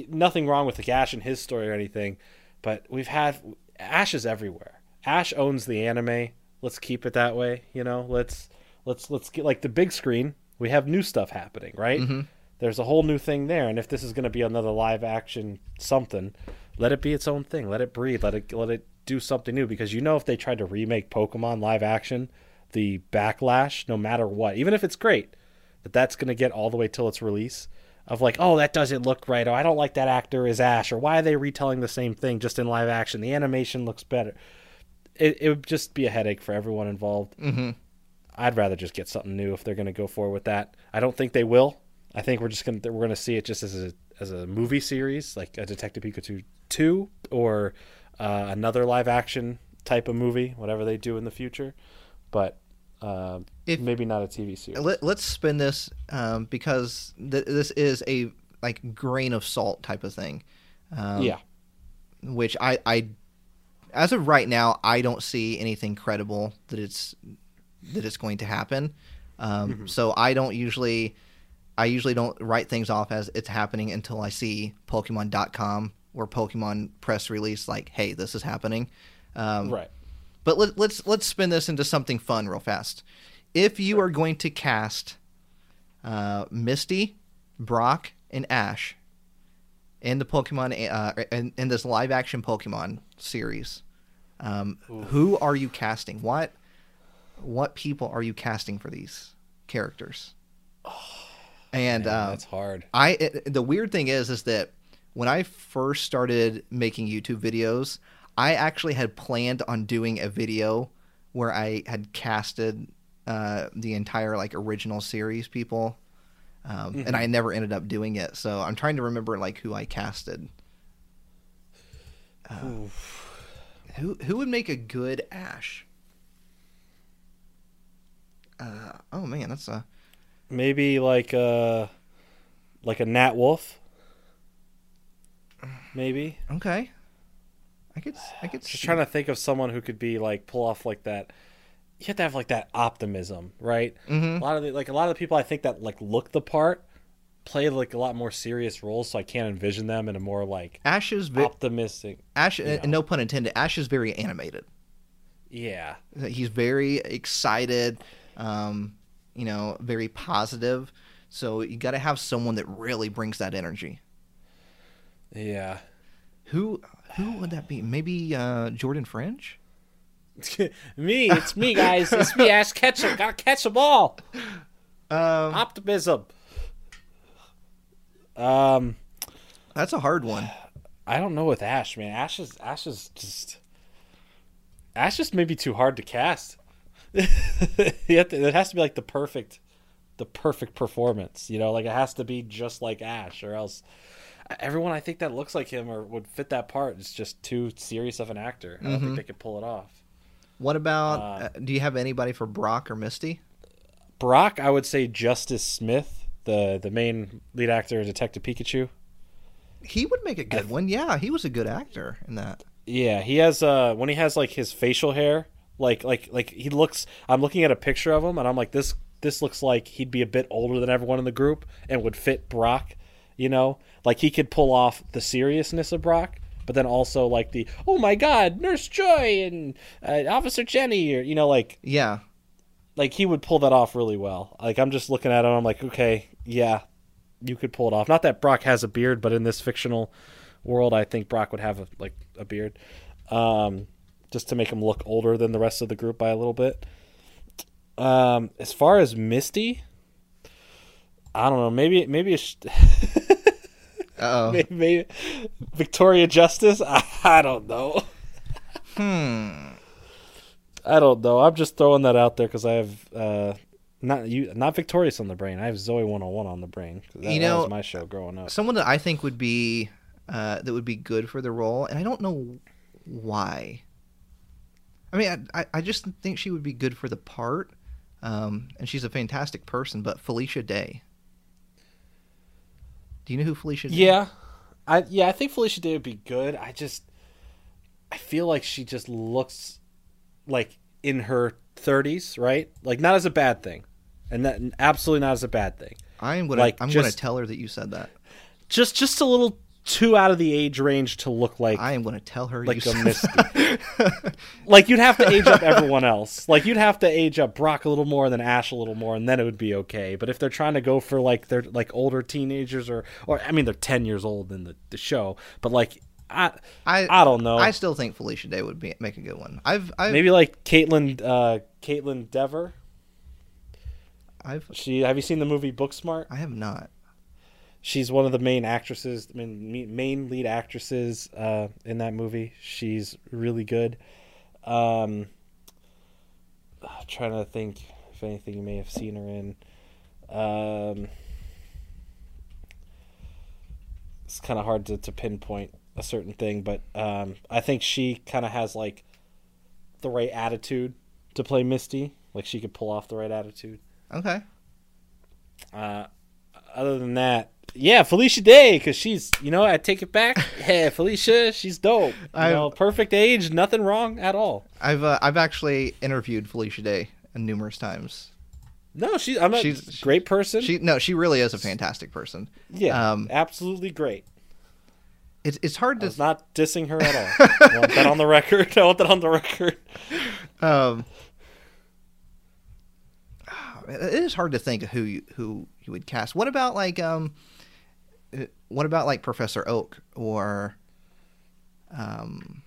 nothing wrong with like Ash and his story or anything, but we've had Ash is everywhere. Ash owns the anime. Let's keep it that way. You know, let's let's let's get like the big screen. We have new stuff happening, right? Mm-hmm. There's a whole new thing there, and if this is going to be another live action something, let it be its own thing. Let it breathe. Let it let it do something new. Because you know, if they tried to remake Pokemon live action, the backlash, no matter what, even if it's great, that that's going to get all the way till its release of like, oh, that doesn't look right, or I don't like that actor as Ash, or why are they retelling the same thing just in live action? The animation looks better. It, it would just be a headache for everyone involved. mm-hmm. I'd rather just get something new if they're going to go forward with that. I don't think they will. I think we're just going to we're going to see it just as a as a movie series, like a Detective Pikachu two, or uh, another live action type of movie, whatever they do in the future. But uh, If- maybe not a TV series. Let, let's spin this um, because th- this is a like grain of salt type of thing. Um, yeah, which I, I, as of right now, I don't see anything credible that it's that it's going to happen. Um, So I don't usually, I usually don't write things off as it's happening until I see Pokemon.com or Pokemon press release like, "Hey, this is happening." Um, right. But let, let's let's spin this into something fun real fast. If you are going to cast uh, Misty, Brock, and Ash in the Pokemon uh, in, in this live action Pokemon series, um, who are you casting? What what people are you casting for these characters? And Man, um, that's hard. I it, the weird thing is is that when I first started making YouTube videos, I actually had planned on doing a video where I had casted uh, the entire like original series people, um, and I never ended up doing it. So I'm trying to remember like who I casted. Uh, who who would make a good Ash? Uh, oh man, that's a Maybe like a like a Nat Wolff. Maybe. okay. I could I could Just see- trying to think of someone who could be like pull off like that. You have to have like that optimism, right? Mhm. A lot of the, like a lot of the people I think that like look the part play like a lot more serious roles, so I can't envision them in a more like Ash is ve- optimistic. Ash, Yeah. and no pun intended. Ash is very animated. Yeah, He's very excited, um, you know, very positive. So you got to have someone that really brings that energy. yeah. Who who would that be? Maybe uh, Jordan French. [LAUGHS] me, it's me, guys. It's me, Ash Ketchum. Gotta catch a ball. Um, Optimism. Um, that's a hard one. I don't know with Ash, man. Ash is Ash is just Ash just maybe too hard to cast. [LAUGHS] you have to, it has to be like the perfect, the perfect performance. You know, like it has to be just like Ash, or else everyone I think that looks like him or would fit that part is just too serious of an actor. I don't think they could pull it off. What about? Uh, Uh, do you have anybody for Brock or Misty? Brock, I would say Justice Smith, the the main lead actor, Detective Pikachu. He would make a good one. Yeah, he was a good actor in that. Yeah, he has uh when he has like his facial hair, like like like he looks I'm looking at a picture of him and I'm like this this looks like he'd be a bit older than everyone in the group and would fit Brock, you know? Like he could pull off the seriousness of Brock, but then also like the oh my god, Nurse Joy and uh, Officer Jenny or you know like Yeah, like he would pull that off really well. Like I'm just looking at him I'm like okay, yeah, you could pull it off. Not that Brock has a beard, but in this fictional world, I think Brock would have a, like a beard, um, just to make him look older than the rest of the group by a little bit. Um, as far as Misty, I don't know. Maybe maybe it's, [LAUGHS] uh [LAUGHS] maybe, maybe Victoria Justice. I, [LAUGHS] I don't know. Hmm. I don't know. I'm just throwing that out there because I have uh, not you not Victorious on the brain. I have Zoey 101 on the brain. That, You that know, was my show growing up. someone that I think would be uh, that would be good for the role, and I don't know why. I mean, I, I- I just think she would be good for the part, um, and she's a fantastic person. But Felicia Day, do you know who Felicia? Day? Yeah, I yeah I think Felicia Day would be good. I just I feel like she just looks like in her 30s, right? Like not as a bad thing, and that absolutely not as a bad thing. I'm gonna Like, I'm gonna tell her that you said that. Just just a little too out of the age range to look like I am gonna tell her like a Misty. like you'd have to age up everyone else. Like you'd have to age up Brock a little more, then Ash a little more, and then it would be okay. But if they're trying to go for like they're like older teenagers or or I mean they're ten years old in the, the show, but like I I I don't know. I still think Felicia Day would be make a good one. I've I've Maybe like Kaitlyn uh Kaitlyn Dever. I've She have you seen the movie Booksmart? I have not. She's one of the main actresses, I mean, main lead actresses uh, in that movie. She's really good. Um, I'm trying to think if anything you may have seen her in. Um, it's kind of hard to, to pinpoint a certain thing, but um, I think she kind of has like the right attitude to play Misty. Like she could pull off the right attitude. Okay. Uh, other than that, yeah, Felicia Day, because she's, you know, I take it back. [LAUGHS] Yeah, Felicia, she's dope. You know, perfect age, nothing wrong at all. I've uh, I've actually interviewed Felicia Day numerous times. No, she, I'm a She's- great person. She no, she really is a fantastic person. yeah, um, absolutely great. It's it's hard to not dissing her at all. [LAUGHS] I want that on the record. [LAUGHS] I want that on the record. um. [SIGHS] It is hard to think of who you, who you would cast. What about like um, what about like Professor Oak or um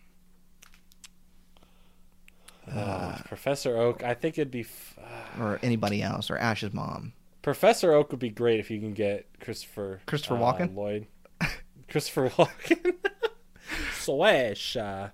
Uh, Professor Oak, I think it'd be. F- uh, or anybody else or Ash's mom? Professor Oak would be great if you can get Christopher Christopher uh, Walken? Lloyd. [LAUGHS] Christopher Walken. [LAUGHS] Slash, uh,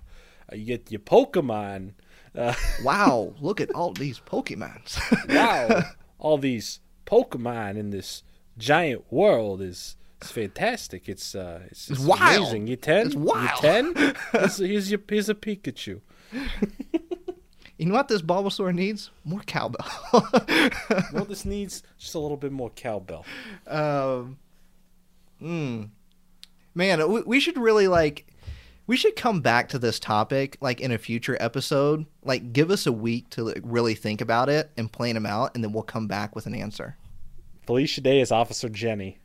you get your Pokemon. Uh, [LAUGHS] Wow, look at all these Pokemons. wow, all these Pokemon in this giant world is is fantastic. It's uh, it's, it's wild. amazing. You ten? It's You ten? [LAUGHS] here's, here's your here's a Pikachu. [LAUGHS] you know what this Bulbasaur needs? More cowbell. [LAUGHS] Well, this needs just a little bit more cowbell. um, mm. Man, we, we should really like. We should come back to this topic like in a future episode. Like, give us a week to like, really think about it and plan them out, and then we'll come back with an answer. Felicia Day is Officer Jenny.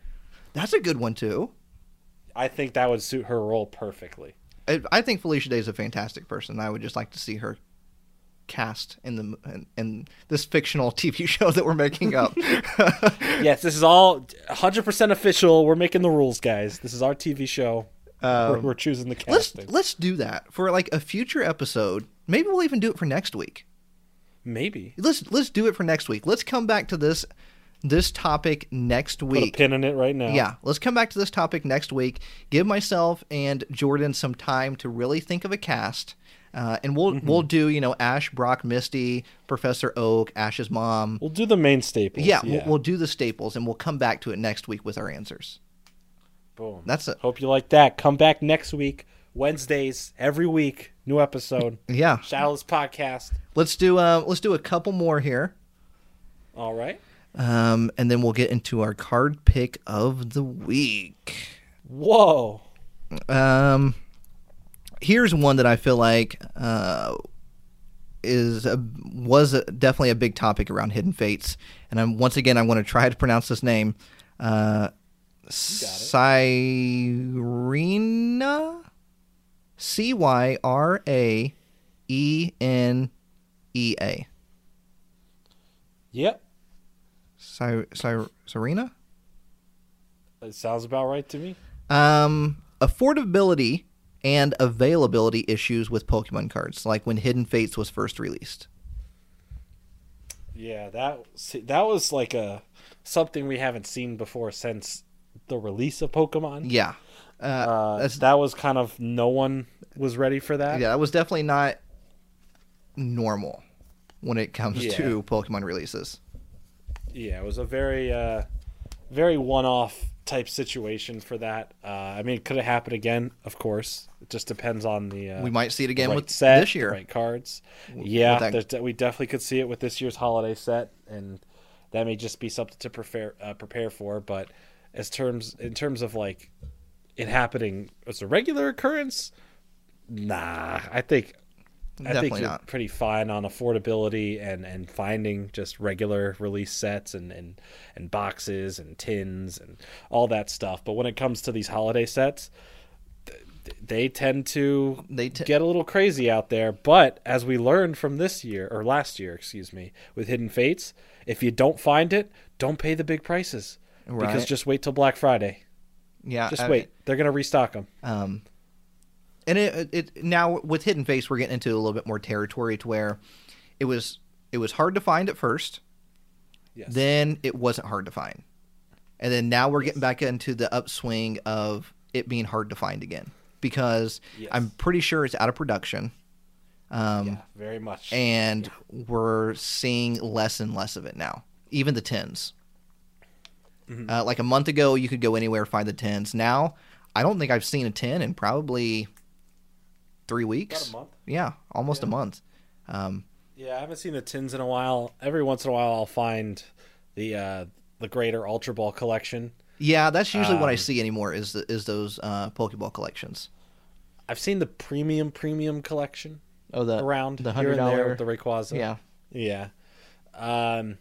That's a good one too. I think that would suit her role perfectly. I, I think Felicia Day is a fantastic person. I would just like to see her cast in the in, in this fictional [LAUGHS] TV show that we're making up. [LAUGHS] Yes, this is all 100% official. We're making the rules, guys. This is our TV show. we're, Um, we're choosing the casting. let's let's do that for like a future episode. Maybe we'll even do it for next week. Maybe. Let's let's do it for next week. Let's come back to this this topic next Put a week. pin in it right now. Yeah, let's come back to this topic next week. Give myself and Jordan some time to really think of a cast, uh, and we'll Mm-hmm. we'll do you know Ash, Brock, Misty, Professor Oak, Ash's mom. We'll do the main staples. Yeah, We'll, we'll do the staples, and we'll come back to it next week with our answers. Boom. That's it. Hope you like that. Come back next week. Wednesdays, every week, new episode. Yeah, Shadowless Podcast. let's do uh, let's do a couple more here. All right. Um, and then we'll get into our card pick of the week. Whoa. Um, here's one that I feel like uh, is a, was a, definitely a big topic around Hidden Fates, and I'm once again I want to try to pronounce this name. Uh, Cyrena, C Y R A E N E A. Yep. Cy- Cy- Cyrena. It sounds about right to me. Um, affordability and availability issues with Pokemon cards, like when Hidden Fates was first released. Yeah, that that was like a something we haven't seen before since the release of Pokemon. Yeah, uh, Uh, that was kind of no one was ready for that. yeah, that was definitely not normal when it comes Yeah. to Pokemon releases. Yeah, it was a very, uh, very one-off type situation for that. Uh, I mean, it could have happened again? Of course. It just depends on the. Uh, we might see it again right with set, this year. right cards. with Yeah, that- we definitely could see it with this year's holiday set, and that may just be something to prepare uh, prepare for. But as terms in terms of like it happening as a regular occurrence, nah. I think I think you're not. pretty fine on affordability and, and finding just regular release sets and, and, and boxes and tins and all that stuff. But when it comes to these holiday sets, they tend to They t- get a little crazy out there. But as we learned from this year or last year, excuse me, with Hidden Fates, if you don't find it, don't pay the big prices because just wait till Black Friday. Yeah, Just I- wait, they're gonna restock them. Um, and it, it now with Hidden Fates, we're getting into a little bit more territory to where it was it was hard to find at first. Yes. Then it wasn't hard to find, and then now we're getting back into the upswing of it being hard to find again because Yes. I'm pretty sure it's out of production. Um, yeah, very much. and we're seeing less and less of it now. Even the tens. Mm-hmm. Uh, like a month ago, you could go anywhere find the tens. Now, I don't think I've seen a ten in probably three weeks. About a month. Yeah, almost a month. Um, Yeah, I haven't seen the tins in a while. Every once in a while, I'll find the uh, the Greater Ultra Ball collection. yeah, that's usually what I Um, see anymore. Is the, is those uh, Pokeball collections? I've seen the premium premium collection Oh, the around the here and there $100 with the Rayquaza. Yeah, yeah. Um,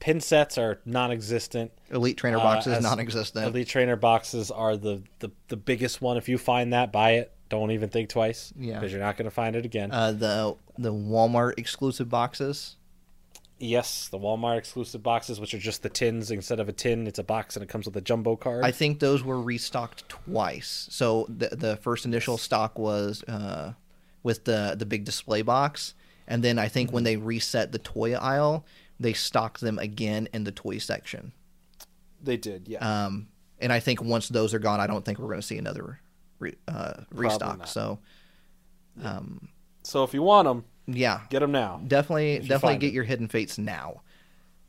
pin sets are non-existent. Elite Trainer Uh, boxes as- non-existent. Elite Trainer boxes are the, the the biggest one. If you find that, buy it. Don't even think twice. Yeah. because you're not going to find it again. Uh, the the Walmart exclusive boxes. yes, the Walmart exclusive boxes, which are just the tins. Instead of a tin, it's a box and it comes with a jumbo card. I think those were restocked twice. So the the first initial stock was uh, with the the big display box, and then I think when they reset the toy aisle, they stocked them again in the toy section. they did. Yeah. Um, and I think once those are gone, I don't think we're going to see another re, uh, restock. So, um, so if you want them, yeah, get them now. definitely you definitely get it. your hidden fates now.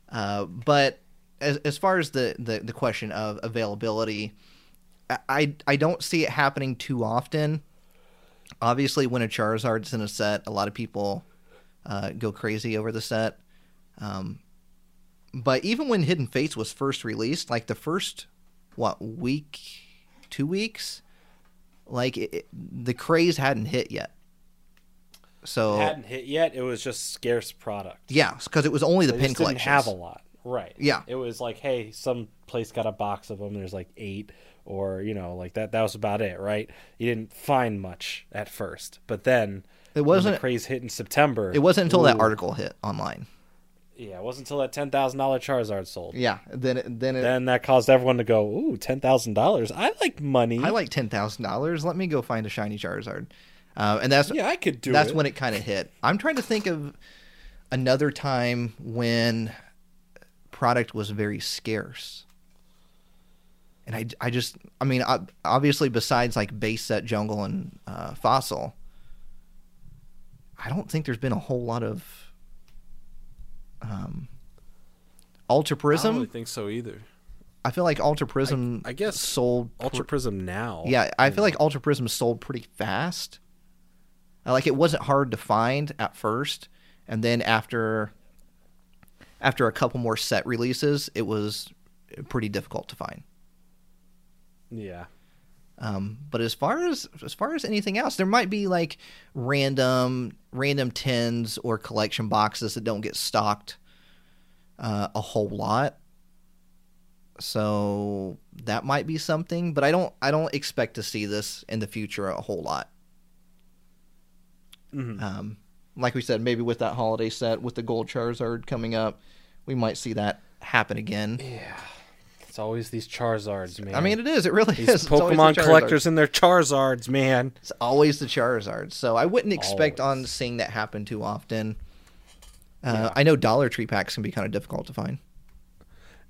Uh, but as as far as the, the the question of availability, I- I I don't see it happening too often. Obviously, when a Charizard's in a set, a lot of people uh, go crazy over the set. Um, but even when Hidden Fates was first released, like the first what week, two weeks, like it, it- the craze hadn't hit yet. So It hadn't hit yet. It was just scarce product. yeah, because it was only the They pin collection. have a lot. Right. Yeah. It was like, hey, some place got a box of them. There's like eight, or you know, like that. That was about it, right? You didn't find much at first, but then It wasn't. the craze hit in September. It wasn't until that article hit online. Yeah, it wasn't until that ten thousand dollar Charizard sold. Yeah. Then it, then it, Then that caused everyone to go, ooh, ten thousand dollars. I like money. I like ten thousand dollars. Let me go find a shiny Charizard. Uh, and that's Yeah, I could do that's it. when it kind of hit. I'm trying to think of another time when product was very scarce. And I, I just, I mean, ob- obviously, besides like base set jungle and uh, fossil, I don't think there's been a whole lot of um, Ultra Prism. I don't really think so either. I feel like Ultra Prism. I guess sold. Ultra Prism now. Yeah, I feel like Ultra Prism sold pretty fast. Like it wasn't hard to find at first, and then after after a couple more set releases, it was pretty difficult to find. Yeah. Um, but as far as as far as anything else, there might be like random random tins or collection boxes that don't get stocked uh, a whole lot. So that might be something, but I don't I don't expect to see this in the future a whole lot. Mhm. Um, like we said, maybe with that holiday set with the gold Charizard coming up, we might see that happen again. Yeah. It's always these Charizards, man. I mean, it is. It really these is. It's Pokemon collectors and their Charizards, man. It's always the Charizard. So I wouldn't expect Always. on seeing that happen too often. Uh, Yeah. I know Dollar Tree packs can be kind of difficult to find.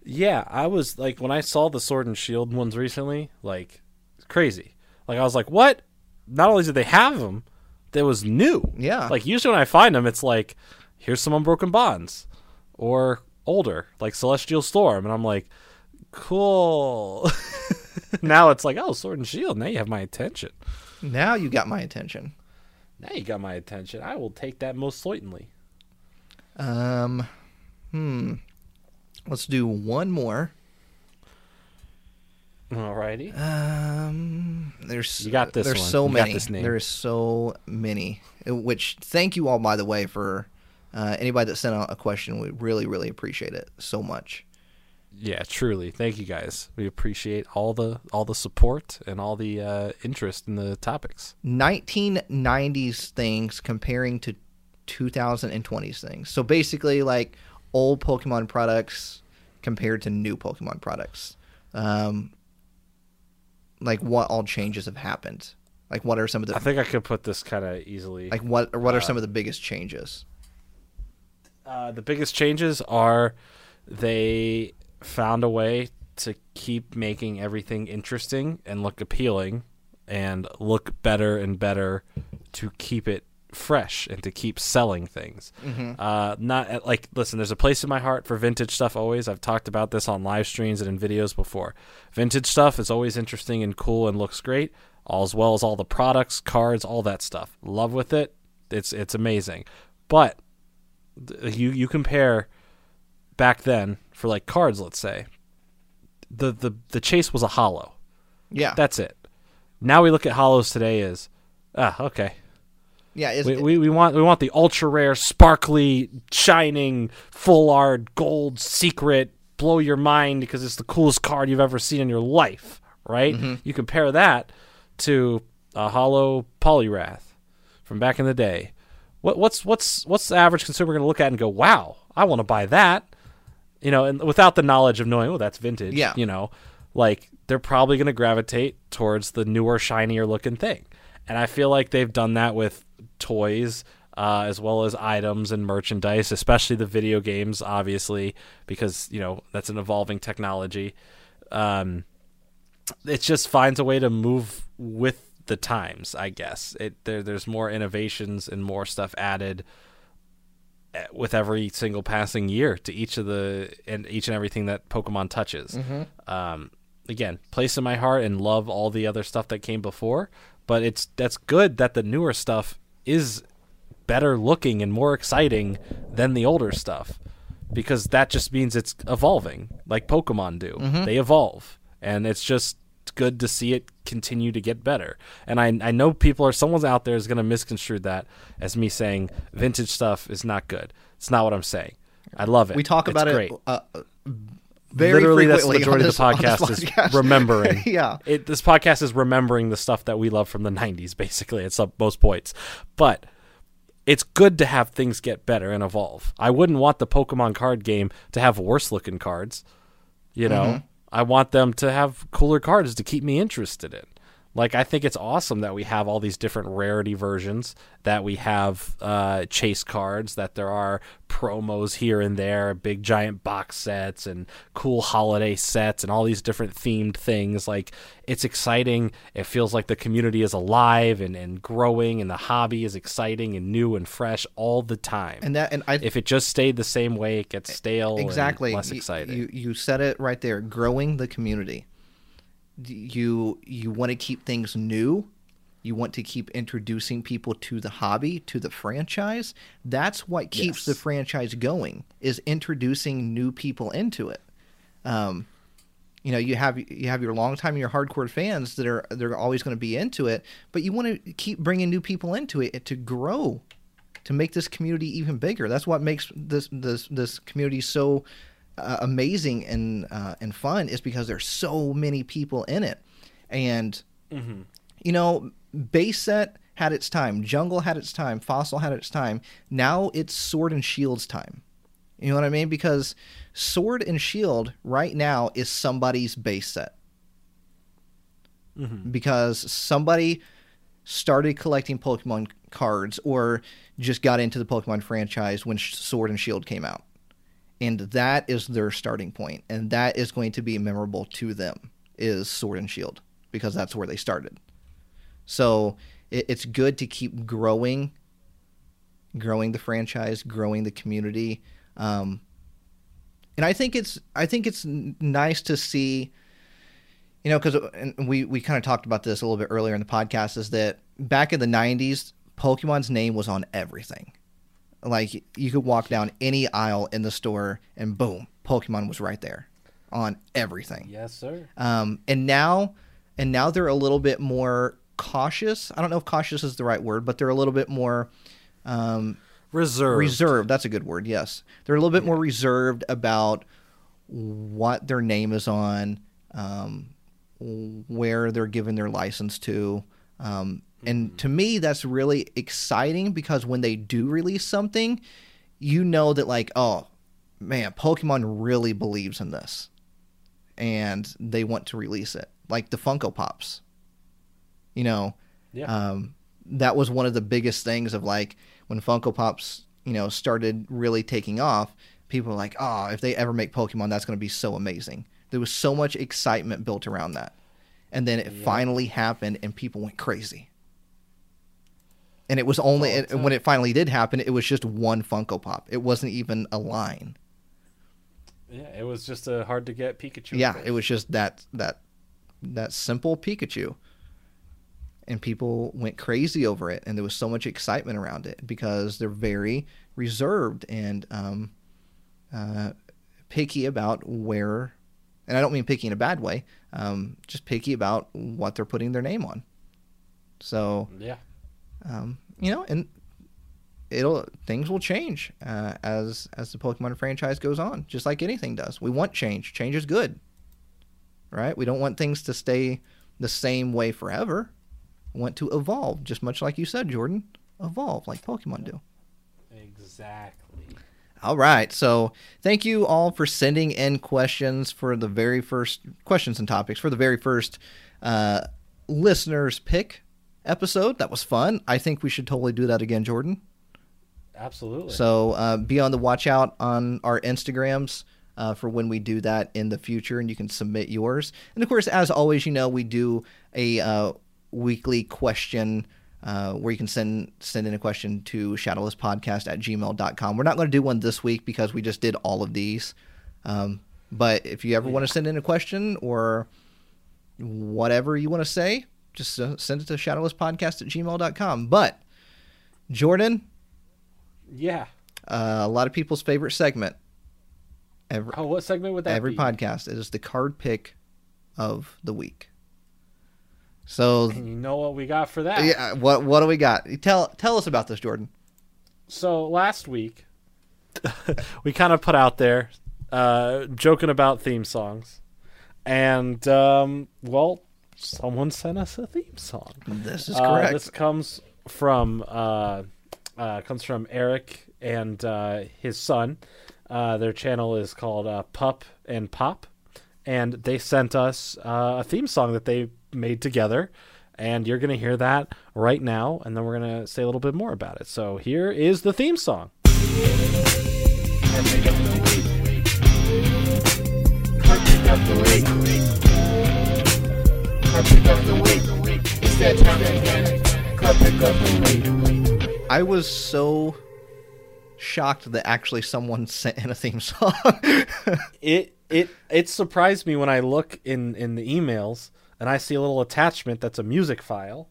Yeah, I was like when I saw the Sword and Shield ones recently, like crazy. Like I was like, "What?" Not only did they have them, that was new. Yeah. Like usually when I find them, it's like, "Here's some Unbroken Bonds," or older, like Celestial Storm, and I'm like, "Cool." [LAUGHS] now it's like, "Oh, Sword and Shield." Now you have my attention. Now you got my attention. Now you got my attention. I will take that most certainly. Um, hmm. Let's do one more. Alrighty. Um, there's You got this There's one. so You many. name. There's so many. Uh, Which thank you all by the way for uh, anybody that sent out a question. We really really appreciate it so much. Yeah, truly. Thank you guys. We appreciate all the all the support and all the uh, interest in the topics. 1990s things comparing to 2020s things. So basically, like old Pokemon products compared to new Pokemon products. Um, like what all changes have happened. Like what are some of the I think I could put this kind of easily. like what or what are some of the biggest changes? Uh, the biggest changes are they found a way to keep making everything interesting and look appealing and look better and better to keep it fresh and to keep selling things. Uh, not like listen. There's a place in my heart for vintage stuff. Always, I've talked about this on live streams and in videos before. Vintage stuff is always interesting and cool and looks great, All as well as all the products, cards, all that stuff. Love with it. It's it's amazing, but you you compare back then for like cards, let's say. The the the chase was a holo. Yeah, That's it. Now we look at holos today as ah okay. yeah. We, we, we want we want the ultra rare, sparkly, shining, full art, gold, secret, blow your mind because it's the coolest card you've ever seen in your life, right? You compare that to a holo Poliwrath from back in the day. What what's what's what's the average consumer going to look at and go, "Wow, I want to buy that." You know, and without the knowledge of knowing, "Oh, that's vintage." Yeah. You know, like they're probably going to gravitate towards the newer, shinier looking thing. And I feel like they've done that with toys uh, as well as items and merchandise, especially the video games, obviously, because you know that's an evolving technology. Um, it just finds a way to move with the times, I guess. It there, there's more innovations and more stuff added Uh, with every single passing year to each of the and each and everything that Pokemon touches. Mm-hmm. Um, again, place in my heart and love all the other stuff that came before, but it's that's good that the newer stuff is better looking and more exciting than the older stuff because that just means it's evolving like Pokemon do. Mm-hmm. They evolve and it's just good to see it continue to get better. And I I know people are someone's out there is going to misconstrue that as me saying vintage stuff is not good. It's not what I'm saying. I love it. we talk It's about great. it uh, very Literally, that's the majority on of the this- on podcast is [LAUGHS] remembering. yeah, It, this podcast is remembering the stuff that we love from the 90s, basically, at some, most points. But it's good to have things get better and evolve. I wouldn't want the Pokemon card game to have worse looking cards. You know, Mm-hmm. I want them to have cooler cards to keep me interested in. Like, I think it's awesome that we have all these different rarity versions, that we have uh, chase cards, that there are promos here and there, big giant box sets, and cool holiday sets, and all these different themed things. Like, it's exciting. It feels like the community is alive and, and growing, and the hobby is exciting and new and fresh all the time. and that and I if it just stayed the same way, it gets stale exactly and less exciting. You you said it right there. Growing the community. You you want to keep things new. You want to keep introducing people to the hobby, to the franchise. That's what keeps Yes. the franchise going. Is introducing new people into it. Um, you know, you have you have your longtime, your hardcore fans that are they're always going to be into it, but you want to keep bringing new people into it to grow, to make this community even bigger. That's what makes this this this community so uh, amazing and uh, and fun is because there's so many people in it, and you know, base set had its time, jungle had its time, fossil had its time. Now it's sword and shield's time. You know what I mean? Because sword and shield right now is somebody's base set. Because somebody started collecting Pokemon cards or just got into the Pokemon franchise when Sword and Shield came out. And that is their starting point, and that is going to be memorable to them is Sword and Shield because that's where they started. So it, it's good to keep growing, growing the franchise, growing the community, um, and I think it's I think it's nice to see, you know, because we we kind of talked about this a little bit earlier in the podcast, is that back in the '90s, Pokemon's name was on everything. Like you could walk down any aisle in the store, and boom, Pokemon was right there on everything. Yes, sir. Um, and now, and now they're a little bit more cautious. I don't know if cautious is the right word, but they're a little bit more um, Reserved. reserved. That's a good word. Yes, they're a little bit more reserved about what their name is on, um, where they're giving their license to. Um, and to me, that's really exciting because when they do release something, you know that like, oh man, Pokemon really believes in this, and they want to release it, like the Funko Pops. You know, Yeah. um, that was one of the biggest things of like when Funko Pops, you know, started really taking off. People were like, "Oh, if they ever make Pokemon, that's going to be so amazing." There was so much excitement built around that, and then it Yeah. finally happened, and people went crazy. And it was only all it, when it finally did happen, it was just one Funko Pop. It wasn't even a line. yeah, it was just a hard to get Pikachu. Yeah, it was just that that that simple Pikachu. And people went crazy over it, and there was so much excitement around it because they're very reserved and um, uh, picky about where, and I don't mean picky in a bad way, um, just picky about what they're putting their name on. So Yeah. Um, you know, and it'll things will change uh, as as the Pokemon franchise goes on, just like anything does. We want change. Change is good, right? We don't want things to stay the same way forever. We want to evolve, just much like you said, Jordan. Evolve like Pokemon do. Exactly. All right. So thank you all for sending in questions for the very first questions and topics for the very first uh, listeners pick episode. That was fun. I think we should totally do that again, Jordan. Absolutely. So uh, be on the watch out on our Instagrams uh, for when we do that in the future, and you can submit yours. And of course, as always, you know we do a uh, weekly question uh, where you can send send in a question to shadowlesspodcast at gmail.com. We're not going to do one this week because we just did all of these. Um, but if you ever want to send in a question or whatever you want to say, just uh, send it to shadowlesspodcast at gmail.com. But Jordan, yeah. uh, a lot of people's favorite segment every, Oh, what segment would that every be? podcast is the card pick of the week. So And you know what we got for that? yeah, what what do we got? Tell tell us about this, Jordan. So last week, [LAUGHS] we kind of put out there, uh, joking about theme songs, and um, well, someone sent us a theme song. This is Uh, correct. this comes from uh, uh, comes from Eric and uh, his son. Uh, their channel is called uh, Pup and Pop, and they sent us uh, a theme song that they made together. And you're gonna hear that right now, and then we're gonna say a little bit more about it. So here is the theme song. I was so shocked that actually someone [LAUGHS] sent in a theme song. it it it surprised me when I look in in the emails and I see a little attachment that's a music file,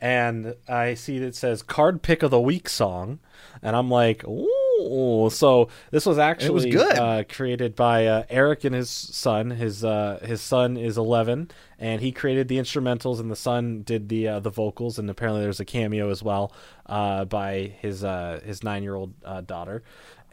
and I see that it says "Card Pick of the Week" song, and I'm like, ooh. So this was actually good. Uh, created by uh, Eric and his son. His uh, his son is 11, and he created the instrumentals, and the son did the uh, the vocals, and apparently there's a cameo as well uh, by his uh, his nine year old uh, daughter.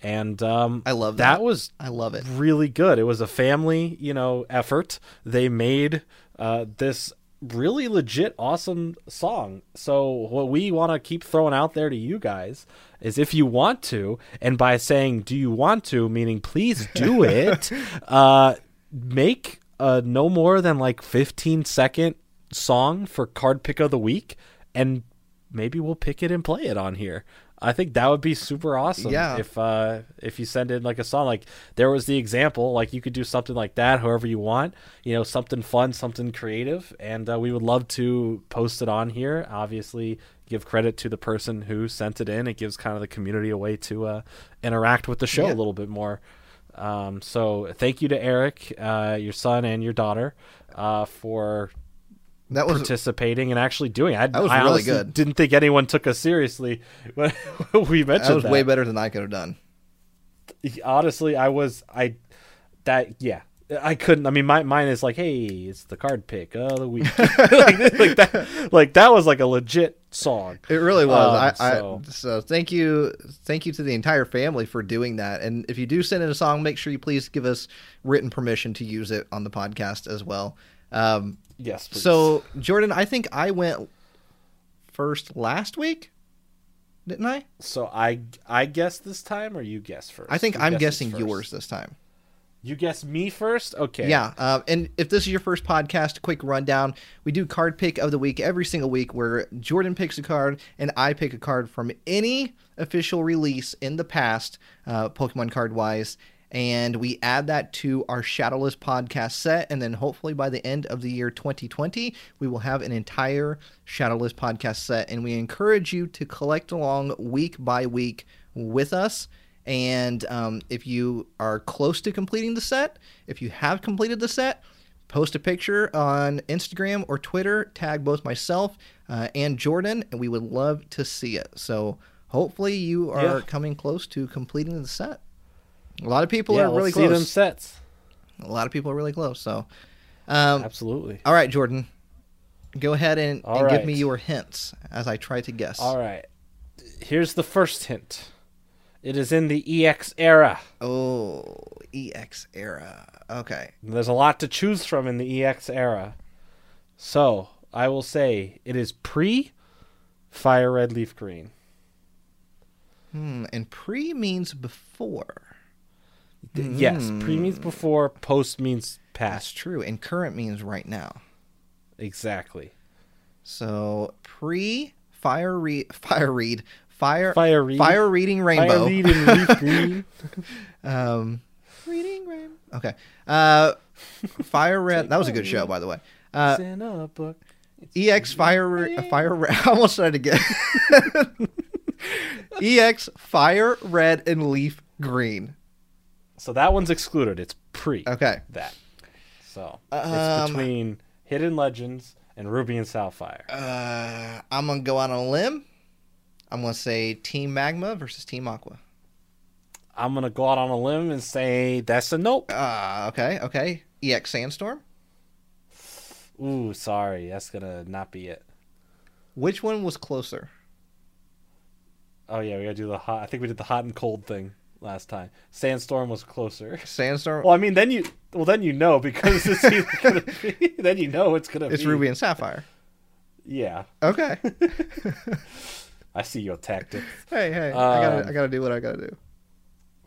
And um, I love that that. was I love it. really good. It was a family, you know, effort. They made uh, this really legit, awesome song. So what we want to keep throwing out there to you guys is if you want to, and by saying "Do you want to?" meaning please do [LAUGHS] it, uh, make a no more than like fifteen second song for card pick of the week, and maybe we'll pick it and play it on here. I think that would be super awesome. Yeah. If uh, if you send in like a song, like there was the example, like you could do something like that, however you want. You know, something fun, something creative, and uh, we would love to post it on here. Obviously, give credit to the person who sent it in. It gives kind of the community a way to uh, interact with the show Yeah. a little bit more. Um, so thank you to Eric, uh, your son, and your daughter uh, for That was participating and actually doing it. I, That was I really good. Didn't think anyone took us seriously when [LAUGHS] we mentioned that was that. way better than I could have done. honestly i was i that yeah I couldn't. I mean, my mine is like, hey, it's the card pick of the week. [LAUGHS] like, [LAUGHS] like that. Like that was like a legit song. It really was. Um, I, so- I so thank you, thank you to the entire family for doing that. And if you do send in a song, make sure you please give us written permission to use it on the podcast as well. Um, Yes. Please. so Jordan, I think I went first last week, didn't I? so I I guess this time, or you guess first? I think Who I'm guessing first? yours this time. You guess me first. Okay. Yeah, uh, and if this is your first podcast, quick rundown. We do card pick of the week every single week, where Jordan picks a card and I pick a card from any official release in the past, uh, Pokemon card wise, and we add that to our Shadowless podcast set, and then hopefully by the end of the year 2020, we will have an entire Shadowless podcast set, and we encourage you to collect along week by week with us. And um, if you are close to completing the set, if you have completed the set, post a picture on Instagram or Twitter, tag both myself uh, and Jordan, and we would love to see it. So hopefully you are Yeah. coming close to completing the set. A lot of people Yeah. are really let's see them sets. A lot of people are really close. So, um, Absolutely. all right, Jordan, go ahead and, and give me your hints as I try to guess. All right. Here's the first hint. It is in the EX era. Oh, EX era. Okay. There's a lot to choose from in the EX era. So I will say it is pre Fire Red Leaf Green. Hmm, and pre means before. D- Yes, pre means before, post means That's past. true. And current means right now. Exactly. So pre fire read [LAUGHS] fire read fire Fire read. fire reading rainbow. Fire Lead in Leaf [LAUGHS] Green. um, reading rainbow. Okay. Uh, fire red. That was a good show, by the way. Uh, It's in a book. EX fire re- fire red. [LAUGHS] I almost tried to get EX fire red and leaf green. So that one's excluded. It's pre Okay. that. So Um, it's between Hidden Legends and Ruby and Sapphire. Uh, I'm gonna go out on a limb. I'm gonna say Team Magma versus Team Aqua. I'm gonna go out on a limb and say that's a nope. Uh, okay, okay. EX Sandstorm. Ooh, sorry, that's gonna not be it. Which one was closer? Oh yeah, we gotta do the hot. I think we did the hot and cold thing last time. Sandstorm was closer. [LAUGHS] Sandstorm. Well, I mean, then you, well, then you know because it's [LAUGHS] gonna be. Then you know it's gonna it's be. Ruby and Sapphire. Yeah, Okay. [LAUGHS] I see your tactic. hey, hey. I gotta, Um, I gotta do what I gotta do.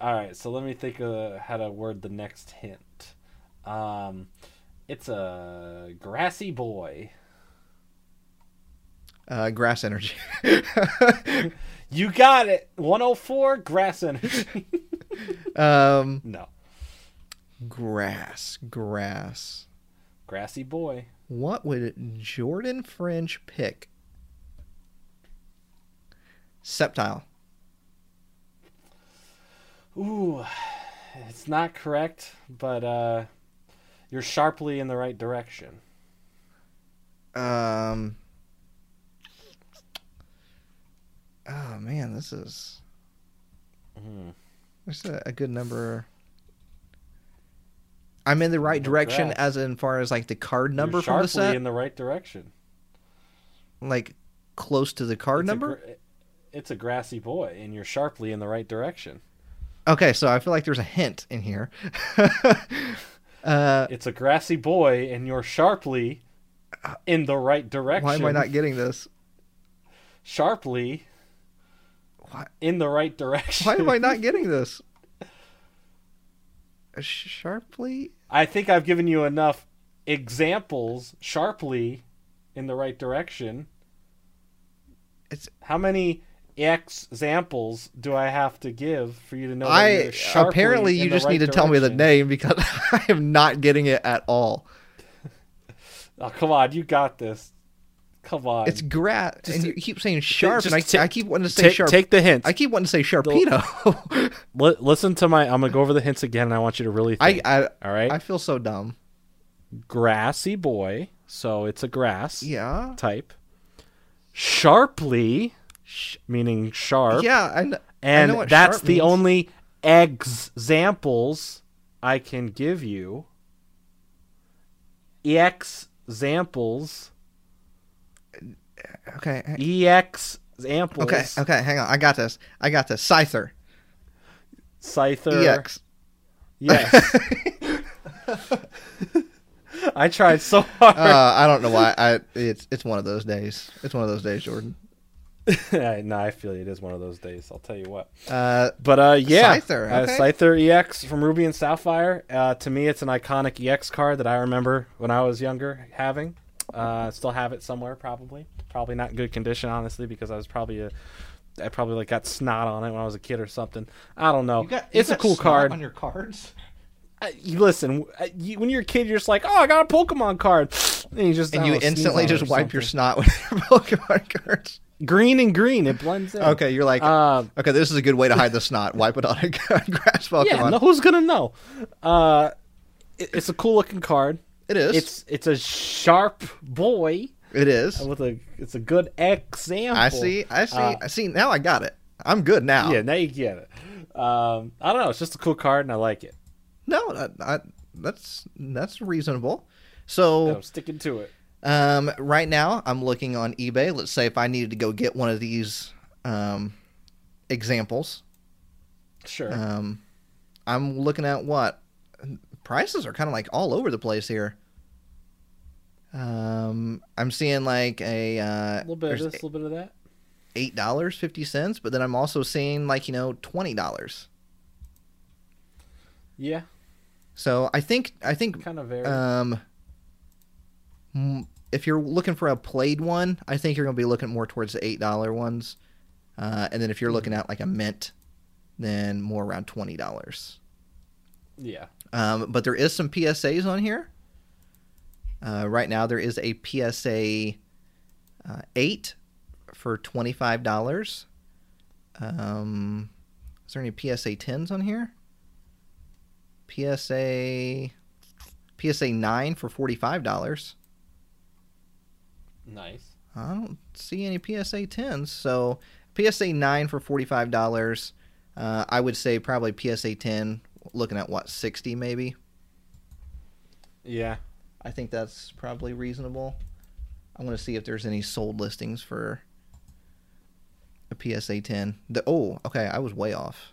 All right, so let me think of how to word the next hint. Um, it's a grassy boy. Uh, grass energy. You got it. 104 grass energy. [LAUGHS] um, no, grass, grass. grassy boy. What would Jordan French pick? Sceptile. Ooh, it's not correct, but uh, you're sharply in the right direction. Um. Oh man, this is this is a, a good number. I'm in the right direction as in far as like the card number you're from the sharply set, in the right direction. like close to the card It's number. gr- it's a grassy boy, and you're sharply in the right direction. Okay, so I feel like there's a hint in here. [LAUGHS] uh, It's a grassy boy, and you're sharply in the right direction. why am I not getting this? sharply Why, in the right direction? why am I not [LAUGHS] getting this? Uh, sharply? I think I've given you enough examples sharply in the right direction. It's How many examples do I have to give for you to know? I apparently you just right need to tell me the name because [LAUGHS] I am not getting it at all. [LAUGHS] Oh, come on, you got this. Come on. It's grass, Just and you keep saying sharp, and I, ta- I keep wanting to say take, sharp. take the hints. I keep wanting to say sharpedo. [LAUGHS] Li- listen to my. I'm gonna go over the hints again, and I want you to really I, think. I all right. I feel so dumb. Grassy boy. So it's a grass Yeah, type. Sharply, meaning sharp. yeah, I, I and what that's the means. only examples I can give you EX examples. Okay. EX examples. Okay. Okay. Hang on. I got this. I got this. Scyther. Scyther. EX. Yes. [LAUGHS] I tried so hard. Uh, I don't know why. I it's it's one of those days. It's one of those days, Jordan. [LAUGHS] no, I feel you. it is one of those days. I'll tell you what. Uh, But uh, yeah, Scyther, uh, okay. Scyther EX from Ruby and Sapphire. Uh, to me, it's an iconic EX card that I remember when I was younger having. Uh, still have it somewhere, probably. Probably not in good condition, honestly, because I was probably a. I probably like got snot on it when I was a kid or something. I don't know. it's a cool card. on your cards. Uh, you listen, uh, you, when you're a kid, you're just like, oh, I got a Pokemon card, and you just And you know, instantly just or wipe your something. snot [LAUGHS] with your Pokemon cards. green and green. It blends in. Okay, you're like, Uh, okay, this is a good way to hide the [LAUGHS] snot. Wipe it on a [LAUGHS] grass Pokemon. yeah, no, who's gonna know? Uh, it, it's a cool looking card. It is. It's it's a sharp boy it is. with a it's a good example. I see. I see. Uh, I see. Now I got it. I'm good now. Yeah, now you get it. Um, I don't know. It's just a cool card, and I like it. No, that, I, that's that's reasonable. So I'm sticking to it. um, right now, I'm looking on eBay. Let's say if I needed to go get one of these um, examples, Sure. um, I'm looking at what prices are kind of like all over the place here. Um, I'm seeing like a uh, a little bit of this, a little bit of that. eight dollars fifty cents, but then I'm also seeing like you know twenty dollars. Yeah, So I think I think kind of um, if you're looking for a played one, I think you're gonna be looking more towards the eight dollar ones, uh, and then if you're looking at like a mint, then more around twenty dollars. yeah. Um, but there is some PSAs on here. Uh, right now, there is a PSA uh, eight for twenty five dollars. Um, is there any PSA tens on here? PSA PSA nine for forty five dollars. Nice. I don't see any PSA tens. So PSA nine for forty five dollars. Uh, I would say probably PSA ten. Looking at what sixty maybe. Yeah. I think that's probably reasonable. I'm going to see if there's any sold listings for a PSA 10. The, oh, okay, I was way off.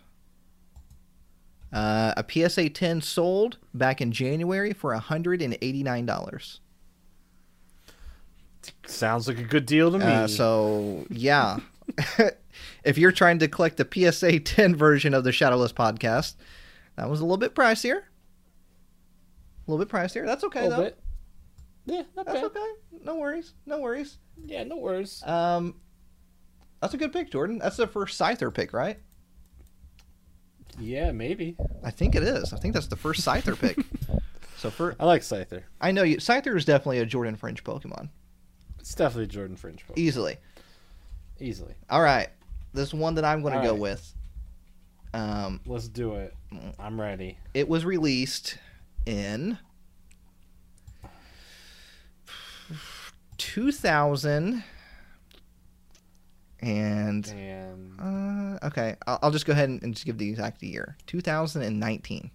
Uh, a PSA 10 sold back in January for $189. Sounds like a good deal to me. Uh, so, yeah. [LAUGHS] if you're trying to collect the PSA 10 version of the Shadowless podcast, that was a little bit pricier. A little bit pricier. That's okay, a little though. bit. Yeah, not That's bad. okay. No worries. No worries. Yeah, no worries. Um, that's a good pick, Jordan. That's the first Scyther pick, right? Yeah, maybe. I think it is. I think that's the first Scyther pick. [LAUGHS] So for I like Scyther. I know you, Scyther is definitely a Jordan French Pokemon, It's definitely Jordan French Pokemon. easily. Easily. All right, this one that I'm going to go right. with. Um, Let's do it. I'm ready. it was released in 2000 and And uh, okay, I'll, I'll just go ahead and, and just give the exact year. 2019.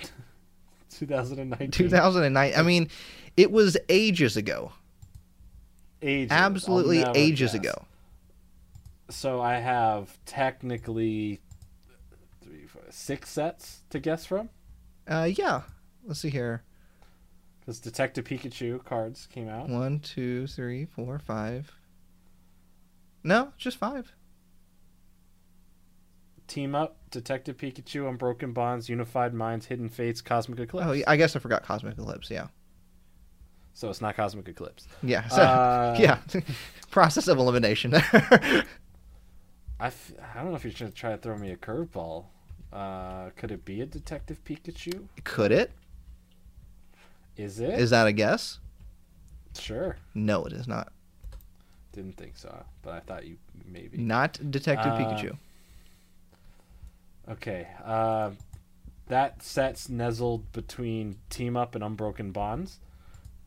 [LAUGHS] 2019. 2009. I mean, it was ages ago. Ages. Absolutely ages guess. ago. So I have technically three, four, six sets to guess from. Uh, yeah. Let's see here. Because Detective Pikachu cards came out. One, two, three, four, five. No, just five. Team Up, Detective Pikachu, Unbroken Bonds, Unified Minds, Hidden Fates, Cosmic Eclipse. Oh, I guess I forgot Cosmic Eclipse. Yeah. So it's not Cosmic Eclipse. Yeah. So, Uh, [LAUGHS] yeah. [LAUGHS] Process of elimination. [LAUGHS] I, f- I don't know if you're trying to try to throw me a curveball. Uh, could it be a Detective Pikachu? Could it? Is it? Is that a guess? sure. No, it is not. Didn't think so, but I thought you maybe. Not Detective Uh, Pikachu. Okay. Uh, that set's nestled between Team Up and Unbroken Bonds.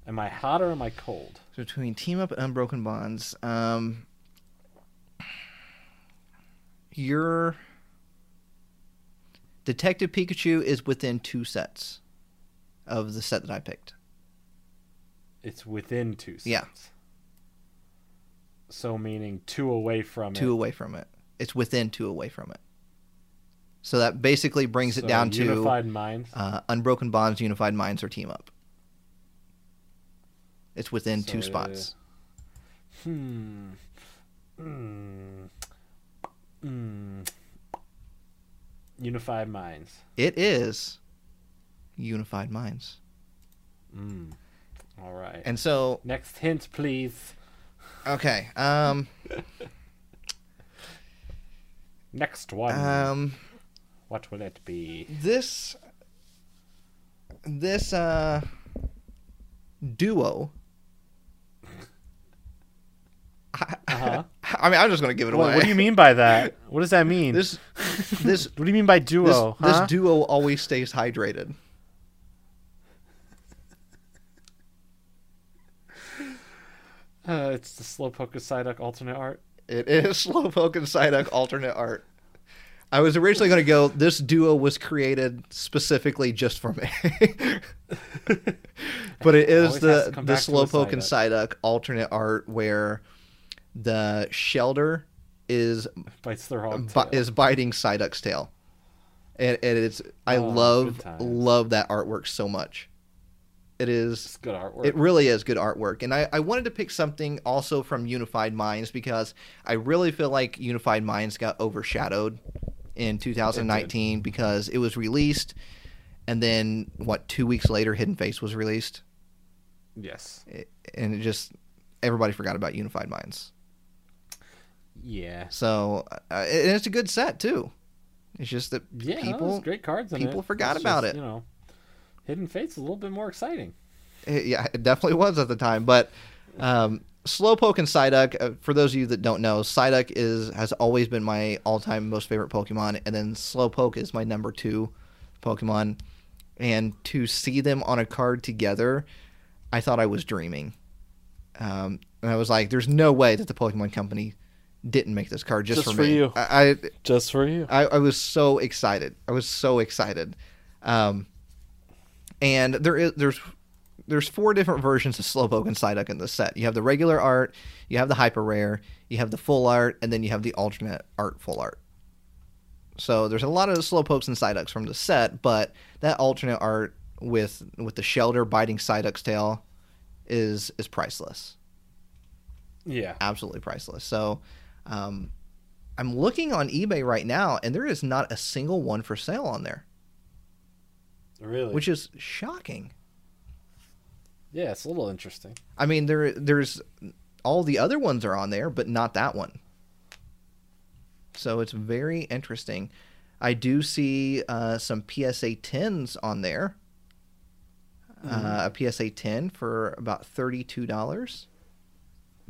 Am I hot or am I cold? Between Team Up and Unbroken Bonds, um, your Detective Pikachu is within two sets of the set that I picked. It's within two sets. Yeah. So meaning two away from two it. away from it. It's within two away from it. So that basically brings it So down to Unified Minds. uh, Unbroken Bonds, Unified Minds, or Team Up. It's within So two it- spots. Hmm. Hmm. Hmm. Unified Minds. It is Unified Minds. Hmm. All right. And so, Next hint, please. okay, um, [LAUGHS] Next one. um, what will it be? this, this, uh, duo. Uh-huh. [LAUGHS] I mean, I'm just gonna give it what, away. what do you mean by that? [LAUGHS] What does that mean? This, this, [LAUGHS] what do you mean by duo? this huh? duo always stays hydrated. uh, it's the Slowpoke and Psyduck alternate art. It is Slowpoke and Psyduck alternate art. I was originally going to go. This duo was created specifically just for me, but it is the the Slowpoke and Psyduck alternate art where the Shellder is Bites their hog bi- is biting Psyduck's tail, and, and it's I Oh, love love that artwork so much. It is It's good artwork. it really is good artwork. And I, I wanted to pick something also from Unified Minds because I really feel like Unified Minds got overshadowed in 2019 because it was released and then what two weeks later Hidden Fates was released yes. It- and it just everybody forgot about Unified Minds. Yeah. So uh, and it's a good set too. It's just that Yeah. no, people there's great cards people it. forgot It's about just, it. You know, Hidden Fate's a little bit more exciting. It- yeah, it definitely was at the time. But um, Slowpoke and Psyduck, uh, for those of you that don't know, Psyduck is has always been my all-time most favorite Pokemon, and then Slowpoke is my number two Pokemon. And to see them on a card together, I thought I was dreaming. Um, and I was like, "There's no way that the Pokemon Company didn't make this card just, Just for, for me." you. I, I Just for you. I, I was so excited. I was so excited. Um, and there is there's there's four different versions of Slowpoke and Psyduck in this set. You have the regular art, you have the hyper rare, you have the full art, and then you have the alternate art full art. So there's a lot of Slowpokes and Psyducks from the set, but that alternate art with with the Shellder biting Psyduck's tail is is priceless Yeah. absolutely priceless. So, um, I'm looking on eBay right now, and there is not a single one for sale on there, Really. which is shocking. yeah, it's a little interesting. I mean, there there's all the other ones are on there, but not that one. So it's very interesting. I do see uh, some PSA 10s on there. Uh, a PSA 10 for about $32.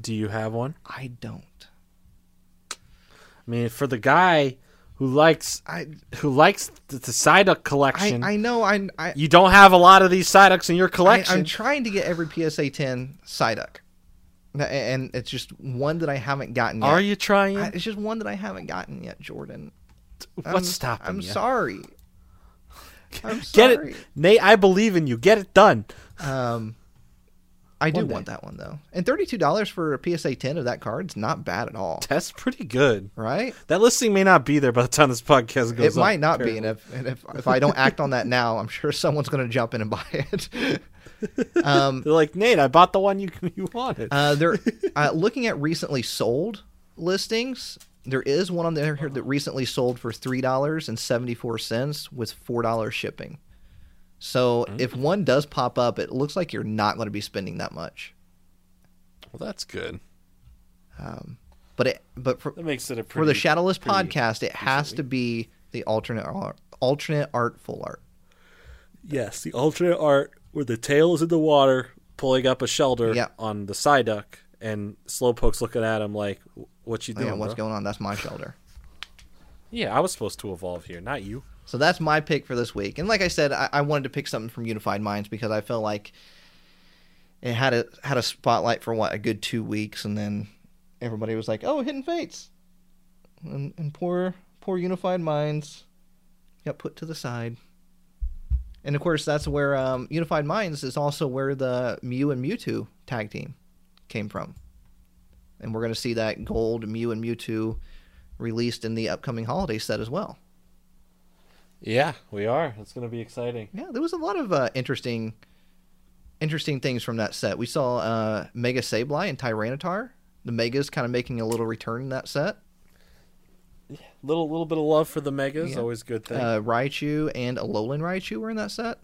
Do you have one? I don't. I mean, for the guy who likes I who likes the, the Psyduck collection, I know I I, you don't have a lot of these Psyducks in your collection. I'm trying to get every PSA 10 Psyduck. And it's just one that I haven't gotten yet. Are you trying? I, it's just one that I haven't gotten yet, Jordan. What's I'm, stopping I'm you? sorry. [LAUGHS] I'm Get it, Nate. I believe in you. Get it done. Um, I do day. want that one though, and thirty-two dollars for a PSA ten of that card's not bad at all, That's pretty good. right? That listing may not be there by the time this podcast goes. It might up, not be, and if and if if I don't act on that now, I'm sure someone's going to jump in and buy it. [LAUGHS] um, they're like Nate. I bought the one you [LAUGHS] you wanted. Uh, they're [LAUGHS] uh, looking at recently sold listings. There is one on there here that recently sold for three dollars and seventy four cents with four dollars shipping. So if one does pop up, it looks like you're not going to be spending that much. well, that's good. Um, but it but for, That makes it a for the Shadowless podcast, it has decently- to be the alternate art, alternate art full art. Yes, the alternate art where the tail is in the water, pulling up a Shellder Yeah. on the Psyduck, and Slowpoke's looking at him like, "What you Oh, doing? yeah, what's bro?" going on? That's my Shellder." Yeah, I was supposed to evolve here, not you. So that's my pick for this week. And like I said, I, I wanted to pick something from Unified Minds because I felt like it had a had a spotlight for what a good two weeks, and then everybody was like, "Oh, Hidden Fates," and, and poor poor Unified Minds got put to the side. And of course, that's where um, Unified Minds is also where the Mew and Mewtwo tag team came from. And we're going to see that gold Mew and Mewtwo released in the upcoming holiday set as well. Yeah, we are. It's going to be exciting. Yeah, there was a lot of uh, interesting, interesting things from that set. We saw uh, Mega Sableye and Tyranitar. The Megas kind of making a little return in that set. Yeah, Little little bit of love for the megas, Yeah. always a good thing. Uh, Raichu and Alolan Raichu were in that set.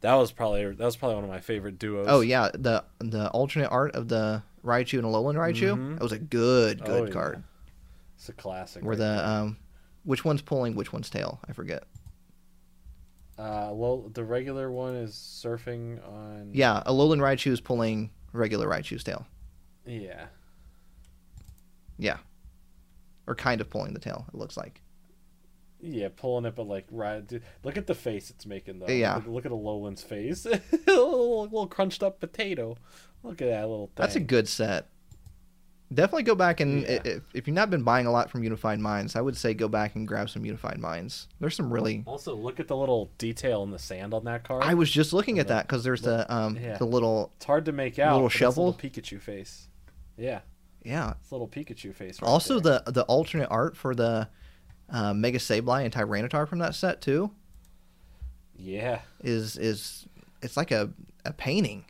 that was probably that was probably one of my favorite duos. Oh yeah, the the alternate art of the Raichu and Alolan Raichu. Mhm. That was a good good Oh, yeah. card. it's a classic. Where right the there. um, which one's pulling which one's tail? I forget. uh, well, the regular one is surfing on. Yeah, a Alolan Raichu is pulling regular Raichu's tail. Yeah. Yeah, or kind of pulling the tail. It looks like. Yeah, pulling it, but like right. Dude, look at the face it's making though. Yeah. Look, look at Alolan's face. [LAUGHS] a little, little crunched up potato. Look at that little thing. That's a good set. Definitely go back and Yeah. if, if you've not been buying a lot from Unified Minds, I would say go back and grab some Unified Minds. There's some really. Also, look at the little detail in the sand on that card. I was just looking at The- that because there's the um yeah. the little It's hard to make out. Little but a shovel? little Pikachu face. Yeah, yeah. it's a little Pikachu face. Right Also there. the the alternate art for the uh, Mega Sableye and Tyranitar from that set too yeah. is is it's like a a painting.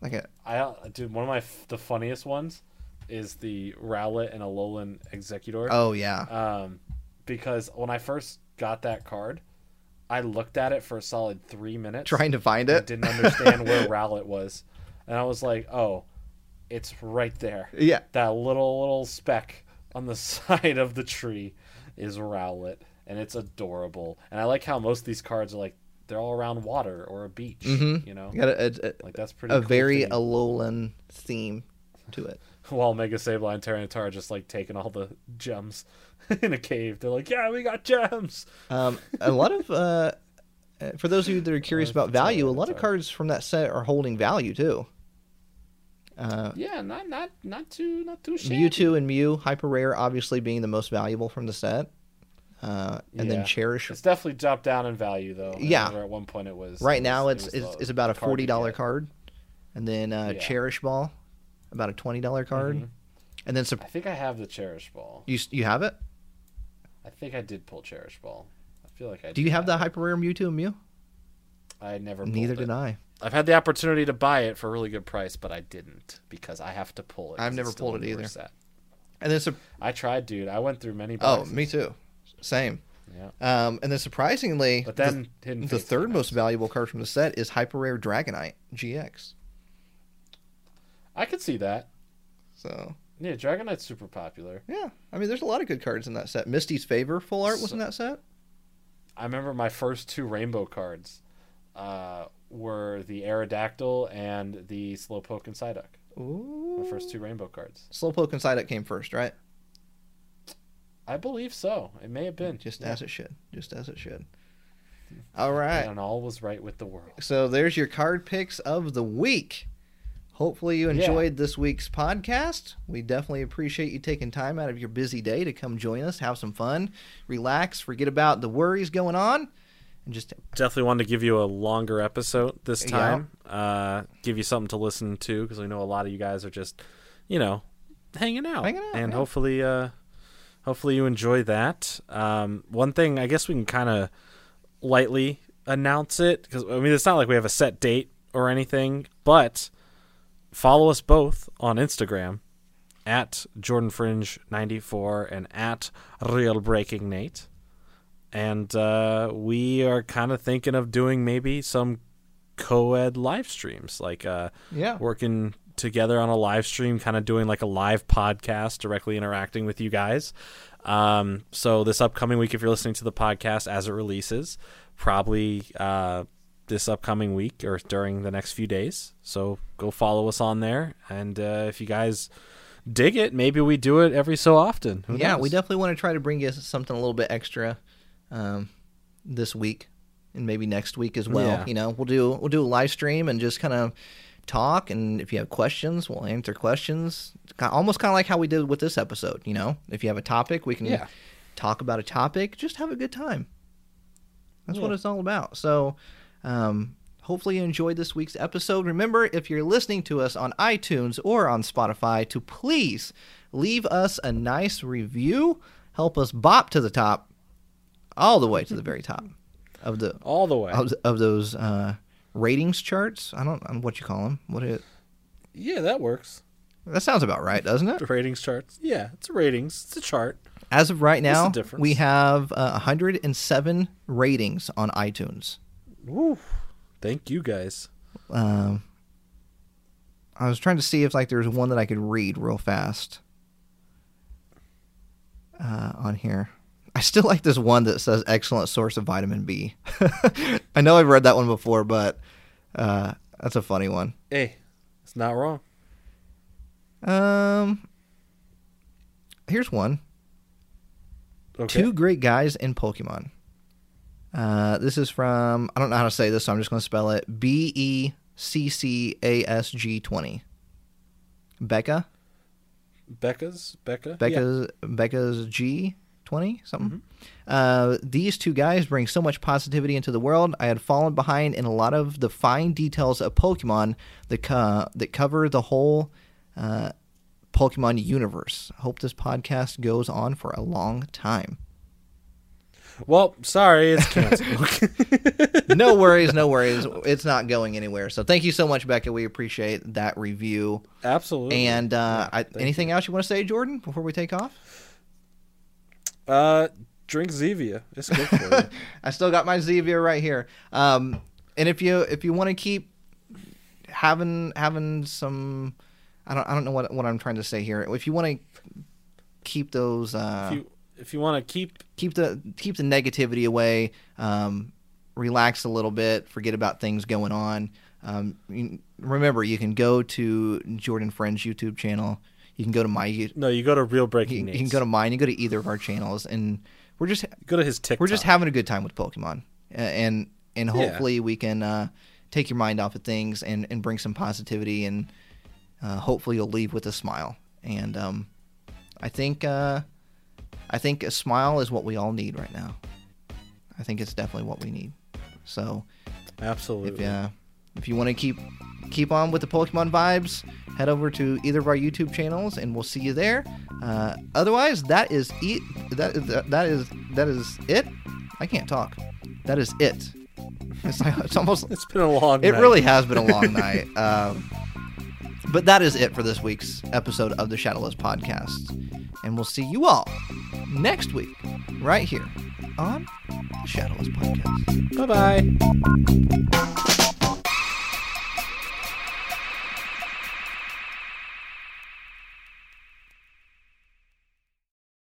Like a I uh, dude, one of my f- the funniest ones is the Rowlet and Alolan Exeggutor. oh yeah Um, because when I first got that card, I looked at it for a solid three minutes. trying to find it. I it. didn't understand where [LAUGHS] Rowlet was, and I was like, "Oh, it's right there. Yeah. That little little speck on the [LAUGHS] side of the tree is Rowlet, and it's adorable. And I like how most of these cards are like they're all around water or a beach. Mhm. You know, Got a, a, like that's pretty. a cool very theme. Alolan theme to it. [LAUGHS] while Mega Sableye and Tyranitar are just like taking all the gems [LAUGHS] in a cave. They're like, "Yeah, we got gems." Um, a lot of uh, uh, for those of you that are curious about value, a lot of cards from that set are holding value too. Uh, Yeah, not not not too not too shabby. Mewtwo and Mew, hyper rare, obviously being the most valuable from the set. Uh, and then Cherish. It's definitely dropped down in value though. I Yeah. At one point it was. Right it now, was- it's it it's, it's about a forty dollar card, and then uh, Yeah. Cherish Ball, about a twenty dollar card, Mhm. and then sup- I think I have the Cherish Ball. you you have it. I think I did pull Cherish Ball. I feel like I. Do you have the hyper rare Mewtwo and Mew? I never. Neither pulled did it. I. I've had the opportunity to buy it for a really good price, but I didn't because I have to pull it. I've never pulled it either. Set. And then sup- I tried, dude. I went through many. oh, me too. Same. Yeah. Um, and then surprisingly, But the- then Hidden the third most valuable card from the set is hyper rare Dragonite GX. I could see that. So Yeah, Dragonite's super popular. yeah, I mean, there's a lot of good cards in that set. Misty's Favor full art was So- in that set. I remember my first two rainbow cards uh, were the Aerodactyl and the Slowpoke and Psyduck. Ooh. My first two rainbow cards. Slowpoke and Psyduck came first, right? I believe so. It may have been. Just Yeah. as it should. Just as it should. All right. And all was right with the world. So there's your card picks of the week. Hopefully you Yeah. enjoyed this week's podcast. We definitely appreciate you taking time out of your busy day to come join us, have some fun, relax, forget about the worries going on, and just Definitely wanted to give you a longer episode this Yeah. time. Uh, give you something to listen to because we know a lot of you guys are just, you know, hanging out. Hanging out, and yeah. hopefully, uh, hopefully you enjoy that. Um, one thing I guess we can kind of lightly announce it because I mean it's not like we have a set date or anything, but follow us both on Instagram at Jordan French 94 and at Real Breaking Nate. And uh, we are kind of thinking of doing maybe some co-ed live streams, like uh, yeah. working together on a live stream, kind of doing like a live podcast, directly interacting with you guys. Um, so this upcoming week, if you're listening to the podcast as it releases, probably uh, this upcoming week or during the next few days. So go follow us on there, and uh, if you guys dig it, maybe we do it every so often. Who yeah, knows? we definitely want to try to bring you something a little bit extra um, this week and maybe next week as well. Yeah. You know, we'll do we'll do a live stream and just kind of talk. And if you have questions, we'll answer questions. Almost kind of like how we did with this episode. You know, if you have a topic, we can Yeah. talk about a topic. Just have a good time. That's Yeah. what it's all about. So, um, hopefully you enjoyed this week's episode. Remember, if you're listening to us on iTunes or on Spotify, to please leave us a nice review. Help us bop to the top, all the way to the very top of the All the way. of, of those uh, ratings charts. I don't know what you call them. What is? it? yeah, that works. That sounds about right, doesn't it? The ratings charts. Yeah, it's ratings. It's a chart. As of right now, we have uh, 107 ratings on iTunes. Woo. Thank you guys. Um, I was trying to see if like there's one that I could read real fast uh, on here. I still like this one that says excellent source of vitamin B. [LAUGHS] I know I've read that one before, but uh, that's a funny one. Hey, it's not wrong. Um, here's one. Okay. Two great guys in Pokemon. Uh, this is from I don't know how to say this, so I'm just going to spell it B E C C A S G twenty. Becca, Becca's Becca. Yeah. Becca's Becca's G twenty something. Uh, these two guys bring so much positivity into the world. I had fallen behind in a lot of the fine details of Pokemon that co- that cover the whole uh, Pokemon universe. Hope this podcast goes on for a long time. Well, sorry, it's [LAUGHS] canceled. [LAUGHS] no worries, no worries. It's not going anywhere. So thank you so much, Becca. We appreciate that review. Absolutely. And uh, I, anything else you want to say, Jordan, before we take off? Uh, drink Zevia. It's good for you. [LAUGHS] I still got my Zevia right here. Um, and if you if you want to keep having having some, I don't I don't know what what I'm trying to say here. If you want to keep those uh, if you if you want to keep keep the keep the negativity away. Um, relax a little bit. Forget about things going on. Um, remember, you can go to Jordan French's YouTube channel. You can go to my. You, no, you go to Real Breaking you News. can go to mine. You go to either of our channels, and we're just go to his TikTok. we're just having a good time with Pokemon, and and Yeah. hopefully we can uh, take your mind off of things and and bring some positivity, and uh, hopefully you'll leave with a smile. And um, I think uh, I think a smile is what we all need right now. I think it's definitely what we need. So absolutely. uh, if you want to keep keep on with the Pokemon vibes, head over to either of our YouTube channels, and we'll see you there. Uh, otherwise, that is e- that is that is that is it. I can't talk. That is it. It's, it's almost. [LAUGHS] It's been a long. It night. really has been a long night. [LAUGHS] Um, but that is it for this week's episode of the Shadowless Podcast, and we'll see you all next week, right here on the Shadowless Podcast. Bye bye.